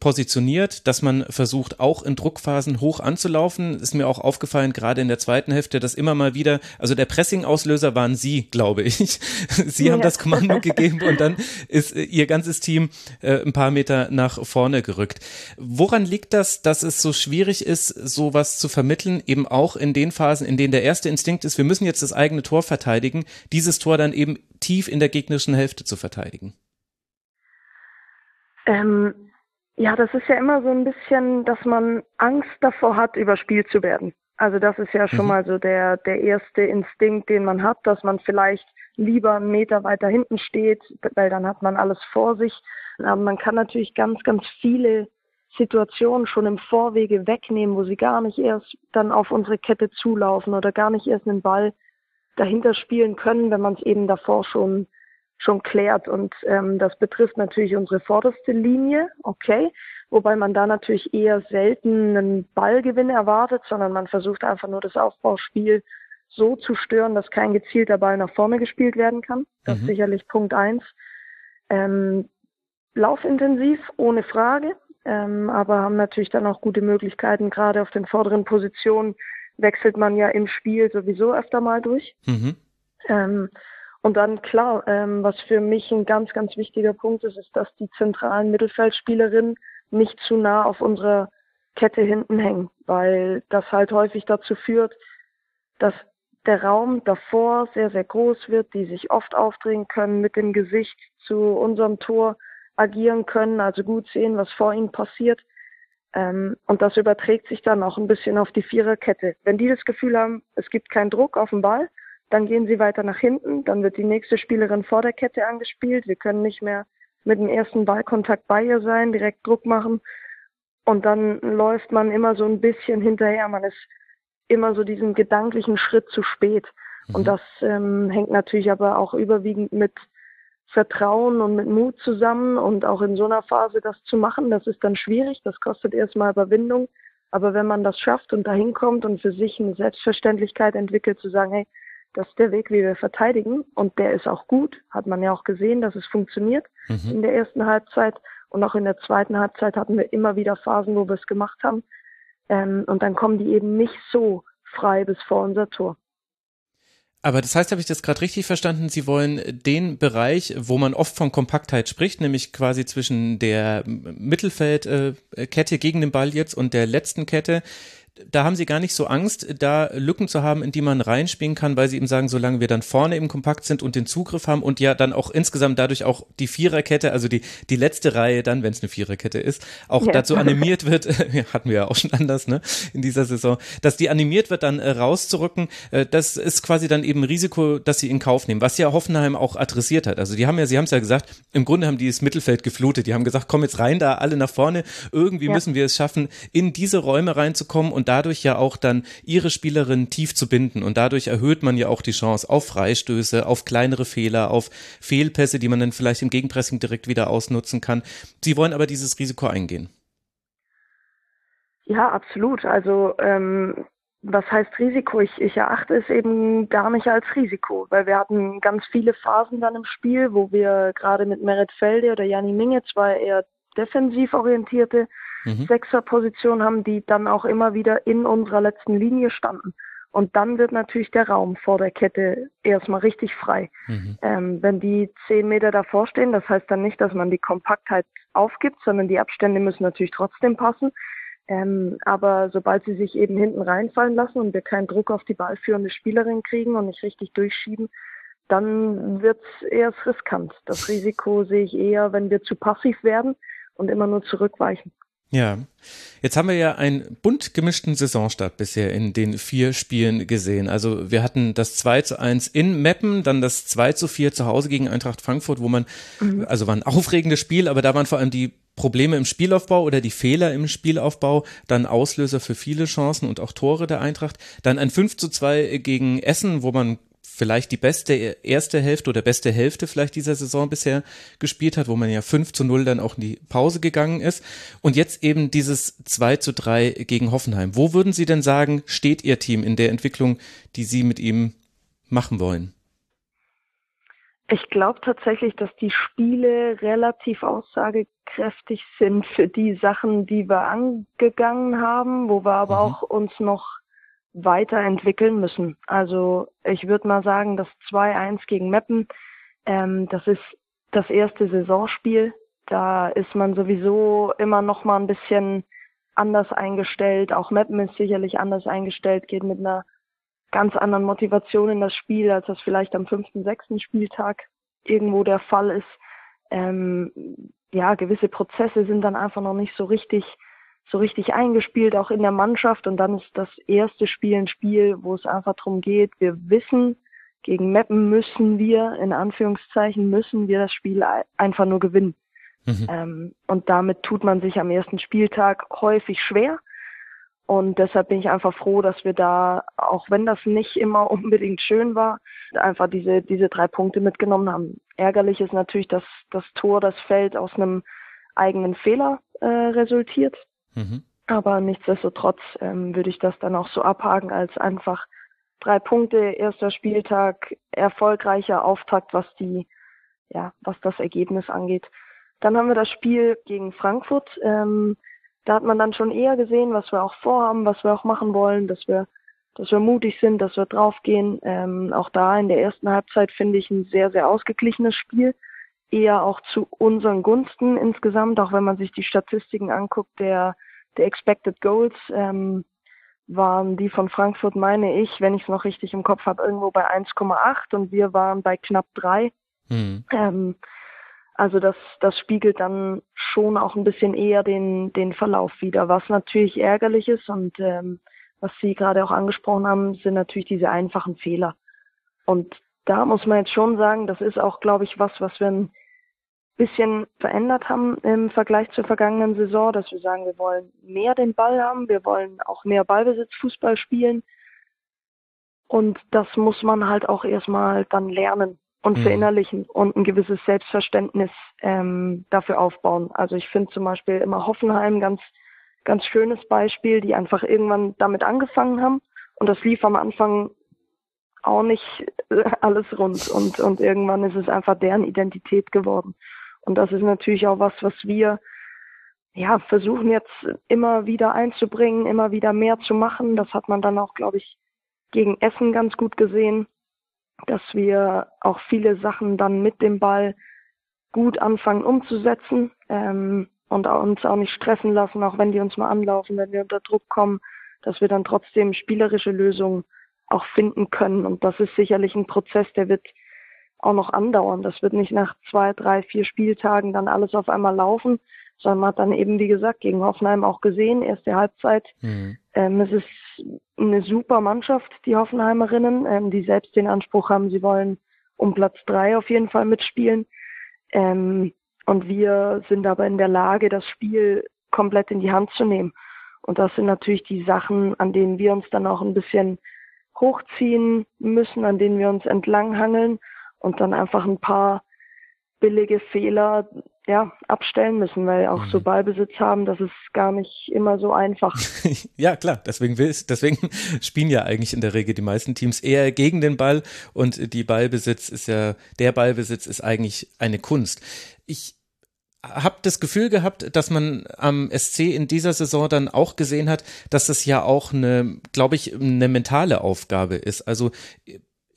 positioniert, dass man versucht, auch in Druckphasen hoch anzulaufen. Ist mir auch aufgefallen, gerade in der zweiten Hälfte, dass immer mal wieder, also der Pressing-Auslöser waren Sie, glaube ich. [laughs] Sie ja. haben das Kommando gegeben und dann ist äh, Ihr ganzes Team äh, ein paar Meter nach vorne gerückt. Woran liegt das, dass es so schwierig ist, sowas zu vermitteln, eben auch in den Phasen, in denen der erste Instinkt ist, wir müssen jetzt das eigene Tor verteidigen, dieses Tor dann eben tief in der gegnerischen Hälfte zu verteidigen? Ähm ja, das ist ja immer so ein bisschen, dass man Angst davor hat, überspielt zu werden. Also das ist ja schon mhm. mal so der, der erste Instinkt, den man hat, dass man vielleicht lieber einen Meter weiter hinten steht, weil dann hat man alles vor sich. Aber man kann natürlich ganz, ganz viele Situationen schon im Vorwege wegnehmen, wo sie gar nicht erst dann auf unsere Kette zulaufen oder gar nicht erst einen Ball dahinter spielen können, wenn man es eben davor schon schon klärt. Und ähm, das betrifft natürlich unsere vorderste Linie, okay, wobei man da natürlich eher selten einen Ballgewinn erwartet, sondern man versucht einfach nur das Aufbauspiel so zu stören, dass kein gezielter Ball nach vorne gespielt werden kann. Das mhm. ist sicherlich Punkt eins. Ähm, laufintensiv, ohne Frage, ähm, aber haben natürlich dann auch gute Möglichkeiten. Gerade auf den vorderen Positionen wechselt man ja im Spiel sowieso öfter mal durch. Mhm. Ähm, und dann klar, ähm, was für mich ein ganz, ganz wichtiger Punkt ist, ist, dass die zentralen Mittelfeldspielerinnen nicht zu nah auf unserer Kette hinten hängen, weil das halt häufig dazu führt, dass der Raum davor sehr, sehr groß wird, die sich oft aufdrehen können, mit dem Gesicht zu unserem Tor agieren können, also gut sehen, was vor ihnen passiert. Ähm, und das überträgt sich dann auch ein bisschen auf die Viererkette. Wenn die das Gefühl haben, es gibt keinen Druck auf den Ball, dann gehen sie weiter nach hinten, dann wird die nächste Spielerin vor der Kette angespielt. Wir können nicht mehr mit dem ersten Ballkontakt bei ihr sein, direkt Druck machen. Und dann läuft man immer so ein bisschen hinterher. Man ist immer so diesen gedanklichen Schritt zu spät. Mhm. Und das ähm, hängt natürlich aber auch überwiegend mit Vertrauen und mit Mut zusammen und auch in so einer Phase das zu machen, das ist dann schwierig, das kostet erstmal Überwindung. Aber wenn man das schafft und dahin kommt und für sich eine Selbstverständlichkeit entwickelt, zu sagen, hey, das ist der Weg, wie wir verteidigen und der ist auch gut, hat man ja auch gesehen, dass es funktioniert mhm. in der ersten Halbzeit und auch in der zweiten Halbzeit hatten wir immer wieder Phasen, wo wir es gemacht haben ähm, und dann kommen die eben nicht so frei bis vor unser Tor. Aber das heißt, habe ich das gerade richtig verstanden? Sie wollen den Bereich, wo man oft von Kompaktheit spricht, nämlich quasi zwischen der Mittelfeldkette gegen den Ball jetzt und der letzten Kette, da haben sie gar nicht so Angst, da Lücken zu haben, in die man reinspielen kann, weil sie eben sagen, solange wir dann vorne eben kompakt sind und den Zugriff haben und ja dann auch insgesamt dadurch auch die Viererkette, also die, die letzte Reihe dann, wenn es eine Viererkette ist, auch ja. dazu animiert wird, [laughs] hatten wir ja auch schon anders, ne, in dieser Saison, dass die animiert wird, dann äh, rauszurücken, äh, das ist quasi dann eben Risiko, dass sie in Kauf nehmen, was ja Hoffenheim auch adressiert hat. Also die haben ja, sie haben es ja gesagt, im Grunde haben die das Mittelfeld geflutet, die haben gesagt, komm jetzt rein da, alle nach vorne, irgendwie ja. müssen wir es schaffen, in diese Räume reinzukommen und dadurch ja auch dann ihre Spielerin tief zu binden und dadurch erhöht man ja auch die Chance auf Freistöße, auf kleinere Fehler, auf Fehlpässe, die man dann vielleicht im Gegenpressing direkt wieder ausnutzen kann. Sie wollen aber dieses Risiko eingehen. Ja, absolut. Also ähm, was heißt Risiko? Ich, ich erachte es eben gar nicht als Risiko, weil wir hatten ganz viele Phasen dann im Spiel, wo wir gerade mit Merit Felde oder Janni Minge, zwei eher defensiv orientierte mhm. Sechserposition haben, die dann auch immer wieder in unserer letzten Linie standen. Und dann wird natürlich der Raum vor der Kette erstmal richtig frei. Mhm. Ähm, wenn die zehn Meter davor stehen, das heißt dann nicht, dass man die Kompaktheit aufgibt, sondern die Abstände müssen natürlich trotzdem passen. Ähm, aber sobald sie sich eben hinten reinfallen lassen und wir keinen Druck auf die ballführende Spielerin kriegen und nicht richtig durchschieben, dann wird es eher riskant. Das Risiko sehe ich eher, wenn wir zu passiv werden und immer nur zurückweichen. Ja, jetzt haben wir ja einen bunt gemischten Saisonstart bisher in den vier Spielen gesehen. Also wir hatten das 2 zu 1 in Meppen, dann das 2 zu 4 zu Hause gegen Eintracht Frankfurt, wo man, mhm. also war ein aufregendes Spiel, aber da waren vor allem die Probleme im Spielaufbau oder die Fehler im Spielaufbau dann Auslöser für viele Chancen und auch Tore der Eintracht. Dann ein 5 zu 2 gegen Essen, wo man vielleicht die beste erste Hälfte oder beste Hälfte vielleicht dieser Saison bisher gespielt hat, wo man ja 5 zu 0 dann auch in die Pause gegangen ist. Und jetzt eben dieses 2 zu 3 gegen Hoffenheim. Wo würden Sie denn sagen, steht Ihr Team in der Entwicklung, die Sie mit ihm machen wollen? Ich glaube tatsächlich, dass die Spiele relativ aussagekräftig sind für die Sachen, die wir angegangen haben, wo wir aber mhm. auch uns noch weiterentwickeln müssen. Also ich würde mal sagen, das 2-1 gegen Meppen, ähm, das ist das erste Saisonspiel. Da ist man sowieso immer noch mal ein bisschen anders eingestellt. Auch Meppen ist sicherlich anders eingestellt, geht mit einer ganz anderen Motivation in das Spiel, als das vielleicht am fünften, sechsten Spieltag irgendwo der Fall ist. Ähm, ja, gewisse Prozesse sind dann einfach noch nicht so richtig so richtig eingespielt, auch in der Mannschaft. Und dann ist das erste Spiel ein Spiel, wo es einfach darum geht, wir wissen, gegen Meppen müssen wir, in Anführungszeichen, müssen wir das Spiel einfach nur gewinnen. Mhm. Ähm, und damit tut man sich am ersten Spieltag häufig schwer. Und deshalb bin ich einfach froh, dass wir da, auch wenn das nicht immer [laughs] unbedingt schön war, einfach diese, diese drei Punkte mitgenommen haben. Ärgerlich ist natürlich, dass das Tor, das Feld aus einem eigenen Fehler äh, resultiert. Mhm. Aber nichtsdestotrotz ähm, würde ich das dann auch so abhaken als einfach drei Punkte, erster Spieltag, erfolgreicher Auftakt, was die, ja, was das Ergebnis angeht. Dann haben wir das Spiel gegen Frankfurt. Ähm, da hat man dann schon eher gesehen, was wir auch vorhaben, was wir auch machen wollen, dass wir, dass wir mutig sind, dass wir draufgehen. Ähm, auch da in der ersten Halbzeit finde ich ein sehr, sehr ausgeglichenes Spiel. Eher auch zu unseren Gunsten insgesamt, auch wenn man sich die Statistiken anguckt, der, der Expected Goals, ähm, waren die von Frankfurt, meine ich, wenn ich es noch richtig im Kopf habe, irgendwo bei 1,8 und wir waren bei knapp 3. Mhm. Ähm, also das, das spiegelt dann schon auch ein bisschen eher den, den Verlauf wieder, was natürlich ärgerlich ist und ähm, was Sie gerade auch angesprochen haben, sind natürlich diese einfachen Fehler. Und da muss man jetzt schon sagen, das ist auch, glaube ich, was, was wir bisschen verändert haben im Vergleich zur vergangenen Saison, dass wir sagen, wir wollen mehr den Ball haben, wir wollen auch mehr Ballbesitz Fußball spielen. Und das muss man halt auch erstmal dann lernen und mhm. verinnerlichen und ein gewisses Selbstverständnis ähm, dafür aufbauen. Also ich finde zum Beispiel immer Hoffenheim ganz, ganz schönes Beispiel, die einfach irgendwann damit angefangen haben und das lief am Anfang auch nicht [laughs] alles rund und, und irgendwann ist es einfach deren Identität geworden. Und das ist natürlich auch was, was wir ja, versuchen jetzt immer wieder einzubringen, immer wieder mehr zu machen. Das hat man dann auch, glaube ich, gegen Essen ganz gut gesehen dass wir auch viele Sachen dann mit dem Ball gut anfangen umzusetzen ähm, und uns auch nicht stressen lassen, auch wenn die uns mal anlaufen, wenn wir unter Druck kommen, dass wir dann trotzdem spielerische Lösungen auch finden können. Und das ist sicherlich ein Prozess, der wird auch noch andauern. Das wird nicht nach zwei, drei, vier Spieltagen dann alles auf einmal laufen, sondern man hat dann eben, wie gesagt, gegen Hoffenheim auch gesehen, erste Halbzeit. Mhm. Ähm, es ist eine super Mannschaft, die Hoffenheimerinnen, ähm, die selbst den Anspruch haben, sie wollen um Platz drei auf jeden Fall mitspielen. Ähm, und wir sind aber in der Lage, das Spiel komplett in die Hand zu nehmen. Und das sind natürlich die Sachen, an denen wir uns dann auch ein bisschen hochziehen müssen, an denen wir uns entlanghangeln und dann einfach ein paar billige Fehler ja, abstellen müssen, weil auch mhm. so Ballbesitz haben, das ist gar nicht immer so einfach. [laughs] ja, klar, deswegen will deswegen [laughs] spielen ja eigentlich in der Regel die meisten Teams eher gegen den Ball und die Ballbesitz ist ja, der Ballbesitz ist eigentlich eine Kunst. Ich habe das Gefühl gehabt, dass man am SC in dieser Saison dann auch gesehen hat, dass das ja auch eine, glaube ich, eine mentale Aufgabe ist. Also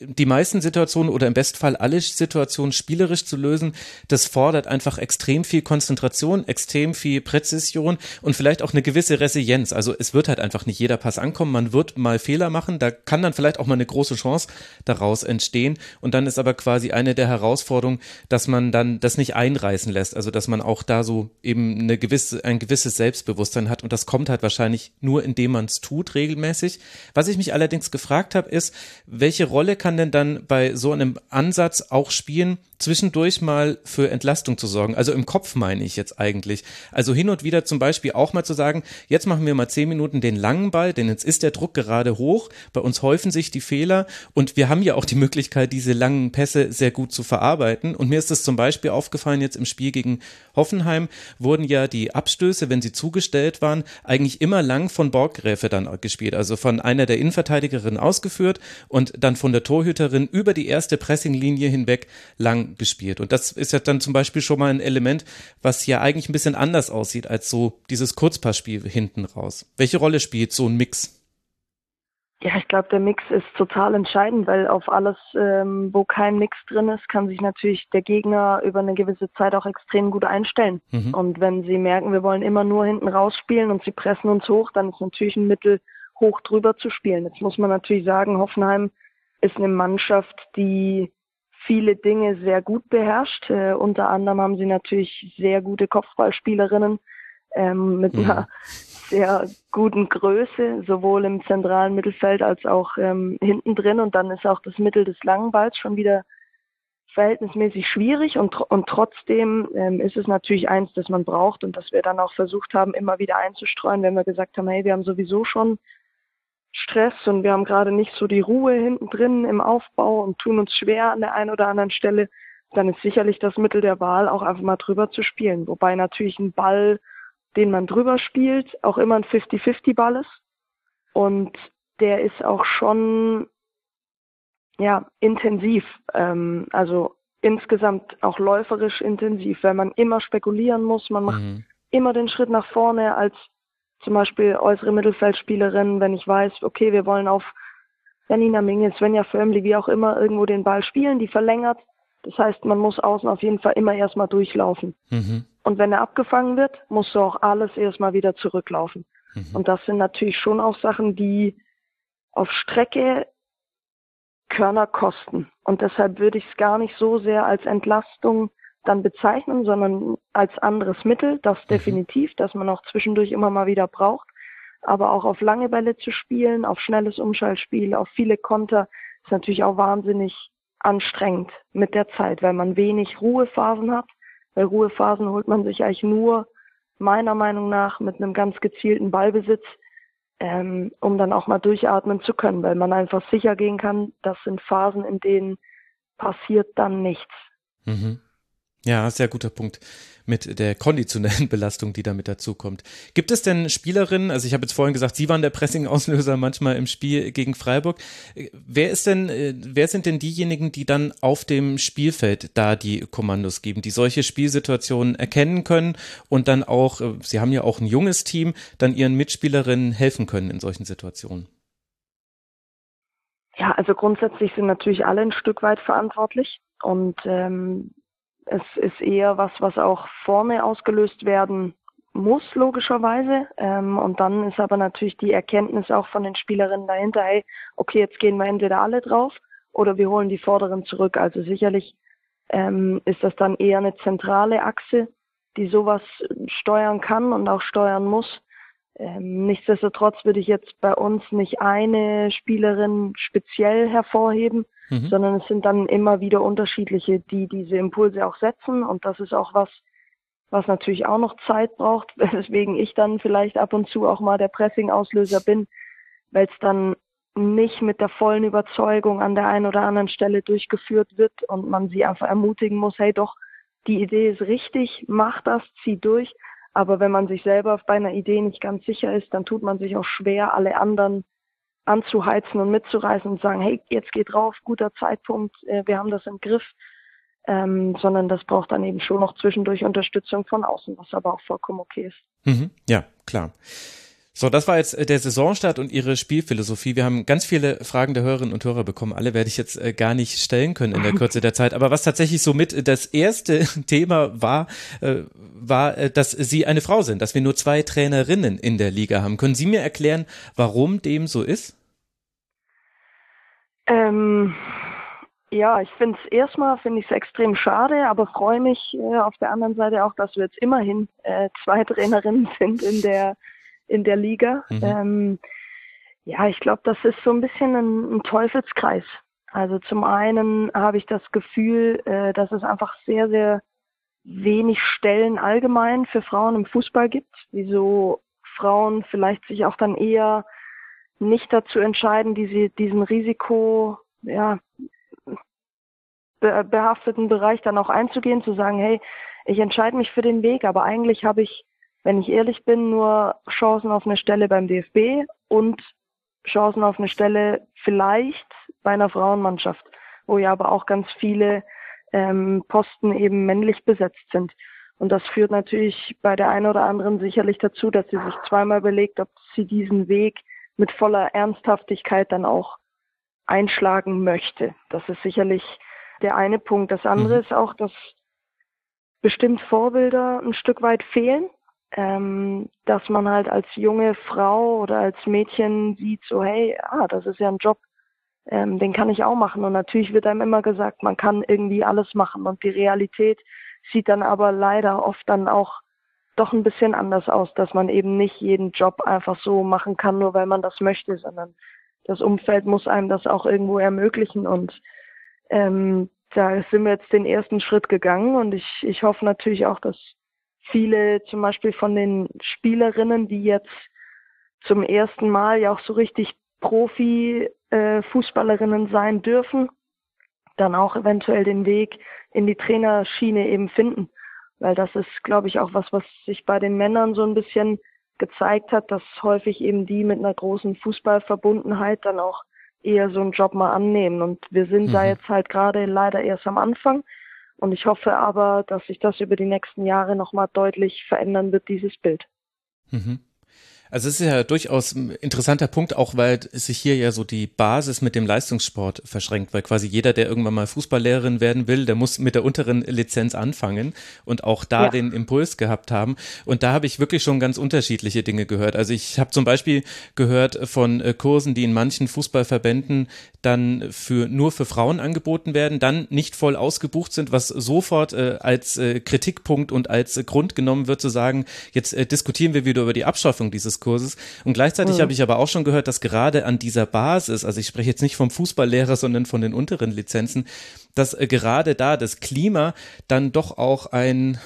die meisten Situationen oder im Bestfall alle Situationen spielerisch zu lösen, das fordert einfach extrem viel Konzentration, extrem viel Präzision und vielleicht auch eine gewisse Resilienz. Also es wird halt einfach nicht jeder Pass ankommen, man wird mal Fehler machen, da kann dann vielleicht auch mal eine große Chance daraus entstehen. Und dann ist aber quasi eine der Herausforderungen, dass man dann das nicht einreißen lässt, also dass man auch da so eben eine gewisse, ein gewisses Selbstbewusstsein hat. Und das kommt halt wahrscheinlich nur, indem man es tut regelmäßig. Was ich mich allerdings gefragt habe, ist, welche Rolle kann kann denn dann bei so einem Ansatz auch spielen, zwischendurch mal für Entlastung zu sorgen. Also im Kopf meine ich jetzt eigentlich. Also hin und wieder zum Beispiel auch mal zu sagen, jetzt machen wir mal zehn Minuten den langen Ball, denn jetzt ist der Druck gerade hoch. Bei uns häufen sich die Fehler und wir haben ja auch die Möglichkeit, diese langen Pässe sehr gut zu verarbeiten. Und mir ist das zum Beispiel aufgefallen jetzt im Spiel gegen Hoffenheim wurden ja die Abstöße, wenn sie zugestellt waren, eigentlich immer lang von Borggräfe dann gespielt. Also von einer der Innenverteidigerinnen ausgeführt und dann von der Torhüterin über die erste Pressinglinie hinweg lang gespielt. Und das ist ja dann zum Beispiel schon mal ein Element, was ja eigentlich ein bisschen anders aussieht als so dieses Kurzpassspiel hinten raus. Welche Rolle spielt so ein Mix? Ja, ich glaube, der Mix ist total entscheidend, weil auf alles, ähm, wo kein Mix drin ist, kann sich natürlich der Gegner über eine gewisse Zeit auch extrem gut einstellen. Mhm. Und wenn sie merken, wir wollen immer nur hinten rausspielen und sie pressen uns hoch, dann ist natürlich ein Mittel, hoch drüber zu spielen. Jetzt muss man natürlich sagen, Hoffenheim ist eine Mannschaft, die viele Dinge sehr gut beherrscht. Äh, unter anderem haben sie natürlich sehr gute Kopfballspielerinnen ähm, mit mhm. einer sehr guten Größe, sowohl im zentralen Mittelfeld als auch ähm, hinten drin. Und dann ist auch das Mittel des langen Balls schon wieder verhältnismäßig schwierig und, und trotzdem ähm, ist es natürlich eins, das man braucht und das wir dann auch versucht haben, immer wieder einzustreuen, wenn wir gesagt haben, hey, wir haben sowieso schon Stress und wir haben gerade nicht so die Ruhe hinten drin im Aufbau und tun uns schwer an der einen oder anderen Stelle, dann ist sicherlich das Mittel der Wahl, auch einfach mal drüber zu spielen. Wobei natürlich ein Ball, den man drüber spielt, auch immer ein 50-50-Ball ist. Und der ist auch schon ja, intensiv, ähm, also insgesamt auch läuferisch intensiv, weil man immer spekulieren muss, man macht mhm. immer den Schritt nach vorne als zum Beispiel äußere Mittelfeldspielerin, wenn ich weiß, okay, wir wollen auf Janina Minges, Svenja Förmli, wie auch immer, irgendwo den Ball spielen, die verlängert. Das heißt, man muss außen auf jeden Fall immer erstmal durchlaufen. Mhm. Und wenn er abgefangen wird, musst du auch alles erstmal wieder zurücklaufen. Mhm. Und das sind natürlich schon auch Sachen, die auf Strecke Körner kosten. Und deshalb würde ich es gar nicht so sehr als Entlastung dann bezeichnen, sondern als anderes Mittel, das mhm. definitiv, dass man auch zwischendurch immer mal wieder braucht. Aber auch auf lange Bälle zu spielen, auf schnelles Umschaltspiel, auf viele Konter, ist natürlich auch wahnsinnig anstrengend mit der Zeit, weil man wenig Ruhephasen hat. Weil Ruhephasen holt man sich eigentlich nur meiner Meinung nach mit einem ganz gezielten Ballbesitz ähm, um dann auch mal durchatmen zu können, weil man einfach sicher gehen kann, das sind Phasen, in denen passiert dann nichts. Mhm. Ja, sehr guter Punkt mit der konditionellen [laughs] Belastung, die damit dazukommt. Gibt es denn Spielerinnen, also ich habe jetzt vorhin gesagt, Sie waren der Pressing-Auslöser manchmal im Spiel gegen Freiburg. Wer ist denn, äh, wer sind denn diejenigen, die dann auf dem Spielfeld da die Kommandos geben, die solche Spielsituationen erkennen können und dann auch, äh, Sie haben ja auch ein junges Team, dann Ihren Mitspielerinnen helfen können in solchen Situationen? Ja, also grundsätzlich sind natürlich alle ein Stück weit verantwortlich und ähm, es ist eher was, was auch vorne ausgelöst werden muss, logischerweise. Ähm, und dann ist aber natürlich die Erkenntnis auch von den Spielerinnen dahinter, hey, okay, jetzt gehen wir entweder alle drauf oder wir holen die Vorderen zurück. Also sicherlich ähm, ist das dann eher eine zentrale Achse, die sowas steuern kann und auch steuern muss. Ähm, nichtsdestotrotz würde ich jetzt bei uns nicht eine Spielerin speziell hervorheben, mhm. sondern es sind dann immer wieder unterschiedliche, die diese Impulse auch setzen. Und das ist auch was, was natürlich auch noch Zeit braucht, [laughs] weswegen ich dann vielleicht ab und zu auch mal der Pressing-Auslöser bin, weil es dann nicht mit der vollen Überzeugung an der einen oder anderen Stelle durchgeführt wird und man sie einfach ermutigen muss, hey doch, die Idee ist richtig, mach das, zieh durch. Aber wenn man sich selber bei einer Idee nicht ganz sicher ist, dann tut man sich auch schwer, alle anderen anzuheizen und mitzureißen und sagen, hey, jetzt geht drauf, guter Zeitpunkt, äh, wir haben das im Griff. Ähm, sondern das braucht dann eben schon noch zwischendurch Unterstützung von außen, was aber auch vollkommen okay ist. Mhm, ja, klar. So, das war jetzt äh, der Saisonstart und Ihre Spielphilosophie. Wir haben ganz viele Fragen der Hörerinnen und Hörer bekommen. Alle werde ich jetzt äh, gar nicht stellen können in der [laughs] Kürze der Zeit. Aber was tatsächlich so mit das erste [laughs] Thema war, war, dass Sie eine Frau sind, dass wir nur zwei Trainerinnen in der Liga haben. Können Sie mir erklären, warum dem so ist? Ähm, ja, ich finde es erstmal finde ich es extrem schade, aber freue mich äh, auf der anderen Seite auch, dass wir jetzt immerhin äh, zwei [laughs] Trainerinnen sind in der in der Liga. Mhm. Ähm, ja, ich glaube, das ist so ein bisschen ein, ein Teufelskreis. Also zum einen habe ich das Gefühl, äh, dass es einfach sehr, sehr wenig Stellen allgemein für Frauen im Fußball gibt, wieso Frauen vielleicht sich auch dann eher nicht dazu entscheiden, diese, diesen Risiko, ja, behafteten Bereich dann auch einzugehen, zu sagen, hey, ich entscheide mich für den Weg, aber eigentlich habe ich wenn ich ehrlich bin, nur Chancen auf eine Stelle beim DFB und Chancen auf eine Stelle vielleicht bei einer Frauenmannschaft, wo ja aber auch ganz viele ähm, Posten eben männlich besetzt sind. Und das führt natürlich bei der einen oder anderen sicherlich dazu, dass sie sich zweimal überlegt, ob sie diesen Weg mit voller Ernsthaftigkeit dann auch einschlagen möchte. Das ist sicherlich der eine Punkt. Das andere mhm. ist auch, dass bestimmt Vorbilder ein Stück weit fehlen ähm, dass man halt als junge Frau oder als Mädchen sieht, so hey, ah, das ist ja ein Job, ähm, den kann ich auch machen. Und natürlich wird einem immer gesagt, man kann irgendwie alles machen. Und die Realität sieht dann aber leider oft dann auch doch ein bisschen anders aus, dass man eben nicht jeden Job einfach so machen kann, nur weil man das möchte, sondern das Umfeld muss einem das auch irgendwo ermöglichen. Und ähm, da sind wir jetzt den ersten Schritt gegangen und ich, ich hoffe natürlich auch, dass viele zum Beispiel von den Spielerinnen, die jetzt zum ersten Mal ja auch so richtig Profi-Fußballerinnen äh, sein dürfen, dann auch eventuell den Weg in die Trainerschiene eben finden. Weil das ist, glaube ich, auch was, was sich bei den Männern so ein bisschen gezeigt hat, dass häufig eben die mit einer großen Fußballverbundenheit dann auch eher so einen Job mal annehmen. Und wir sind mhm. da jetzt halt gerade leider erst am Anfang. Und ich hoffe aber, dass sich das über die nächsten Jahre nochmal deutlich verändern wird, dieses Bild. Mhm. Also es ist ja durchaus ein interessanter Punkt, auch weil sich hier ja so die Basis mit dem Leistungssport verschränkt, weil quasi jeder, der irgendwann mal Fußballlehrerin werden will, der muss mit der unteren Lizenz anfangen und auch da ja. den Impuls gehabt haben. Und da habe ich wirklich schon ganz unterschiedliche Dinge gehört. Also ich habe zum Beispiel gehört von äh, Kursen, die in manchen Fußballverbänden dann für nur für Frauen angeboten werden, dann nicht voll ausgebucht sind, was sofort äh, als äh, Kritikpunkt und als äh, Grund genommen wird, zu sagen, jetzt äh, diskutieren wir wieder über die Abschaffung dieses Kurses. Und gleichzeitig mhm. habe ich aber auch schon gehört, dass gerade an dieser Basis, also ich spreche jetzt nicht vom Fußballlehrer, sondern von den unteren Lizenzen, dass äh, gerade da das Klima dann doch auch ein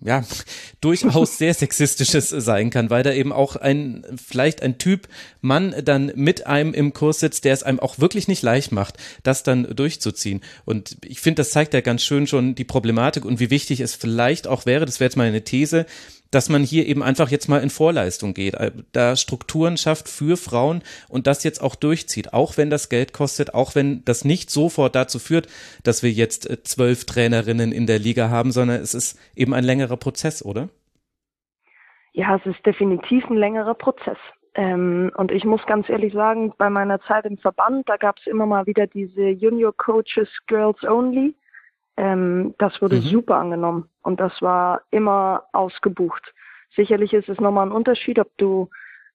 ja, [laughs] durchaus sehr sexistisches sein kann, weil da eben auch ein, vielleicht ein Typ Mann dann mit einem im Kurs sitzt, der es einem auch wirklich nicht leicht macht, das dann durchzuziehen. Und ich finde, das zeigt ja ganz schön schon die Problematik und wie wichtig es vielleicht auch wäre, das wäre jetzt mal eine These, dass man hier eben einfach jetzt mal in Vorleistung geht, äh, da Strukturen schafft für Frauen und das jetzt auch durchzieht, auch wenn das Geld kostet, auch wenn das nicht sofort dazu führt, dass wir jetzt äh, zwölf Trainerinnen in der Liga haben, sondern es ist eben ein längerer Prozess, oder? Ja, es ist definitiv ein längerer Prozess. Ähm, und ich muss ganz ehrlich sagen, bei meiner Zeit im Verband, da gab es immer mal wieder diese Junior Coaches Girls Only. Ähm, das wurde mhm. super angenommen und das war immer ausgebucht. Sicherlich ist es nochmal ein Unterschied, ob du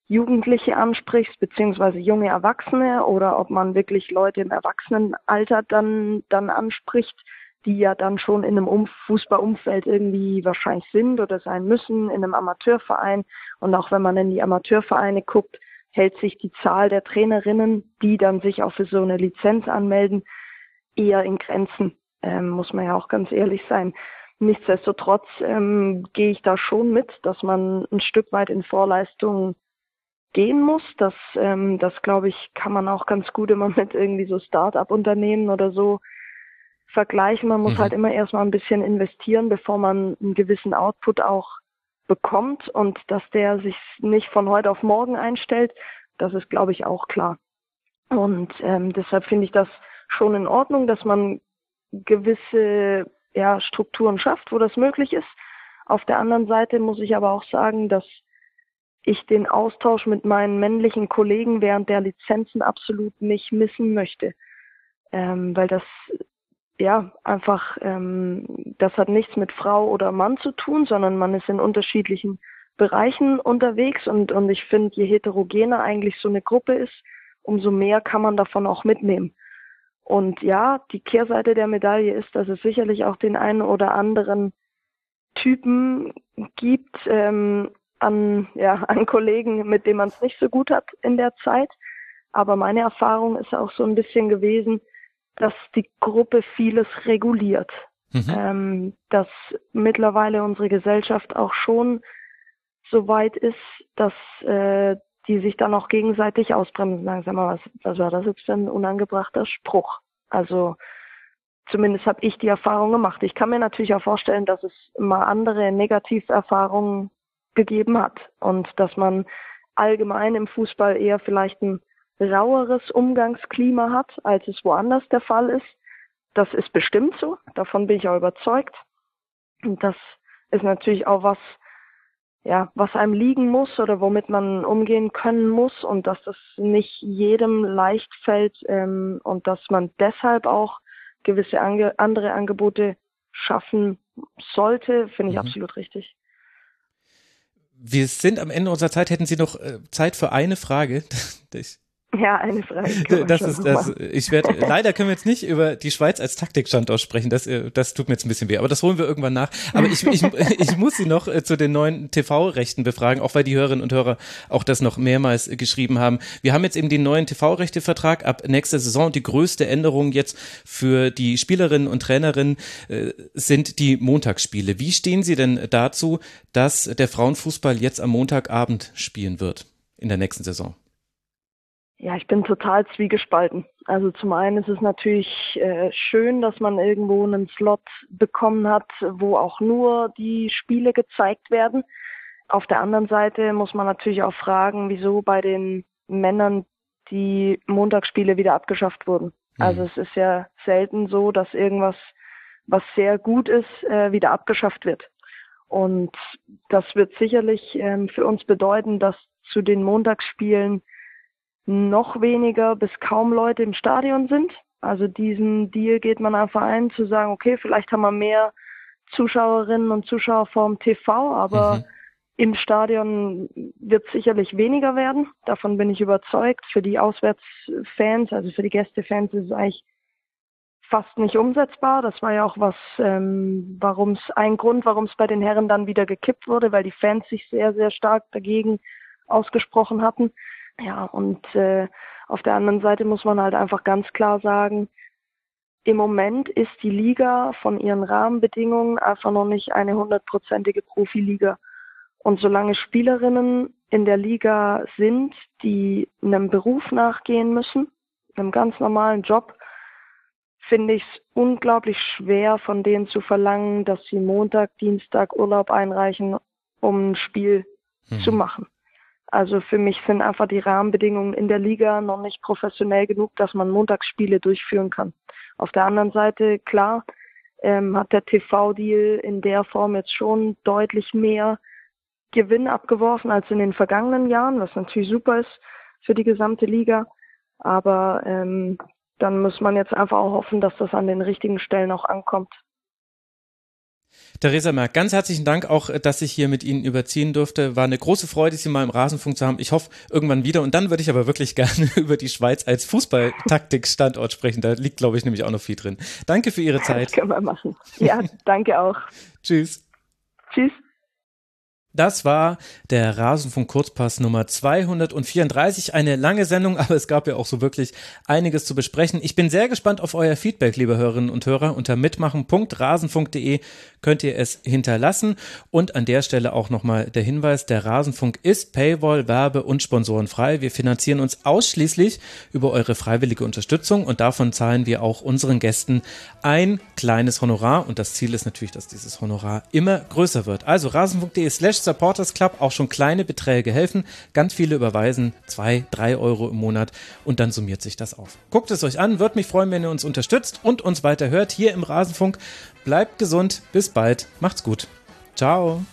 Jugendliche ansprichst, beziehungsweise junge Erwachsene oder ob man wirklich Leute im Erwachsenenalter dann, dann anspricht, die ja dann schon in einem um Fußballumfeld irgendwie wahrscheinlich sind oder sein müssen, in einem Amateurverein. Und auch wenn man in die Amateurvereine guckt, hält sich die Zahl der Trainerinnen, die dann sich auch für so eine Lizenz anmelden, eher in Grenzen ähm, muss man ja auch ganz ehrlich sein. Nichtsdestotrotz ähm, gehe ich da schon mit, dass man ein Stück weit in Vorleistung gehen muss. Das, ähm, das glaube ich, kann man auch ganz gut immer mit irgendwie so Start-up-Unternehmen oder so vergleichen. Man muss mhm. halt immer erstmal ein bisschen investieren, bevor man einen gewissen Output auch bekommt und dass der sich nicht von heute auf morgen einstellt, das ist, glaube ich, auch klar. Und ähm, deshalb finde ich das schon in Ordnung, dass man gewisse ja, Strukturen schafft, wo das möglich ist. Auf der anderen Seite muss ich aber auch sagen, dass ich den Austausch mit meinen männlichen Kollegen während der Lizenzen absolut nicht missen möchte. Ähm, weil das ja einfach, ähm, das hat nichts mit Frau oder Mann zu tun, sondern man ist in unterschiedlichen Bereichen unterwegs und, und ich finde, je heterogener eigentlich so eine Gruppe ist, umso mehr kann man davon auch mitnehmen. Und ja, die Kehrseite der Medaille ist, dass es sicherlich auch den einen oder anderen Typen gibt ähm, an, ja, [laughs] an Kollegen, mit denen man es nicht so gut hat in der Zeit. Aber meine Erfahrung ist auch so ein bisschen gewesen, dass die Gruppe vieles reguliert. Mhm. Ähm, dass mittlerweile unsere Gesellschaft auch schon so weit ist, dass äh, die sich dann auch gegenseitig ausbremsen, sagen, sag mal, was, was war das jetzt für ein unangebrachter Spruch? Also zumindest habe ich die Erfahrung gemacht. Ich kann mir natürlich auch vorstellen, dass es mal andere Negativerfahrungen gegeben hat und dass man allgemein im Fußball eher vielleicht ein raueres Umgangsklima hat, als es woanders der Fall ist. Das ist bestimmt so, davon bin ich auch überzeugt. Und das ist natürlich auch was, ja, was einem liegen muss oder womit man umgehen können muss und dass das nicht jedem leicht fällt ähm, und dass man deshalb auch gewisse ange andere Angebote schaffen sollte, finde ich mhm. absolut richtig. Wir sind am Ende unserer Zeit. Hätten Sie noch äh, Zeit für eine Frage? [laughs] Ja, eine Frage. [laughs] Das ist, das, ich werde, [laughs] leider können wir jetzt nicht über die Schweiz als Taktikstandort sprechen. Das, äh, das tut mir jetzt ein bisschen weh. Aber das holen wir irgendwann nach. Aber ich, ich, [laughs] ich muss Sie noch äh, zu den neuen TV-Rechten befragen, auch weil die Hörerinnen und Hörer auch das noch mehrmals geschrieben haben. Wir haben jetzt eben den neuen TV-Rechtevertrag ab nächster Saison. Die größte Änderung jetzt für die Spielerinnen und Trainerinnen äh, sind die Montagsspiele. Wie stehen Sie denn dazu, dass der Frauenfußball jetzt am Montagabend spielen wird in der nächsten Saison? Ja, ich bin total zwiegespalten. Also zum einen ist es natürlich äh, schön, dass man irgendwo einen Slot bekommen hat, wo auch nur die Spiele gezeigt werden. Auf der anderen Seite muss man natürlich auch fragen, wieso bei den Männern die Montagsspiele wieder abgeschafft wurden. Mhm. Also es ist ja selten so, dass irgendwas, was sehr gut ist, äh, wieder abgeschafft wird. Und das wird sicherlich ähm, für uns bedeuten, dass zu den Montagsspielen noch weniger bis kaum Leute im Stadion sind. Also diesen Deal geht man einfach ein, zu sagen, okay, vielleicht haben wir mehr Zuschauerinnen und Zuschauer vorm TV, aber mhm. im Stadion wird sicherlich weniger werden. Davon bin ich überzeugt. Für die Auswärtsfans, also für die Gästefans ist es eigentlich fast nicht umsetzbar. Das war ja auch was, ähm, warum es ein Grund, warum es bei den Herren dann wieder gekippt wurde, weil die Fans sich sehr, sehr stark dagegen ausgesprochen hatten. Ja, und äh, auf der anderen Seite muss man halt einfach ganz klar sagen, im Moment ist die Liga von ihren Rahmenbedingungen einfach noch nicht eine hundertprozentige Profiliga. Und solange Spielerinnen in der Liga sind, die einem Beruf nachgehen müssen, einem ganz normalen Job, finde ich es unglaublich schwer, von denen zu verlangen, dass sie Montag, Dienstag Urlaub einreichen, um ein Spiel mhm. zu machen. Also für mich sind einfach die Rahmenbedingungen in der Liga noch nicht professionell genug, dass man Montagsspiele durchführen kann. Auf der anderen Seite, klar, ähm, hat der TV-Deal in der Form jetzt schon deutlich mehr Gewinn abgeworfen als in den vergangenen Jahren, was natürlich super ist für die gesamte Liga. Aber ähm, dann muss man jetzt einfach auch hoffen, dass das an den richtigen Stellen auch ankommt. Theresa Merck, ganz herzlichen Dank auch, dass ich hier mit Ihnen überziehen durfte. War eine große Freude, Sie mal im Rasenfunk zu haben. Ich hoffe irgendwann wieder. Und dann würde ich aber wirklich [laughs] gerne über die Schweiz als Fußballtaktik-Standort sprechen. Da liegt, glaube ich, nämlich auch noch viel drin. Danke für Ihre [laughs] Zeit. Das können wir machen. Ja, danke auch. [laughs] Tschüss. Tschüss. Das war der Rasenfunk Kurzpass Nummer 234. Eine lange Sendung, [laughs] aber es gab ja auch so wirklich einiges zu besprechen. Ich bin sehr gespannt auf euer Feedback, liebe Hörerinnen und Hörer. Unter mitmachen.rasenfunk.de könnt ihr es hinterlassen. Und an der Stelle auch nochmal der Hinweis, der Rasenfunk ist Paywall, Werbe und Sponsorenfrei. Wir finanzieren uns ausschließlich über eure freiwillige Unterstützung und davon zahlen wir auch unseren Gästen ein kleines Honorar. Und das Ziel ist natürlich, dass dieses Honorar immer größer wird. Also rasenfunk.de slash Supporters Club auch schon kleine Beträge helfen. Ganz viele überweisen zwei, drei Euro im Monat und dann summiert sich das auf. Guckt es euch an, würde mich freuen, wenn ihr uns unterstützt und uns weiter hört hier im Rasenfunk. Bleibt gesund, bis bald, macht's gut. Ciao.